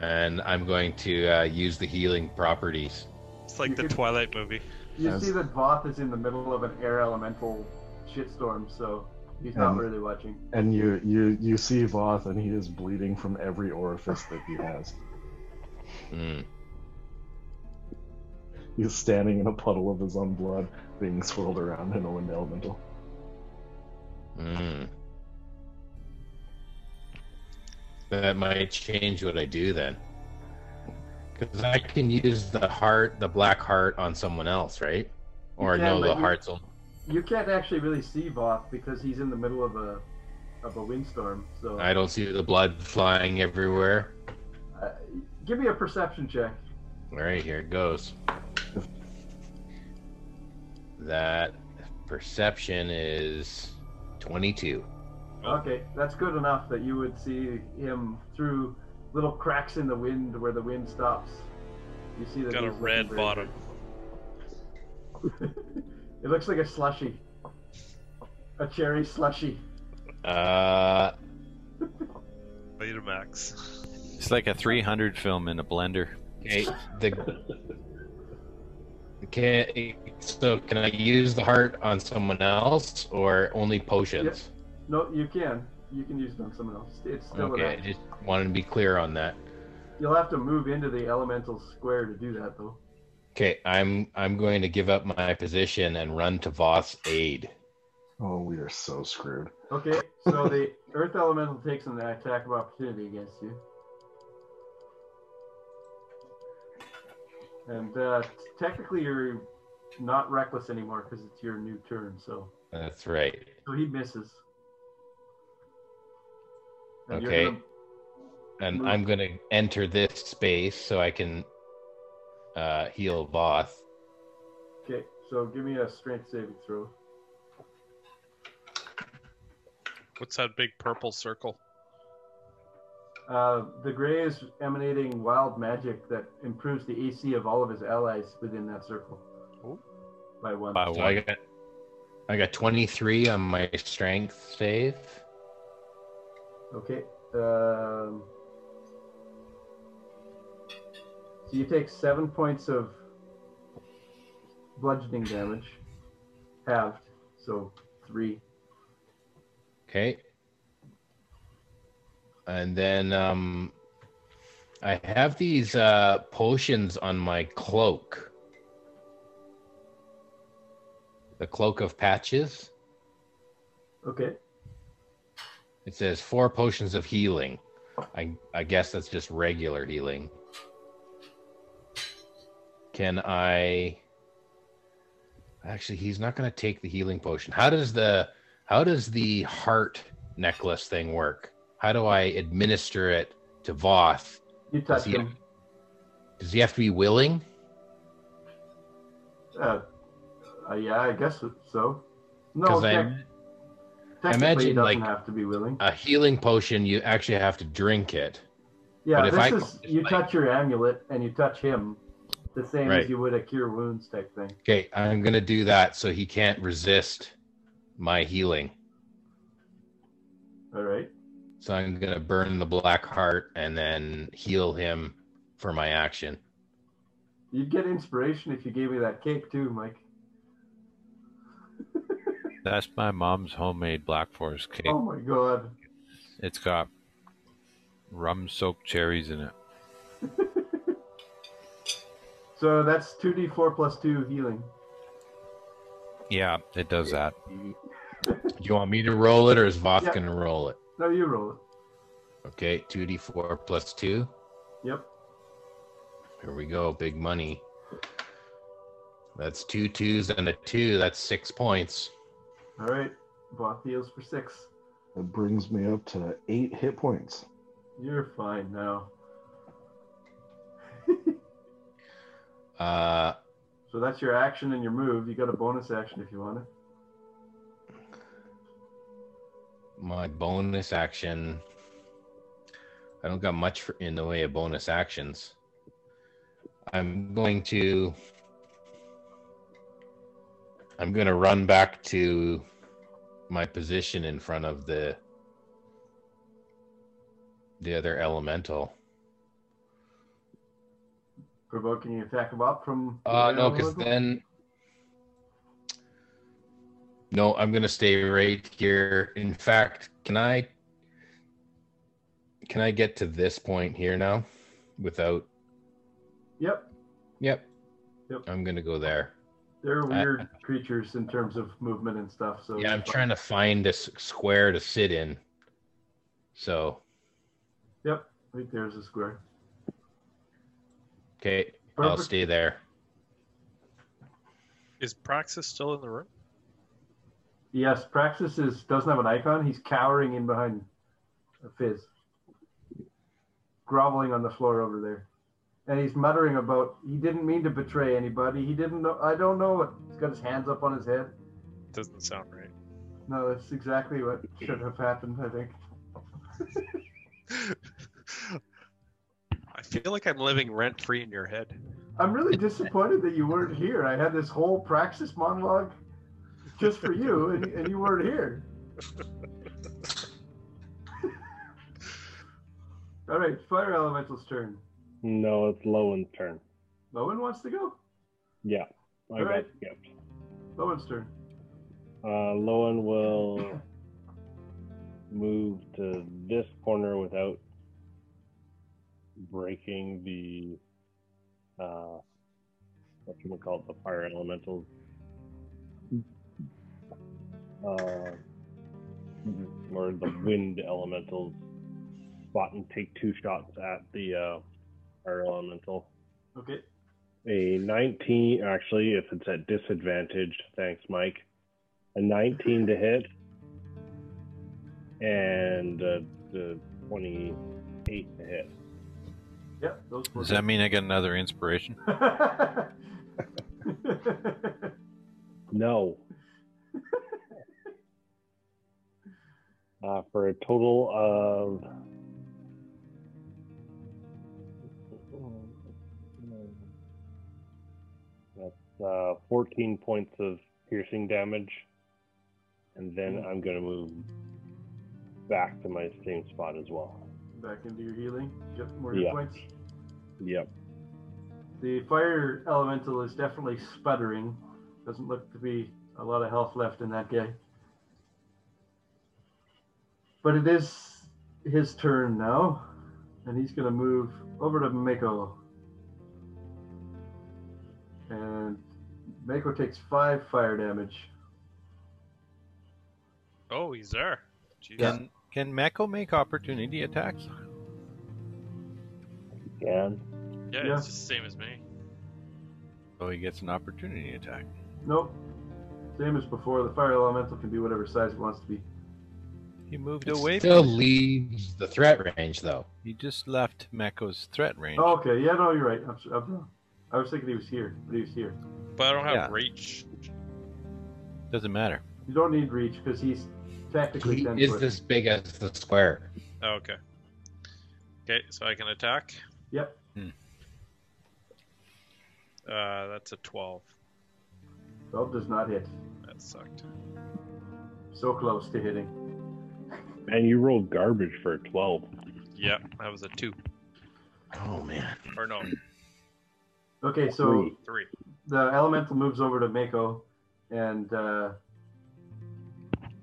And I'm going to uh, use the healing properties. It's like the Twilight movie. You Yes. see that Voth is in the middle of an air elemental shitstorm, so he's not really watching. And you you you see Voth, and he is bleeding from every orifice that he has. Mm. He's standing in a puddle of his own blood, being swirled around in a wind elemental. Mm. That might change what I do then. Because I can use the heart, the black heart, on someone else, right? Or can, no, the you- heart's on. You can't actually really see Voth because he's in the middle of a of a windstorm. So I don't see the blood flying everywhere. uh, give me a perception check. All right, here it goes. That perception is 22. Oh. Okay, that's good enough that you would see him through little cracks in the wind where the wind stops. You see that Got a red very bottom. [LAUGHS] it looks like a slushy, a cherry slushy. Uh, Betamax. It's like a 300 film in a blender. okay, the. Can, so can I use the heart on someone else or only potions? No, you can. You can use it on someone else. It's still Okay, I just wanted to be clear on that. You'll have to move into the elemental square to do that, though. Okay, I'm I'm going to give up my position and run to Voth's aid. Oh, we are so screwed. Okay, so the [LAUGHS] earth elemental takes an attack of opportunity against you. And uh, technically, you're not reckless anymore because it's your new turn. So, That's right. so he misses. And Okay. gonna- And I'm going to enter this space so I can uh, heal Voth. okay, so give me a strength saving throw. What's that big purple circle? Uh, the gray is emanating wild magic that improves the AC of all of his allies within that circle Ooh. by one. By So I got I got 23 on my strength save. Okay. Um, so you take seven points of bludgeoning damage, halved, so three. Okay. And then um I have these uh potions on my cloak. The cloak of patches. Okay. It says four potions of healing. I I guess that's just regular healing. Can I Actually, he's not going to take the healing potion. How does the how does the heart necklace thing work? How do I administer it to Voth? You Does touch he, him. does he have to be willing? Uh, uh, yeah, I guess so. No, tec- I imagine, like- have to be willing. a healing potion, you actually have to drink it. Yeah, but if this I- is you touch your amulet and you touch him, the same Right. as you would a cure wounds type thing. Okay, I'm to do that so he can't resist my healing. All right. So I'm gonna burn the black heart and then heal him for my action. You'd get inspiration if you gave me that cake too, Mike. That's my mom's homemade Black Forest cake. Oh my god. It's got rum soaked cherries in it. [LAUGHS] So that's 2d4 plus 2 healing. Yeah, it does that. Do [LAUGHS] you want me to roll it or is Voth Yeah. gonna roll it? No, you roll it. Okay, 2d4 plus 2. Yep. Here we go, big money. That's two twos and a two. That's six points. All right. Both heals for 6. That brings me up to eight hit points. You're fine now. [LAUGHS] Uh, So that's your action and your move. You got a bonus action if you want it. my bonus action. I don't got much for, in the way of bonus actions. I'm going to. I'm going to run back to my position in front of the the other elemental. Provoking an attack of up from. Uh, no, because then. No, I'm gonna stay right here. In fact, can I? Can I get to this point here now, without? Yep, Yep. Yep. I'm gonna go there. They're I- weird creatures in terms of movement and stuff. So Yeah, I'm trying to find a square to sit in. So, Yep, right there's a square. okay, I'll stay there. Is Praxis still in the room? Yes, Praxis is doesn't have an icon. He's cowering in behind a fizz, groveling on the floor over there, and he's muttering about he didn't mean to betray anybody. He didn't know. I don't know what. He's got his hands up on his head. Doesn't sound right. No, that's exactly what should have happened. I think. I feel like I'm living rent free in your head. I'm really disappointed that you weren't here. I had this whole Praxis monologue just for you, and, and you weren't here. [LAUGHS] All right, Fire Elemental's turn. No, it's Lowen's turn. Lowen wants to go. Yeah, I got Alright. skipped. Lowen's turn. Uh, Lowen will move to this corner without breaking the uh, what should we call it? The fire elementals. Uh, or the wind elementals spot and take two shots at the uh, fire elemental. Okay. A 19, actually, if it's at disadvantage, thanks, Mike. A 19 to hit, and uh, the 28 to hit. Yep, those Does that mean I get another inspiration? [LAUGHS] No. [LAUGHS] uh, for a total of. Uh, 14 points of piercing damage. And then I'm going to move back to my same spot as well. Back into your healing. Get more hit Yeah. points. Yep. The fire elemental is definitely sputtering. Doesn't look to be a lot of health left in that guy. But it is his turn now, and he's going to move over to Mako. And Mako takes five fire damage. Oh, he's there. Jeez. Can can Meko make opportunity attacks? Again. Yeah, Yeah. it's just the same as me. So he gets an opportunity attack. Nope. Same as before. The fire elemental can be whatever size it wants to be. He moved It away. still From, leaves the threat range, though. he just left Mako's threat range. Oh, okay. Yeah, no, you're right. I'm, s- I'm wrong. I was thinking he was here, but he was here. But I don't have Yeah. reach. Doesn't matter. You don't need reach because he's technically He 10 is foot. this big as the square. Oh, okay. Okay, so I can attack. Yep. Uh, that's a 12. 12 does not hit. That sucked. So close to hitting. Man, you rolled garbage for a 12. Yeah, that was a 2. Oh man. Or no, Okay, so Three. 3. the elemental moves over to Mako, and uh,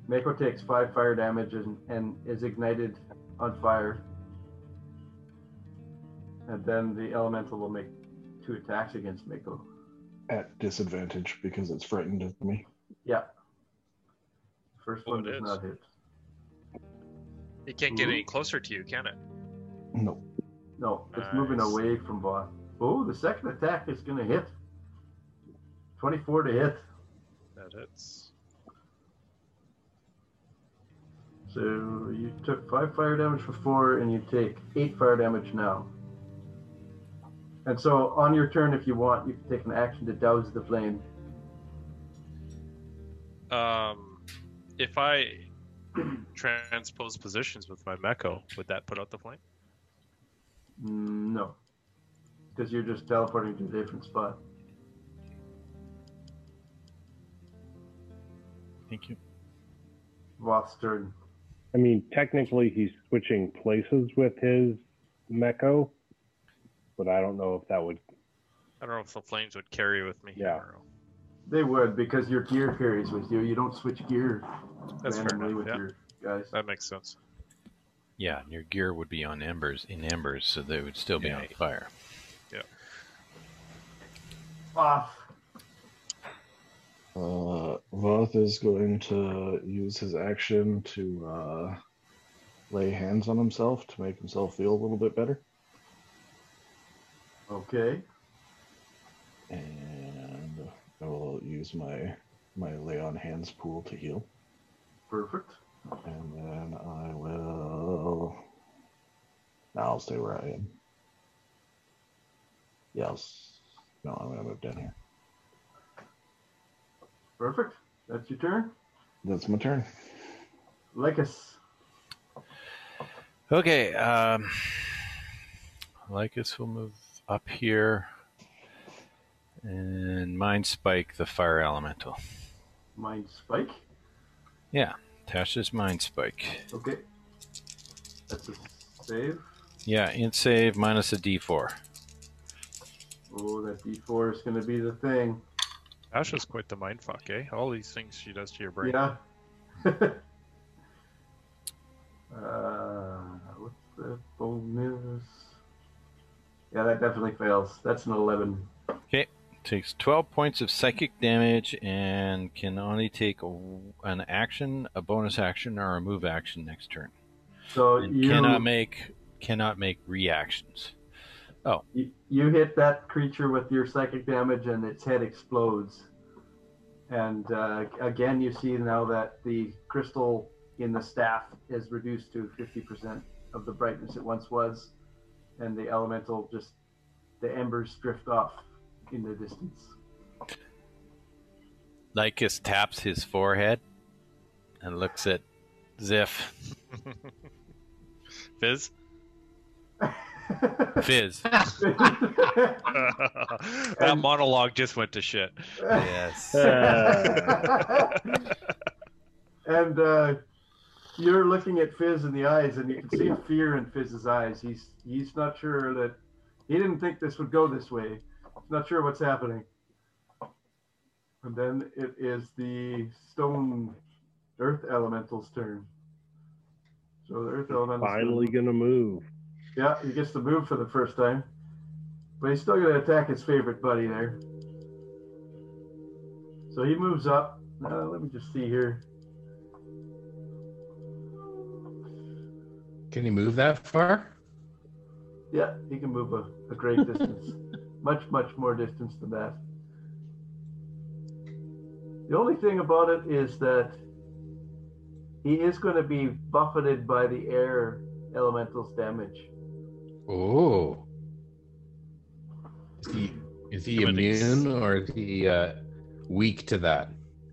Mako takes five fire damage and, and is ignited on fire. And then the elemental will make two attacks against Mako. At disadvantage because it's frightened of me. Yeah. First Oh, one it does is. not hit. It can't get any closer to you, can it? No. No, it's moving away from Vaughn. Oh, the second attack is going to hit. 24 to hit. That hits. So you took five fire damage before, and you take eight fire damage now. And so on your turn, if you want, you can take an action to douse the flame. Um, if I [CLEARS THROAT] transpose positions with my Meko, would that put out the flame? Mm, no. Because you're just teleporting to a different spot. Thank you. Voth's turn. I mean, technically, he's switching places with his Meko, but I don't know if that would. I don't know if the flames would carry with me. Yeah. I. They would because your gear carries with you. You don't switch gear That's randomly enough. with Yeah, your guys. that makes sense. Yeah, and your gear would be on embers in embers, so they would still be on fire. Voth. Uh, Voth is going to use his action to uh, lay hands on himself to make himself feel a little bit better. Okay. And I will use my my lay on hands pool to heal. Perfect. And then I will. No, I'll stay where I am. Yeah, I'll... s- No, I'm gonna move down here. Perfect. That's your turn. That's my turn. Lycus. Okay, um, Lycus will move up here and mind spike the fire elemental. Mind spike. Yeah, Tasha's mind spike. Okay. That's a save. Yeah, int save minus a d4. Oh, that D4 is going to be the thing. Tasha's quite the mindfuck, eh? All these things she does to your brain. Yeah. [LAUGHS] uh, what's the bonus? Yeah, that definitely fails. That's an 11. Okay. Takes 12 points of psychic damage and can only take a, an action, a bonus action, or a move action next turn. So And you, cannot make cannot make reactions. You you hit that creature with your psychic damage and its head explodes. And uh, again, you see now that the crystal in the staff is reduced to 50% of the brightness it once was. And the elemental just, the embers drift off in the distance. Lycus taps his forehead and looks at Ziff. [LAUGHS] Fizz? [LAUGHS] Fizz. [LAUGHS] that And- monologue just went to shit. yes. [LAUGHS] and uh, you're looking at Fizz in the eyes, and you can see fear in Fizz's eyes. He's he's not sure that he didn't think this would go this way. He's not sure what's happening. And then it is the stone earth elemental's turn. So the earth elemental Finally gonna move. Yeah, he gets to move for the first time. But he's still going to attack his favorite buddy there. So he moves up. Uh, let me just see here. Can he move that far? Yeah, he can move a, a great distance. [LAUGHS] much, much more distance than that. The only thing about it is that he is going to be buffeted by the air elemental's damage. Oh. Is he is he immune or is he uh, weak to that?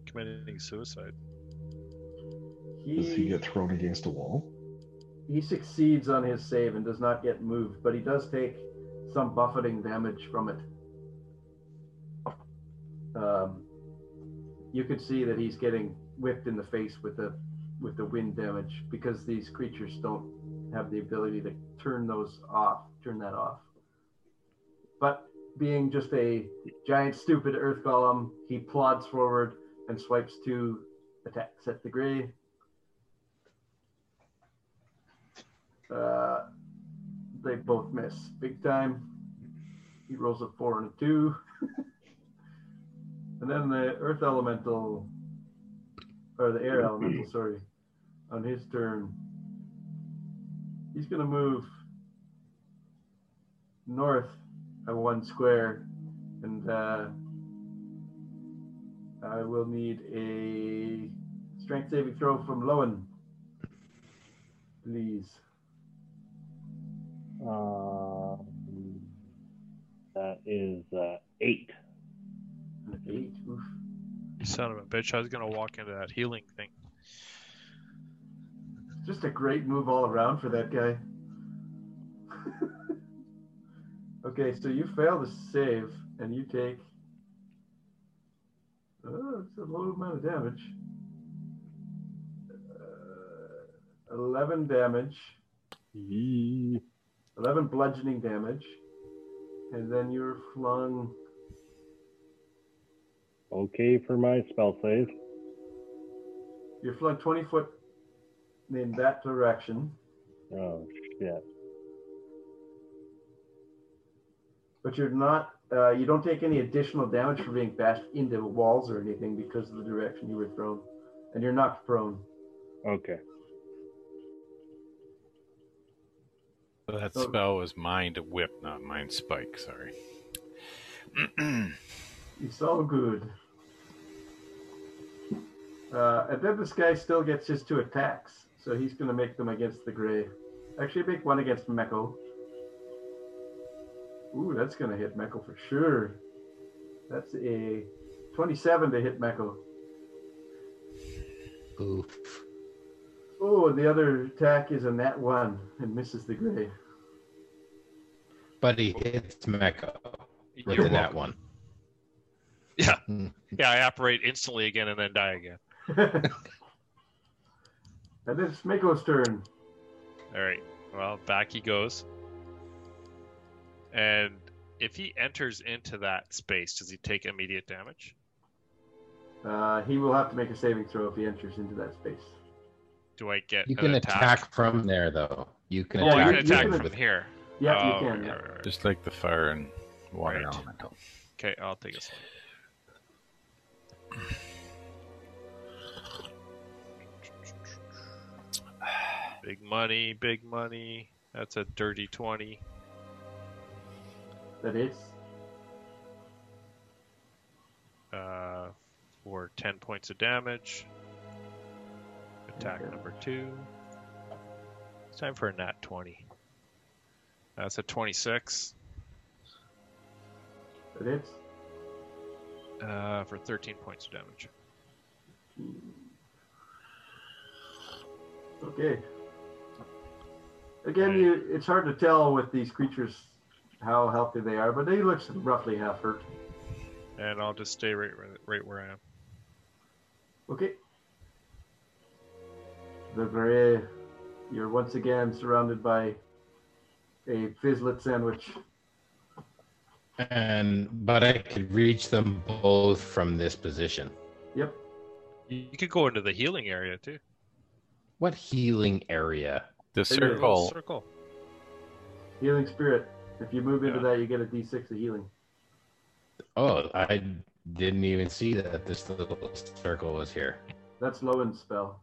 Committing suicide. Does he get thrown against a wall? he succeeds on his save and does not get moved, but he does take some buffeting damage from it. Um, you could see that he's getting whipped in the face with the with the wind damage because these creatures don't have the ability to turn those off, turn that off. But being just a giant, stupid earth golem, he plods forward and swipes two attacks at the gray. Uh, they both miss big time. He rolls a four and a two. [LAUGHS] and then the earth elemental, or the air elemental, sorry, on his turn, he's going to move north of one square. And uh, I will need a strength saving throw from Lowen. Please. Um, that is uh, eight. Eight. Oof. You son of a bitch. I was going to walk into that healing thing. Just a great move all around for that guy. [LAUGHS] okay, so you fail to save, and you take. Oh, it's a low amount of damage. Uh, 11 damage, Yee. 11 bludgeoning damage, and then you're flung. Okay for my spell save. You're flung 20 foot in that direction, Oh shit. but you're not. Uh, you don't take any additional damage for being bashed into walls or anything because of the direction you were thrown, and you're not prone. Okay. That So- spell was mind whip, not mind spike. Sorry. [CLEARS THROAT] It's all good. Uh, and then this guy still gets his two attacks, so he's going to make them against the gray. Actually, make one against Meko. Ooh, that's going to hit Meko for sure. That's a 27 to hit Meko. Oof. Oh, and the other attack is a nat one and misses the gray. But he hits Mecca with You're the nat one. Yeah. Hmm. Yeah, I operate instantly again and then die again. [LAUGHS] and it's Meko's turn. All right. Well, back he goes. And if he enters into that space, does he take immediate damage? Uh, he will have to make a saving throw if he enters into that space. Do I get You an can attack? attack from there, though. You can Oh, Yeah, I attack, can attack you from can- here. Yeah, Oh, you can. right, yeah. right, right. Just like the fire and water Right. elemental. Okay, I'll take a swing. Big money, big money. That's a dirty 20. That is. Uh, for 10 points of damage. Attack Okay. number two. It's time for a nat 20. That's a 26 That is. uh, for 13 points of damage. Okay. Again, you it's hard to tell with these creatures how healthy they are, but they look roughly half hurt. And I'll just stay right, right, right where I am. Okay. The gray, you're once again surrounded by a fizzlet sandwich. and but I could reach them both from this position. Yep. You you could go into the healing area too. What healing area? The Maybe a Little circle. circle. Healing spirit. If you move into Yeah. that, you get a d6 of healing. Oh, I didn't even see that this little circle was here. That's Lowen's spell.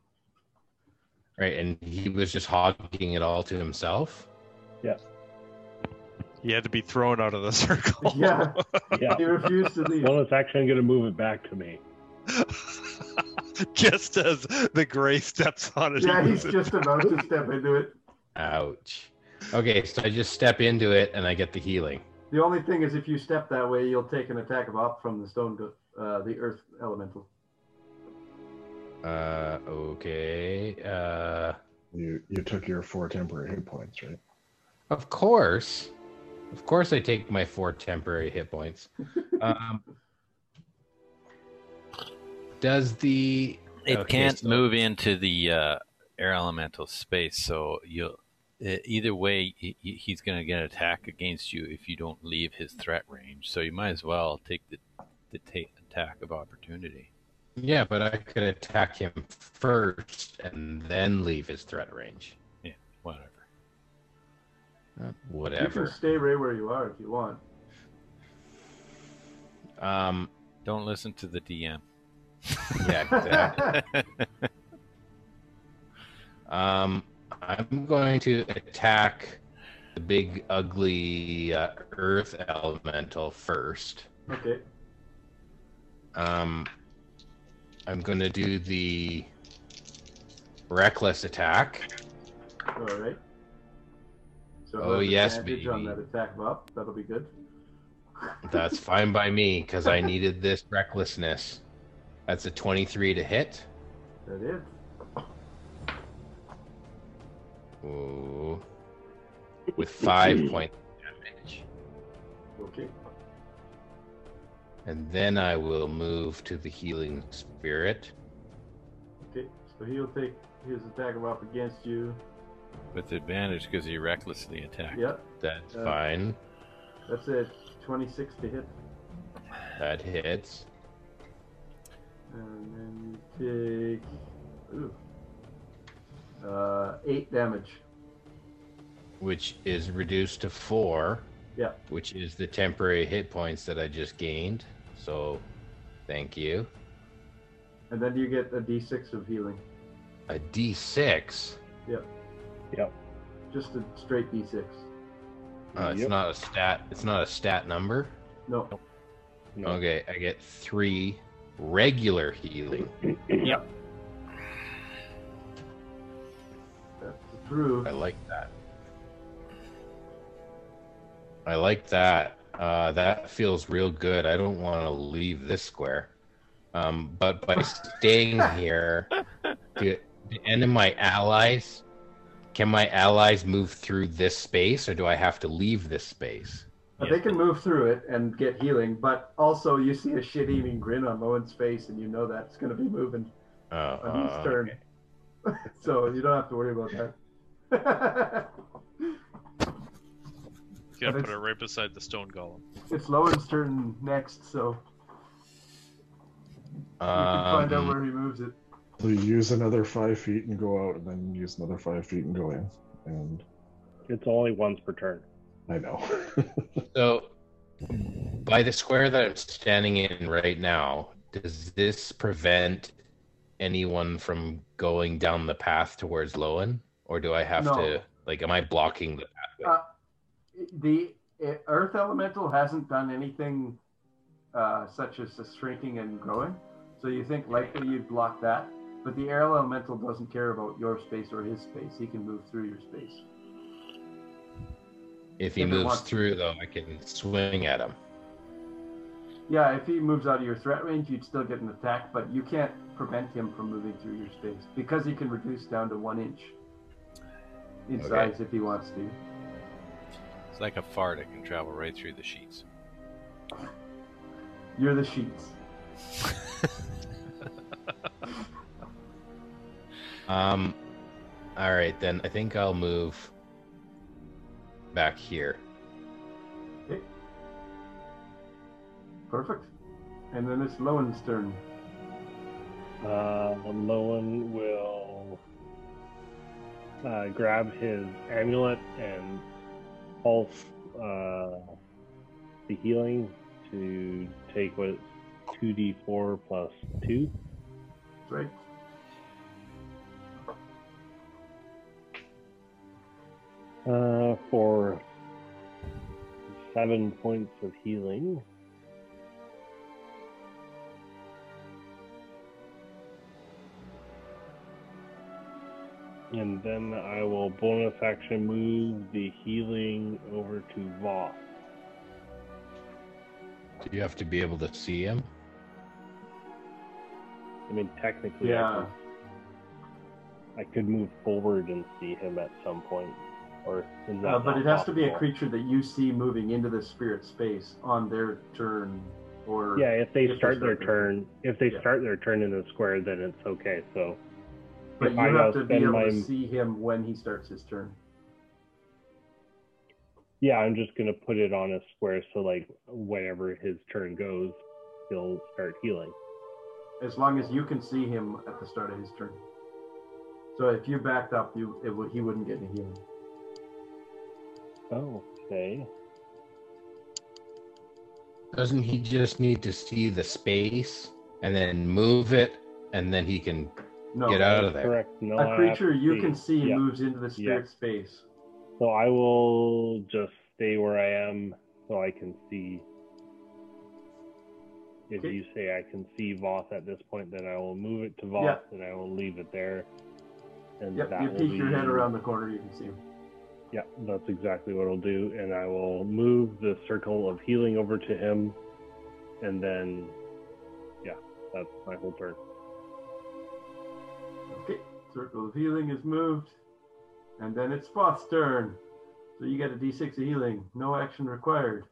Right, and he was just hogging it all to himself. Yes. He had to be thrown out of the [LAUGHS] circle. Yeah. Yeah. He refused to leave. Bonus action, I'm gonna move it back to me. [LAUGHS] [LAUGHS] just as the gray steps on it. Yeah, he's just about to step into it. Ouch. Okay, so I just step into it and I get the healing. The only thing is, if you step that way, you'll take an attack of op from the stone, go- uh, the earth elemental. Uh, okay. Uh, You you took your four temporary hit points, right? of course, of course, I take my four temporary hit points. [LAUGHS] Um, does the It Okay, can't so- move into the uh, air elemental space, so you'll. uh, Either way, he- he- he's going to get an attack against you if you don't leave his threat range. So you might as well take the the ta- attack of opportunity. Yeah, but I could attack him first and then leave his threat range. Yeah, whatever. Uh, You can stay right where you are if you want. Um, Don't listen to the DM. Yeah, exactly. um, I'm going to attack the big, ugly uh, earth elemental first. okay. Um, I'm going to do the reckless attack. All right. So Oh, yes, advantage on that attack op. That'll be good. That's fine by me because I needed this recklessness. That's a 23 to hit. That is. Ooh. With five [CLEARS THROAT] point damage. Okay. And then I will move to the healing spirit. Okay. So he'll take his attack of up against you. With advantage because he recklessly attacked. Yep. That's Uh, fine. That's a 26 to hit. That hits. And then you take. Ooh. Uh, 8 damage. Which is reduced to four. Yeah. Which is the temporary hit points that I just gained. So thank you. And then you get a d6 of healing. A D6. Yep. Yep. Just a straight d6. Oh, it's Yep. not a stat. It's not a stat number. No. No. Okay, I get three regular healing. [CLEARS THROAT] Yep. That's true. I like that. I like that. Uh, that feels real good. I don't want to leave this square. Um, but by staying [LAUGHS] here, do, do any of my allies, can my allies move through this space, or do I have to leave this space? But they can move through it and get healing, but also you see a shit-eating grin on Lowen's face, and you know that's going to be moving Uh, on his uh, turn. [LAUGHS] so you don't have to worry about that. You [LAUGHS] gotta But put it's- it right beside the stone golem. it's Lowen's turn next, so you can find out um, where he moves it. So you use another five feet and go out, and then use another five feet and go in. And It's only once per turn. I know. [LAUGHS] So, by the square that I'm standing in right now, does this prevent anyone from going down the path towards Lowen, or do I have No. to like? Am I blocking the pathway? Uh, the Earth Elemental hasn't done anything uh, such as the shrinking and growing, so you think likely you'd block that. But the Air Elemental doesn't care about your space or his space. He can move through your space. If he if moves wants through, though, I can swing at him. Yeah, if he moves out of your threat range, you'd still get an attack, but you can't prevent him from moving through your space because he can reduce down to one inch in Okay. size if he wants to. It's like a fart. It can travel right through the sheets. You're the sheets. [LAUGHS] Um, all right, then I think I'll move back here. Okay. Perfect. And then it's Lowen's turn. Uh, Lowen will uh, grab his amulet and pulse uh, the healing to take what 2d4 plus 2. That's right. Uh, for seven points of healing. And then I will bonus action move the healing over to Voth. Do you have to be able to see him? I mean, technically, Yeah. I, could, I could move forward and see him at some point. Or is that Uh, but it has to be a creature that you see moving into the spirit space on their turn, or Yeah, if they If start their turn, if they Yeah. start their turn in the square, then it's okay. So, but you I have to be able my, to see him when he starts his turn. yeah, I'm just gonna put it on a square. So, like, whenever his turn goes, he'll start healing. As long as you can see him at the start of his turn. So if you backed up, you it would he wouldn't get any healing. Oh, okay. Doesn't he just need to see the space and then move it, and then he can No, get out of there? Correct. No, I a have creature to you can see Yeah. moves into the spirit space. So I will just stay where I am so I can see. If Okay. you say I can see Voth at this point, then I will move it to Voth Yeah. and I will leave it there. And Yep, that you peek your head around the corner, you can see him. Yeah, that's exactly what I'll do. And I will move the circle of healing over to him. And then, yeah, that's my whole turn. Okay, circle of healing is moved, And then it's Voth's turn. So you get a d6 of healing. No action required.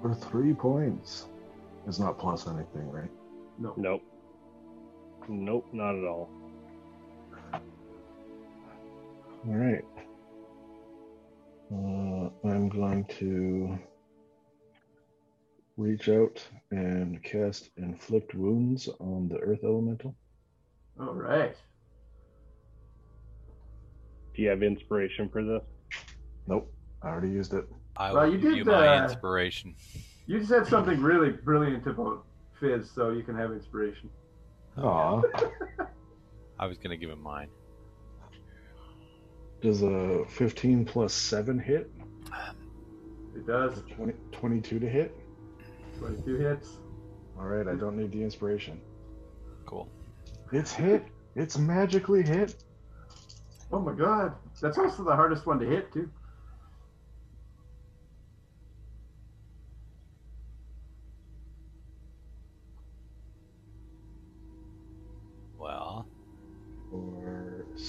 For three points. It's not plus anything, right? No. Nope. Nope, not at all. All right. Uh, I'm going to reach out and cast Inflict Wounds on the Earth Elemental. All right. Do you have inspiration for this? Nope, I already used it. I Well, will you give did, you my uh, inspiration. You said something really brilliant about Fizz, so you can have inspiration. Aw. [LAUGHS] I was going to give him mine. Does a 15 plus 7 hit? It does. 20, 22 to hit? 22 hits. All right, I don't need the inspiration. Cool. It's hit. It's magically hit. Oh my god. That's also the hardest one to hit, too.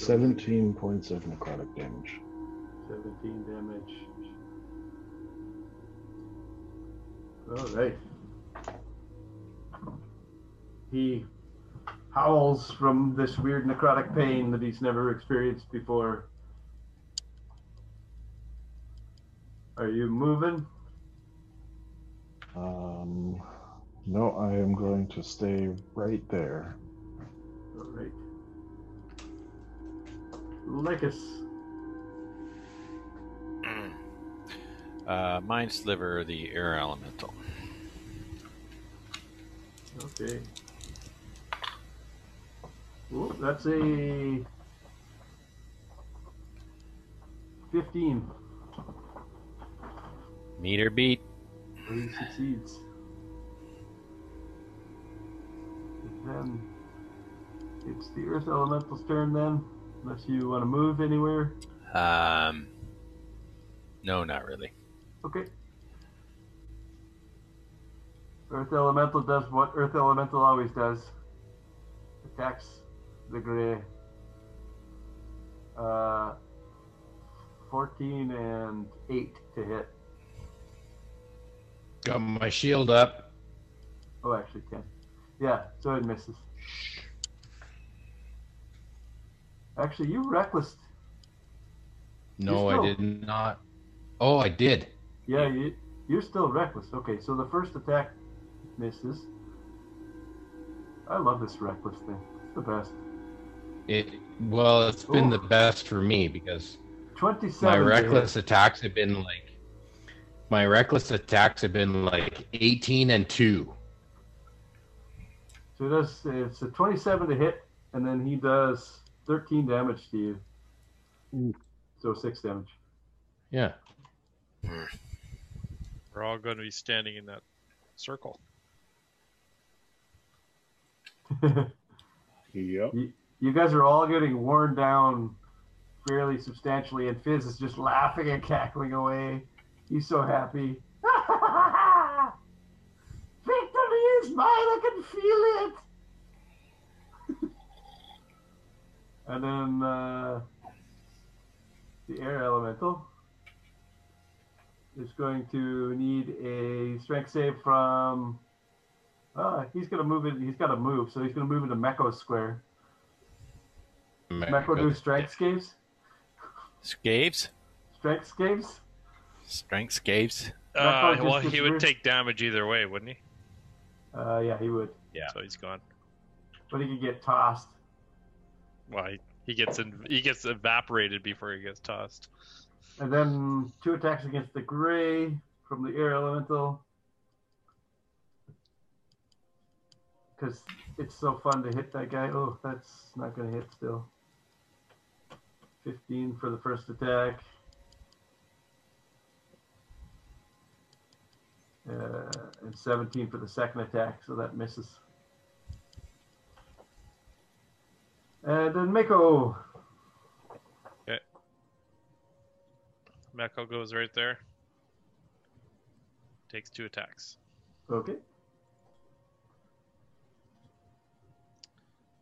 17 points of necrotic damage. 17 damage. Alright. He howls from this weird necrotic pain that he's never experienced before. Are you moving? Um, no, I am going to stay right there. Alright. Lycus. uh, Mind Sliver, the air elemental. Okay. Ooh, that's a 15. Meter beat. He succeeds. Then it's the Earth Elemental's turn then, unless you want to move anywhere. Um, no, not really. Okay. Earth Elemental does what Earth Elemental always does. Attacks the Gray. Uh, 14 and 8 to hit. Got my shield up. Oh, actually 10. Yeah, so it misses. Actually, you reckless. No, still- I did not. Oh, I did. Yeah, you, you're still reckless. Okay, so the first attack misses. I love this reckless thing. It's the best. It well, it's been Ooh. the best for me because 27. my reckless attacks have been like my reckless attacks have been like 18 and 2. So does, it's a 27 to hit, and then he does 13 damage to you. Ooh. So 6 damage. Yeah. We're all going to be standing in that circle. [LAUGHS] Yep. you guys are all getting worn down fairly substantially, and Fizz is just laughing and cackling away. He's so happy. [LAUGHS] Victory is mine, I can feel it. And then uh, the air elemental is going to need a strength save from. Uh, he's gonna move it. He's got to move, so he's gonna move into Mako square. Mako do strength saves. Scaves? Strength saves. Strength scaves? Uh, well, he gets would worse. take damage either way, wouldn't he? Uh, yeah, he would, Yeah. So he's gone. but he could get tossed. He, he gets in, he gets evaporated before he gets tossed. And then two attacks against the gray from the air elemental. Because it's so fun to hit that guy. Oh, that's not going to hit still. 15 for the first attack. Uh, and 17 for the second attack, so that misses. And then Mako. Meko goes right there. Takes two attacks. Okay.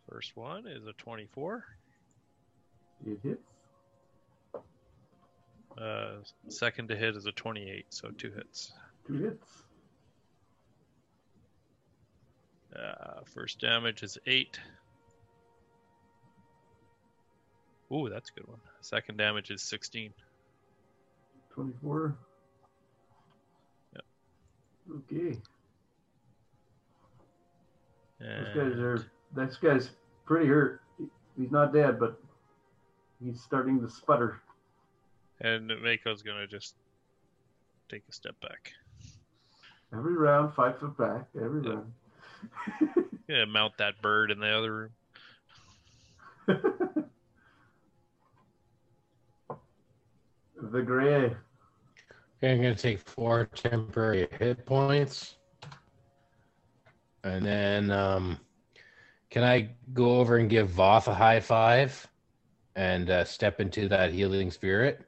First one is a 24. It hits. Uh, second to hit is a 28, so two hits. Two hits. Uh, first damage is 8. Ooh, that's a good one. Second damage is 16. 24. Yep. Okay. And Those guys are. This guy's pretty hurt. He's not dead, but he's starting to sputter. And Mako's gonna just take a step back. Every round, five foot back. Every [LAUGHS] Yeah. round. Gonna mount that bird in the other room. [LAUGHS] the gray. Okay, I'm gonna take four temporary hit points. And then um can I go over and give Voth a high five and uh, step into that healing spirit?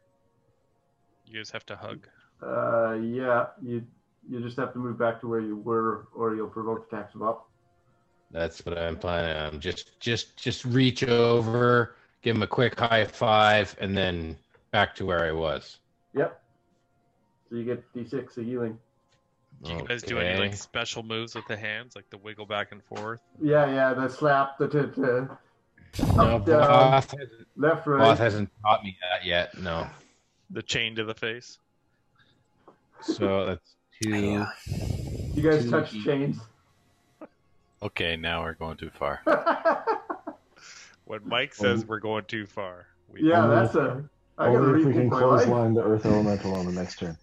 You guys have to hug. Uh, yeah, you you just have to move back to where you were, or you'll provoke attacks of up. That's what I'm planning on. Just just just reach over, give him a quick high five, and then back to where I was. Yep. So you get d6 of healing. Do you guys do any Okay. like special moves with the hands, like the wiggle back and forth? Yeah, yeah, the slap, the t- t- No, up, down, Voth, hasn't- left, Voth right. hasn't taught me that yet. No. The chain to the face. So that's two. You guys Two touch each. chains. Okay, now we're going too far. [LAUGHS] When Mike says oh. we're going too far, we yeah, Only that's a. I gotta Only if we can my life. clothesline the Earth Elemental on the next turn.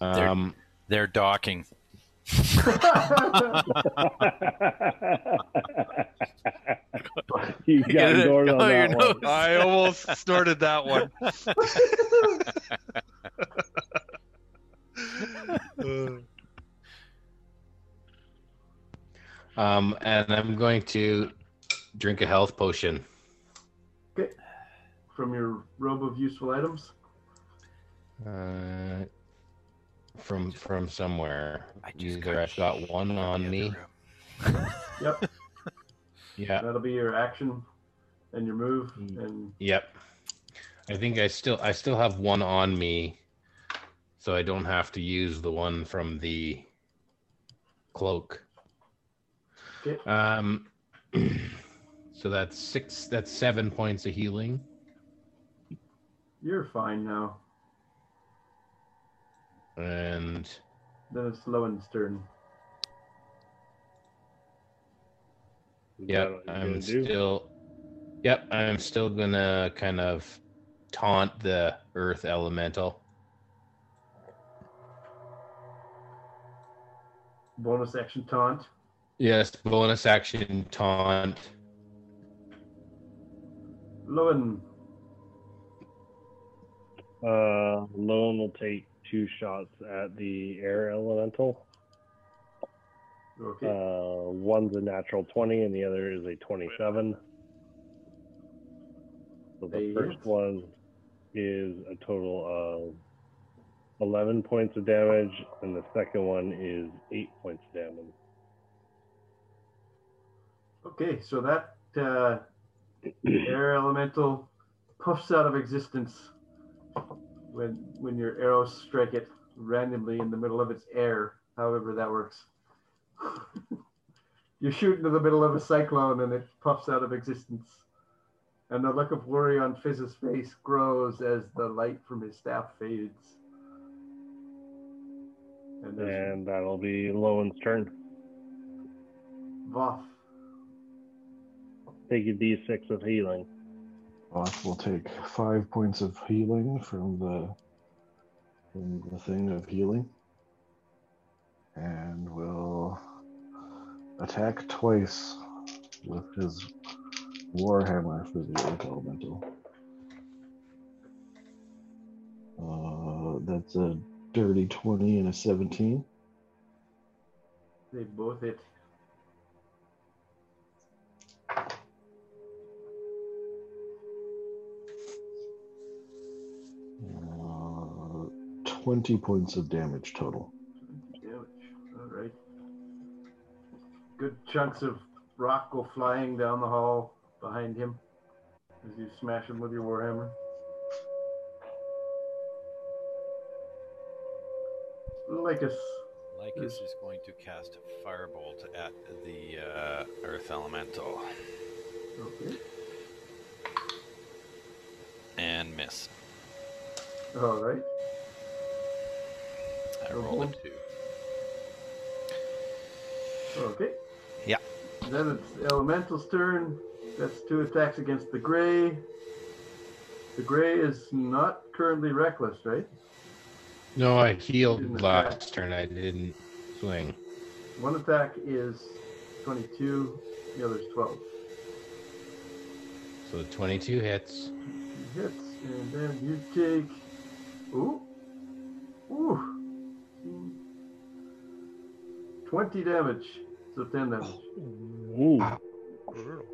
Um, They're docking. [LAUGHS] you [LAUGHS] got it? ignored on Oh, that one. nose. I almost snorted that one. [LAUGHS] Um, and I'm going to drink a health potion. From your robe of useful items. Uh, from from somewhere. I just Either got I've got one on me. [LAUGHS] Yep, Yeah. that'll be your action and your move. Mm. And Yep. I think I still I still have one on me, so I don't have to use the one from the cloak. Okay. Um. [CLEARS THROAT] So that's six. That's seven points of healing. You're fine now. And Then it's Lowen's turn. Is Yep, that what you're I'm gonna do? still. Yep, I'm still gonna kind of taunt the earth elemental. Bonus action taunt. Yes, bonus action taunt. Lowen. Uh, Lone will take two shots at the air elemental. Okay. Uh, one's a natural 20 and the other is a 27. So the first one is a total of 11 points of damage, and the second one is 8 points of damage. Okay, so that uh, [CLEARS THROAT] air elemental puffs out of existence when when your arrows strike it randomly in the middle of its air. However, that works. [LAUGHS] you shoot into the middle of a cyclone and it puffs out of existence. And the look of worry on Fizz's face grows as the light from his staff fades. And And that'll be Lowen's turn. Voth. Take a d6 of healing. Voth will take five points of healing from the from the thing of healing, and will attack twice with his warhammer for the earth elemental. Uh, that's a dirty twenty and a seventeen. They both hit. 20 points of damage total. Damage. All right. Good chunks of rock go flying down the hall behind him as you smash him with your warhammer. Lycus. Lycus is going to cast a firebolt at the uh, earth elemental. Okay. And miss. All right. I rolled a Mhm. two. Okay. Yeah. Then it's Elemental's turn. That's two attacks against the Gray. The Gray is not currently reckless, right? No, I Didn't healed attack. last turn. I didn't swing. One attack is 22, the other's 12. So 22 hits. He hits, and then you take. Ooh. Ooh. 20 damage. So 10 damage. Ooh. Brutal.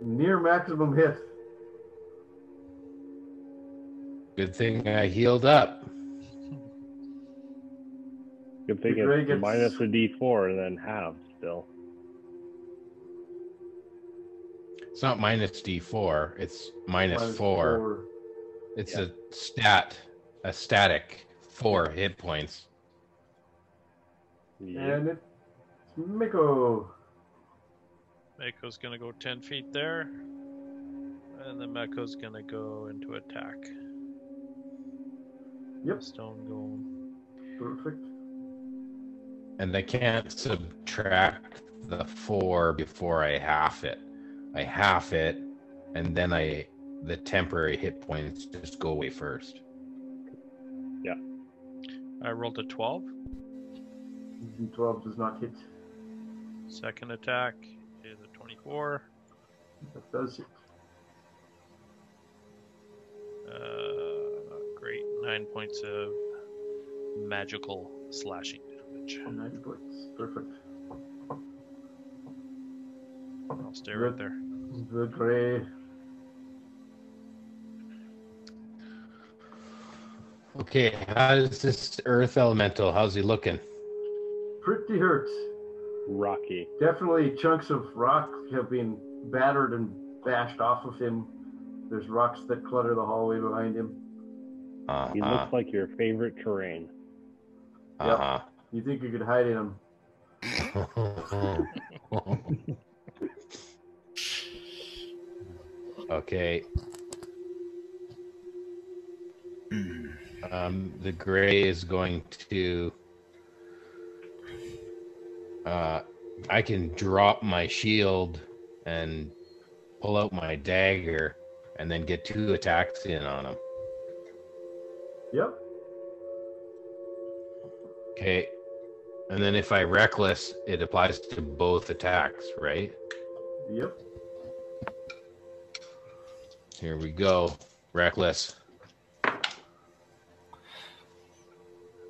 Near maximum hit. Good thing I healed up. Good thing The Gray it's gets- minus a D4 and then half still. It's not minus D4. It's minus Minus four. four. It's Yeah. a stat, a static four hit points. Yeah. And it's Mako. Mako's gonna go 10 feet there. And then Mako's gonna go into attack. Yep. Stone going. Perfect. And I can't subtract the four before I half it. I half it, and then I the temporary hit points just go away first. Yeah. I rolled a 12. D12 does not hit. Second attack is a 24. That does hit. Uh, great. Nine points of magical slashing damage. Nine points. Perfect. I'll stay right there. The gray. Okay, how's this earth elemental? How's he looking? Pretty hurt. Rocky. Definitely chunks of rock have been battered and bashed off of him. There's rocks that clutter the hallway behind him. Uh He looks like your favorite terrain. Uh You think you could hide in him? huh. [LAUGHS] okay. Um, the gray is going to. Uh, I can drop my shield and pull out my dagger, and then get two attacks in on him. Yep. Okay. And then if I reckless, it applies to both attacks, right? Yep. Here we go. Reckless.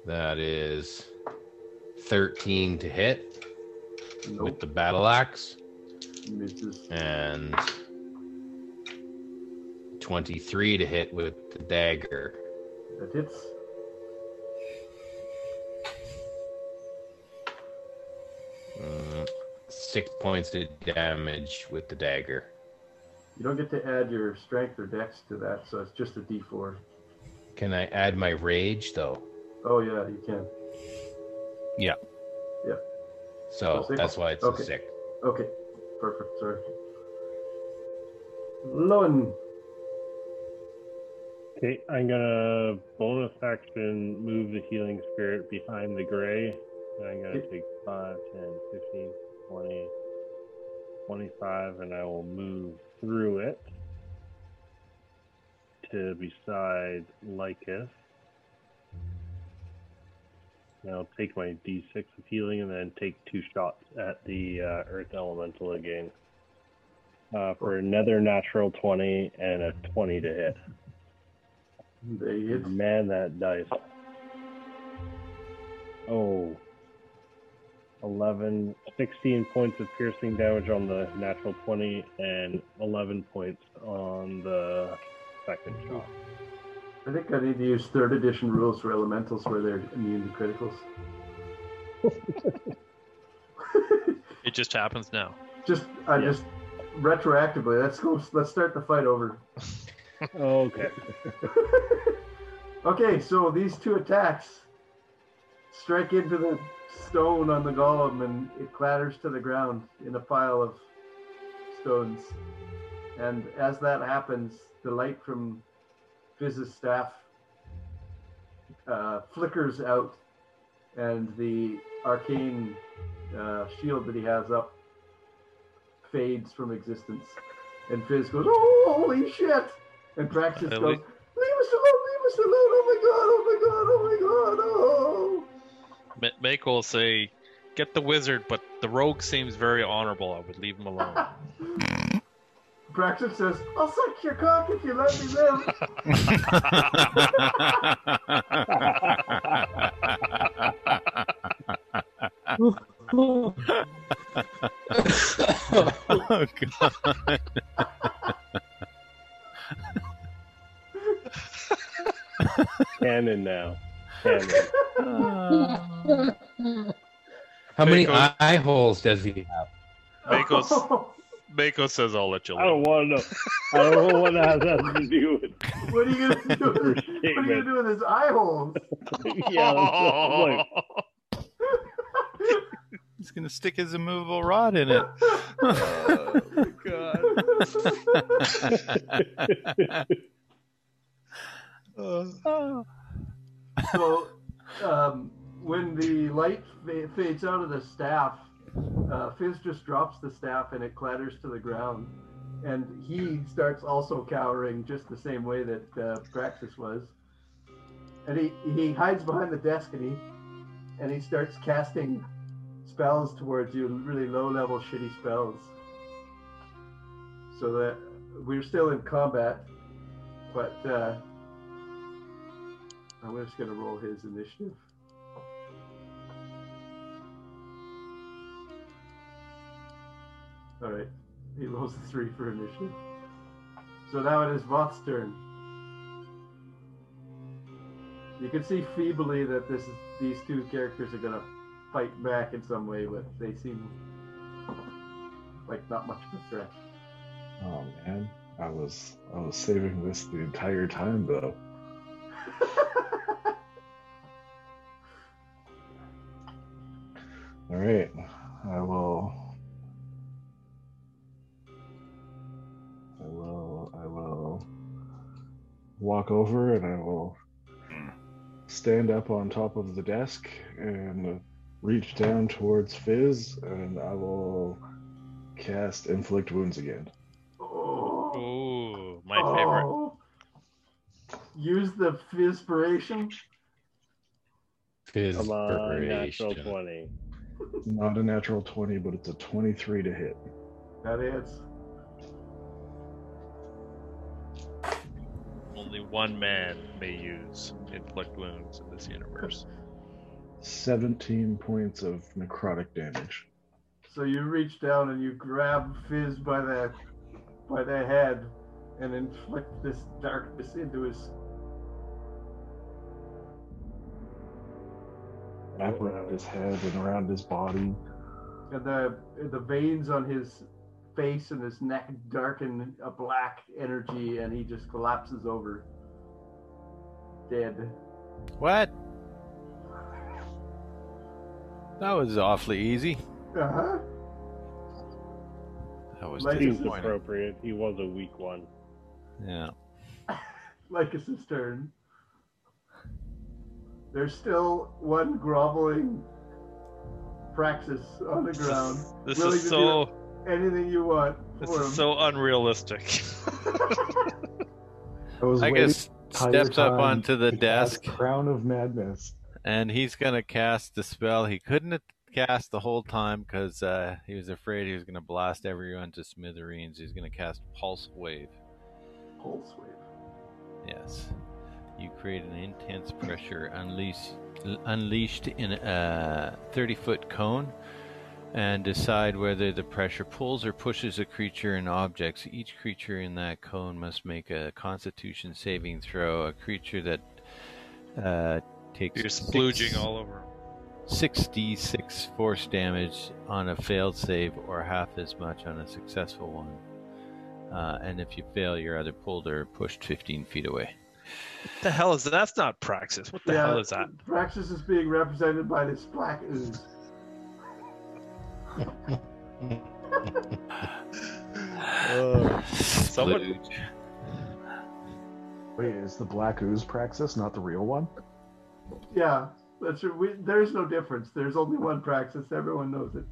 That is 13 to hit with the battle axe Misses. and 23 to hit with the dagger. That hits. Mm, six points of damage with the dagger. You don't get to add your strength or dex to that, so it's just a d4. Can I add my rage though? Oh yeah, you can. So six? that's why it's Okay. a six. Okay. Perfect. Sorry. Lowen. Okay, I'm gonna bonus action move the healing spirit behind the gray. And I'm gonna Okay. take 5, 10, 15, 20, 25, and I will move through it to beside Lycus. And I'll take my d6 of healing and then take two shots at the uh, Earth Elemental again. Uh, for another natural 20 and a 20 to hit. They hit. Man, that dice. Oh. 11, 16 points of piercing damage on the natural 20 and 11 points on the second shot. I think I need to use third edition rules for elementals where they're immune to criticals. [LAUGHS] It just happens now. Just, I Yeah. just retroactively. Let's go. Let's start the fight over. [LAUGHS] Oh, okay. [LAUGHS] okay, so these two attacks strike into the stone on the golem and it clatters to the ground in a pile of stones. And as that happens, the light from Fizz's staff uh, flickers out, and the arcane uh, shield that he has up fades from existence. And Fizz goes, "Oh, holy shit!" And Praxis goes, "Leave us alone! Leave us alone! Oh my god! Oh my god! Oh my god! Oh!" Ma- Mako will say, "Get the wizard," but the rogue seems very honorable. I would leave him alone. [LAUGHS] Praxis says, "I'll suck your cock if you let me live." oh [LAUGHS] god. Canon now. Canon. How many Mako- eye, eye holes does he have? Mako's, [LAUGHS] Mako says, "I'll let you I don't want to know. I don't [LAUGHS] know what that to do with. what are you gonna do? [LAUGHS] With, what are you gonna do with his eye holes? [LAUGHS] yeah, that's like, He's gonna stick his immovable rod in it. Oh, my God. So um, when the light fa- fades out of the staff, uh, Fizz just drops the staff and it clatters to the ground. And he starts also cowering just the same way that uh, Praxis was. And he, he hides behind the desk and he and he starts casting spells towards you, really low level shitty spells. So that we're still in combat, but uh, I'm just gonna roll his initiative. All right, he rolls a three for initiative. So now it is Voth's turn. You can see feebly that this is these two characters are gonna fight back in some way, but they seem like not much of a threat. Oh man, I was I was saving this the entire time though. [LAUGHS] All right, I will. Walk over and I will hmm. stand up on top of the desk and reach down towards Fizz and I will cast inflict wounds again. oh, Ooh, my favorite. oh. Use the inspiration. Fizz Come on, natural 20. Not a natural 20, but it's a 23 to hit. That is. One man may use inflict wounds in this universe. 17 points of necrotic damage. So you reach down and you grab Fizz by the by the head and inflict this darkness into his Wrap around his head and around his body. and the the veins on his face and his neck darken a black energy and he just collapses over dead. What? That was awfully easy. Uh-huh. That was Like- Seems disappointing. appropriate. He was a weak one. Yeah. [LAUGHS] Lycus's turn. There's still one groveling Praxis on the This ground. is, this Willing is to so Anything you want this for is him. so unrealistic. [LAUGHS] I was I guess the entire steps up onto the desk Crown of Madness. and he's gonna cast the spell he couldn't cast the whole time because uh, he was afraid he was gonna blast everyone to smithereens. He's gonna cast Pulse Wave. Pulse wave. Yes. You create an intense pressure unleash, unleashed in a 30 foot cone and decide whether the pressure pulls or pushes a creature and objects. Each creature in that cone must make a constitution saving throw. A creature that uh, takes You're six- splooging all over. 6d6 force damage on a failed save or half as much on a successful one. Uh, and if you fail, you're either pulled or pushed 15 feet away. What the hell is that? That's not Praxis. What the hell is that? Praxis is being represented by this black ooze. Uh, someone, Wait, is the black ooze praxis not the real one? Yeah, that's true. We, there's no difference. There's only one Praxis. Everyone knows it.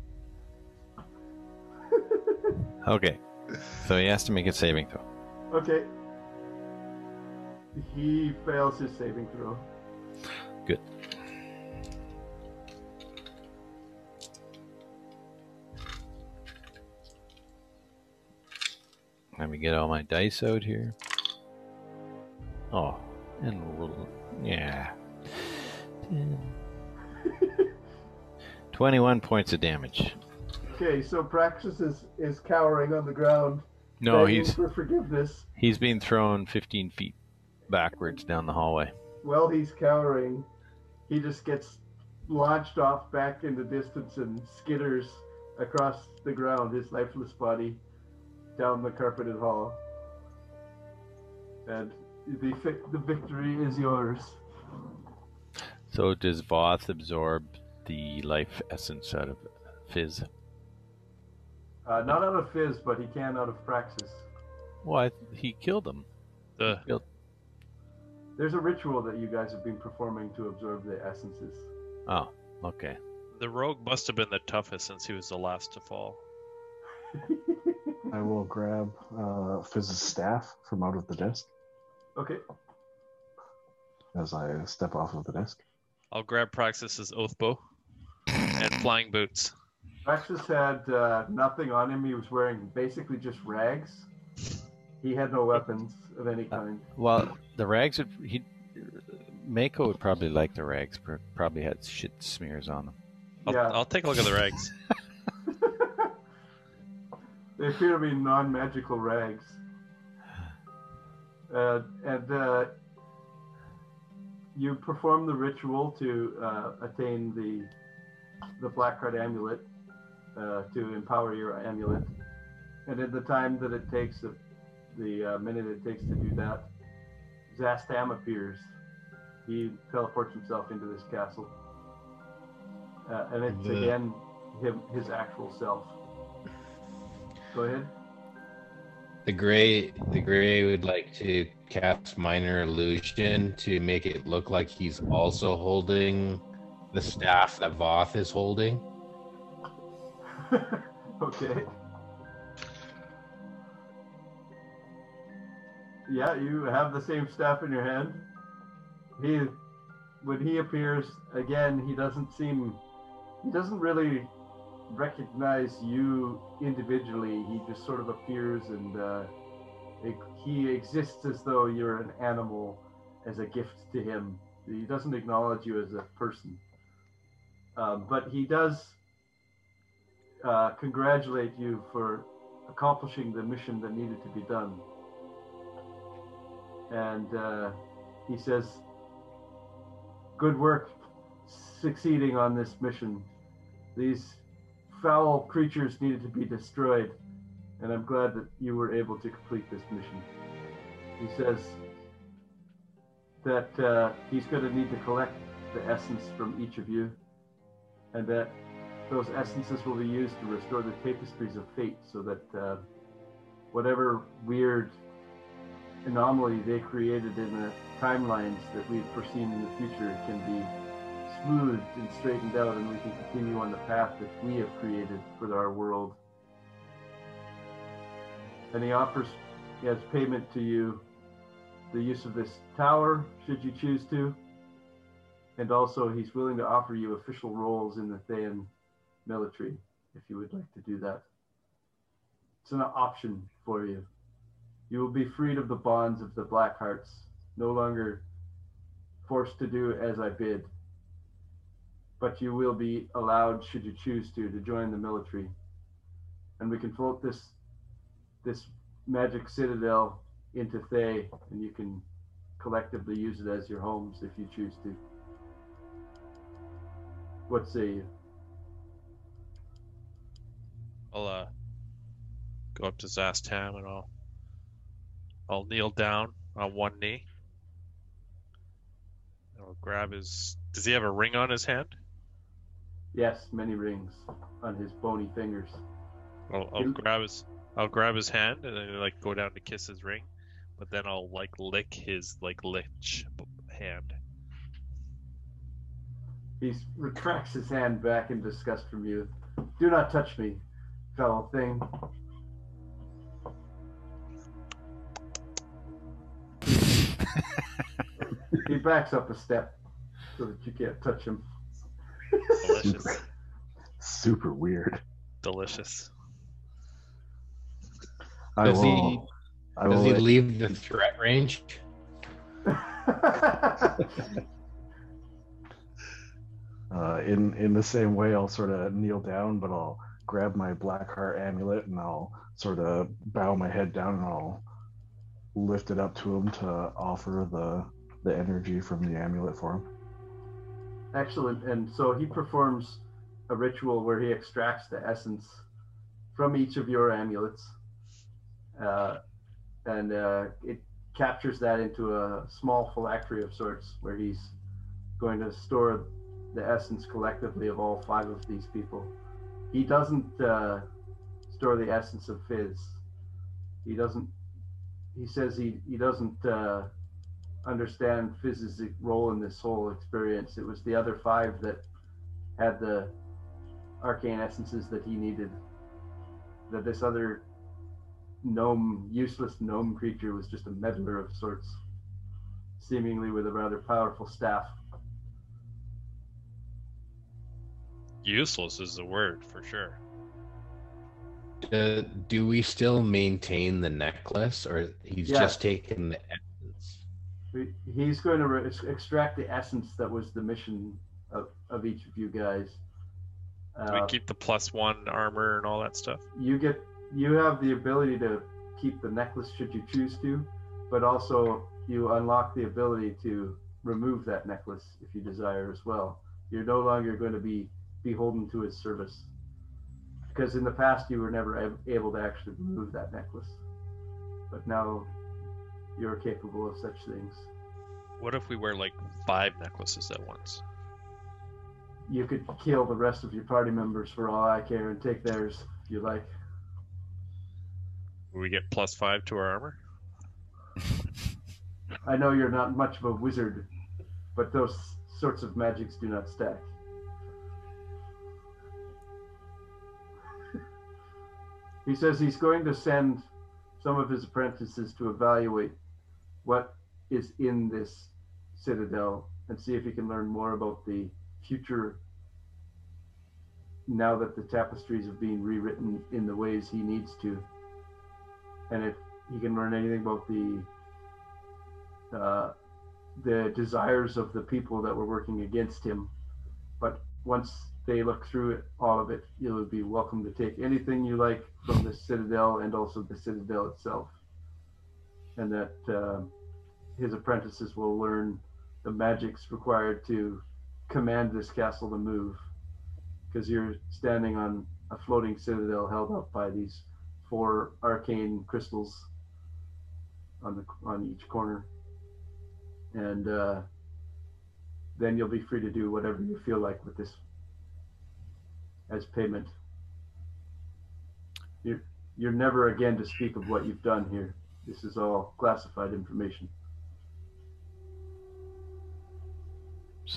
[LAUGHS] Okay. So he has to make a saving throw. Okay. He fails his saving throw. Good. Let me get all my dice out here. Oh, and roll. Yeah. [LAUGHS] 21 points of damage. Okay, so Praxis is, is cowering on the ground. No, he's for forgiveness. he's being thrown 15 feet backwards down the hallway. Well, he's cowering, he just gets launched off back in the distance and skitters across the ground, his lifeless body, down the carpeted hall. And the, fi- the victory is yours. So does Voth absorb the life essence out of Fizz? Uh, not out of Fizz, but he can out of Praxis. Well, I, he killed him. the Killed. There's a ritual that you guys have been performing to absorb the essences. Oh, okay. the rogue must have been the toughest since he was the last to fall. [LAUGHS] I will grab uh, Fizz's staff from out of the desk okay. as I step off of the desk. I'll grab Praxis's oath bow and [LAUGHS] flying boots. Praxis had uh, nothing on him. He was wearing basically just rags. He had no weapons of any kind. Well, the rags would he Mako would probably like the rags. pr- Probably had shit smears on them. I'll, Yeah. I'll take a look at the rags. [LAUGHS] They appear to be non-magical rags. Uh, and uh, you perform the ritual to uh, attain the the black card amulet uh, to empower your amulet. And in the time that it takes, the, the uh, minute it takes to do that, Szass Tam appears. He teleports himself into this castle, uh, and it's again him his actual self. Go ahead. The gray, the gray would like to cast minor illusion to make it look like he's also holding the staff that Voth is holding. [LAUGHS] okay. Yeah, you have the same staff in your hand. He, when he appears again, he doesn't seem, he doesn't really recognize you individually. He just sort of appears and uh, it, he exists as though you're an animal, as a gift to him. He doesn't acknowledge you as a person. Um, but he does uh, congratulate you for accomplishing the mission that needed to be done. And uh, he says, Good work succeeding on this mission. These foul creatures needed to be destroyed, and I'm glad that you were able to complete this mission. He says that uh, he's going to need to collect the essence from each of you, and that those essences will be used to restore the tapestries of fate so that uh, whatever weird anomaly they created in the timelines that we've foreseen in the future can be smoothed and straightened out and we can continue on the path that we have created for our world. And he offers, as payment to you, the use of this tower, should you choose to. And also, he's willing to offer you official roles in the Thayan military if you would like to do that. It's an option for you. You will be freed of the bonds of the Black Hearts, no longer forced to do as I bid. But you will be allowed, should you choose to, to join the military. And we can float this this magic citadel into Thay, and you can collectively use it as your homes if you choose to. What say you? I'll uh, go up to Szass Tam and I'll I'll kneel down on one knee. I'll grab his. Does he have a ring on his hand? Yes, many rings on his bony fingers. I'll, I'll You- grab his. I'll grab his hand and then like go down to kiss his ring, but then I'll like lick his like lich hand. He retracts his hand back in disgust from you. Do not touch me, fellow thing. [LAUGHS] he backs up a step so that you can't touch him. Delicious, Super weird. delicious. I Does he- will. I Does will he let- leave the threat range? [LAUGHS] uh, in in the same way, I'll sort of kneel down, but I'll grab my black heart amulet and I'll sort of bow my head down and I'll lift it up to him to offer the the energy from the amulet for him. Excellent. And so he performs a ritual where he extracts the essence from each of your amulets, uh, and uh, it captures that into a small phylactery of sorts, where he's going to store the essence collectively of all five of these people. He doesn't uh, store the essence of Fizz. He doesn't. He says he he doesn't. Understand Fizz's role in this whole experience. It was the other five that had the arcane essences that he needed. That this other gnome, useless gnome creature, was just a meddler of sorts, seemingly with a rather powerful staff. Useless is the word for sure. Uh, do we still maintain the necklace, or he's Yes. just taken the essence? He- He's going to extract the essence that was the mission of, of each of you guys. Do we Uh, keep the plus one armor and all that stuff? you get you have the ability to keep the necklace should you choose to but also you unlock the ability to remove that necklace if you desire as well you're no longer going to be beholden to his service because in the past you were never able to actually remove that necklace but now you're capable of such things What if we wear like five necklaces at once? you could kill the rest of your party members for all i care and take theirs if you like we get plus five to our armor? I know you're not much of a wizard, but those sorts of magics do not stack. he says he's going to send some of his apprentices to evaluate what is in this citadel and see if he can learn more about the future now that the tapestries have been rewritten in the ways he needs to. And if he can learn anything about the uh, the desires of the people that were working against him. But once they look through it, all of it, you'll be welcome to take anything you like from the citadel and also the citadel itself. And that uh, his apprentices will learn the magics required to command this castle to move. Because you're standing on a floating citadel held up by these four arcane crystals on the on each corner and uh, then you'll be free to do whatever you feel like with this as payment. You're, you're never again to speak of what you've done here. This is all classified information.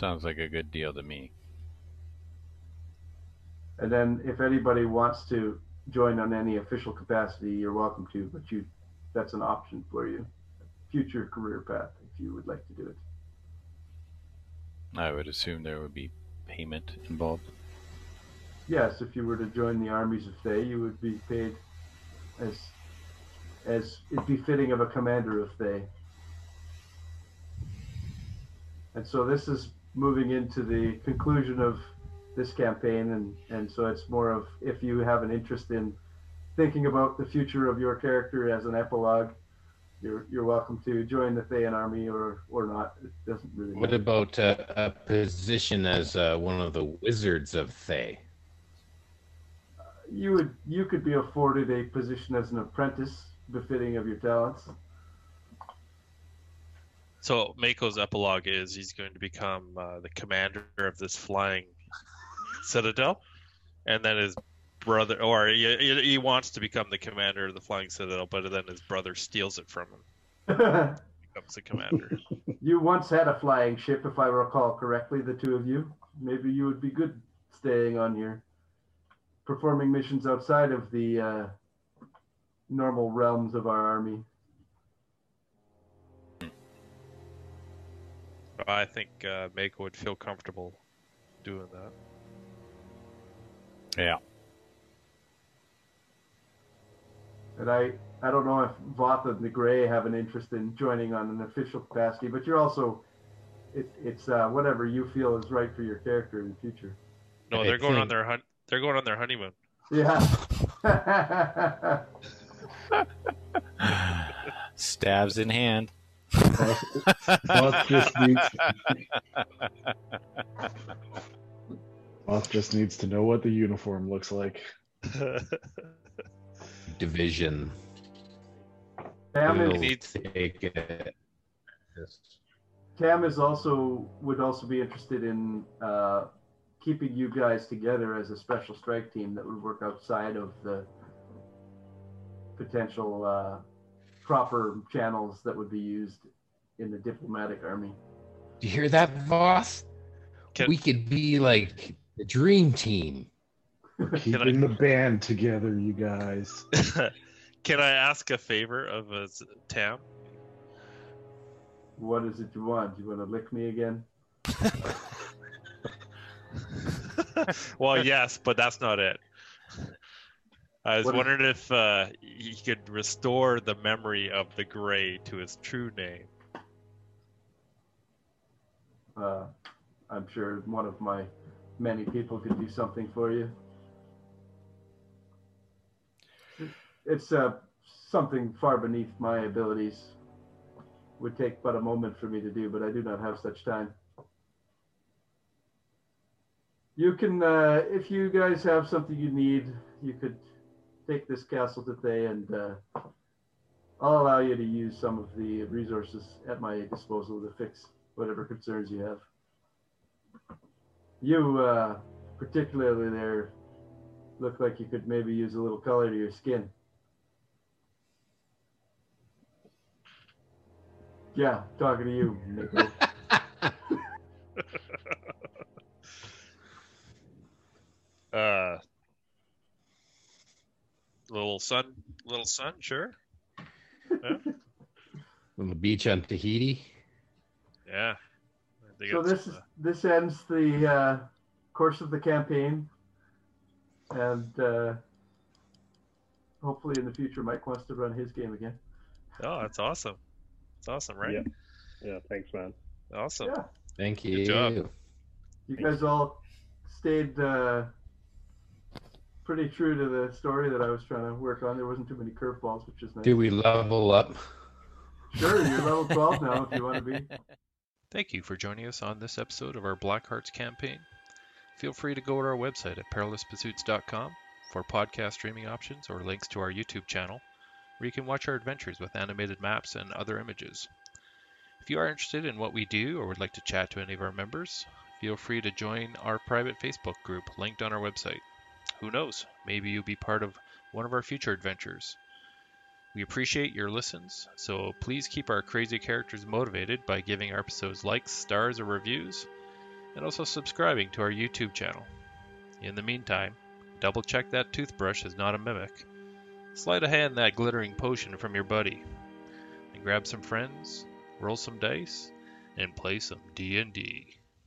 Sounds like a good deal to me. And then if anybody wants to join on any official capacity, you're welcome to, but you that's an option for you. Future career path if you would like to do it. I would assume there would be payment involved. Yes, if you were to join the armies of Thay, you would be paid as as is befitting of a commander of Thay. And so this is moving into the conclusion of this campaign, and and so it's more of if you have an interest in thinking about the future of your character as an epilogue, you're you're welcome to join the Thayan army or or not. It doesn't really. What matter. about uh, a position as uh, one of the wizards of Thay? you would you could be afforded a position as an apprentice befitting of your talents. So Mako's epilogue is he's going to become uh, the commander of this flying citadel, and then his brother, or he, he wants to become the commander of the flying citadel, but then his brother steals it from him, [LAUGHS] becomes the commander. [LAUGHS] you once had a flying ship, if I recall correctly, the two of you. Maybe you would be good staying on here, performing missions outside of the uh, normal realms of our army. I think uh, Mako would feel comfortable doing that. Yeah. And I, I don't know if Voth and the Grey have an interest in joining on an official capacity, but you're also, it, it's uh, whatever you feel is right for your character in the future. No, they're going on their hun- They're going on their honeymoon. Yeah. [LAUGHS] [LAUGHS] Stabs in hand. Voth just needs [LAUGHS] Voth just needs to know what the uniform looks like. Division. Tam We'll is, needs- take it. Tam is also would also be interested in uh, keeping you guys together as a special strike team that would work outside of the potential uh, proper channels that would be used in the diplomatic army. Do you hear that, Voth? Can- We could be like the dream team. [LAUGHS] Keeping the band together, you guys. [LAUGHS] Can I ask a favor of uh, Tam? What is it you want? You want to lick me again? [LAUGHS] well, yes, but that's not it. I was What is- wondering if uh, he could restore the memory of the Gray to his true name. Uh, I'm sure one of my many people could do something for you. It's uh, something far beneath my abilities. Would take but a moment for me to do, but I do not have such time. You can, uh, if you guys have something you need, you could take this castle today and uh, I'll allow you to use some of the resources at my disposal to fix whatever concerns you have. You, uh, particularly there, look like you could maybe use a little color to your skin. Yeah, talking to you, Nico. [LAUGHS] [LAUGHS] Uh, little sun, little sun, sure. On [LAUGHS] the beach on Tahiti. Yeah. So this uh, this ends the uh, course of the campaign, and uh, hopefully in the future Mike wants to run his game again. oh, that's awesome. That's awesome, right? Yeah. Yeah, thanks, man. Awesome. Yeah, Thank you. Good job. you guys all stayed uh, pretty true to the story that I was trying to work on. There wasn't too many curveballs, which is nice. Do we level up? Sure, you're level 12 now if you want to be. [LAUGHS] Thank you for joining us on this episode of our Black Hearts campaign. Feel free to go to our website at perilouspursuits.com for podcast streaming options or links to our YouTube channel, where you can watch our adventures with animated maps and other images. If you are interested in what we do or would like to chat to any of our members, feel free to join our private Facebook group linked on our website. Who knows, maybe you'll be part of one of our future adventures. We appreciate your listens, so please keep our crazy characters motivated by giving our episodes likes, stars, or reviews, and also subscribing to our YouTube channel. In the meantime, double check that toothbrush is not a mimic. Slide a hand that glittering potion from your buddy, and grab some friends, roll some dice, and play some D&D.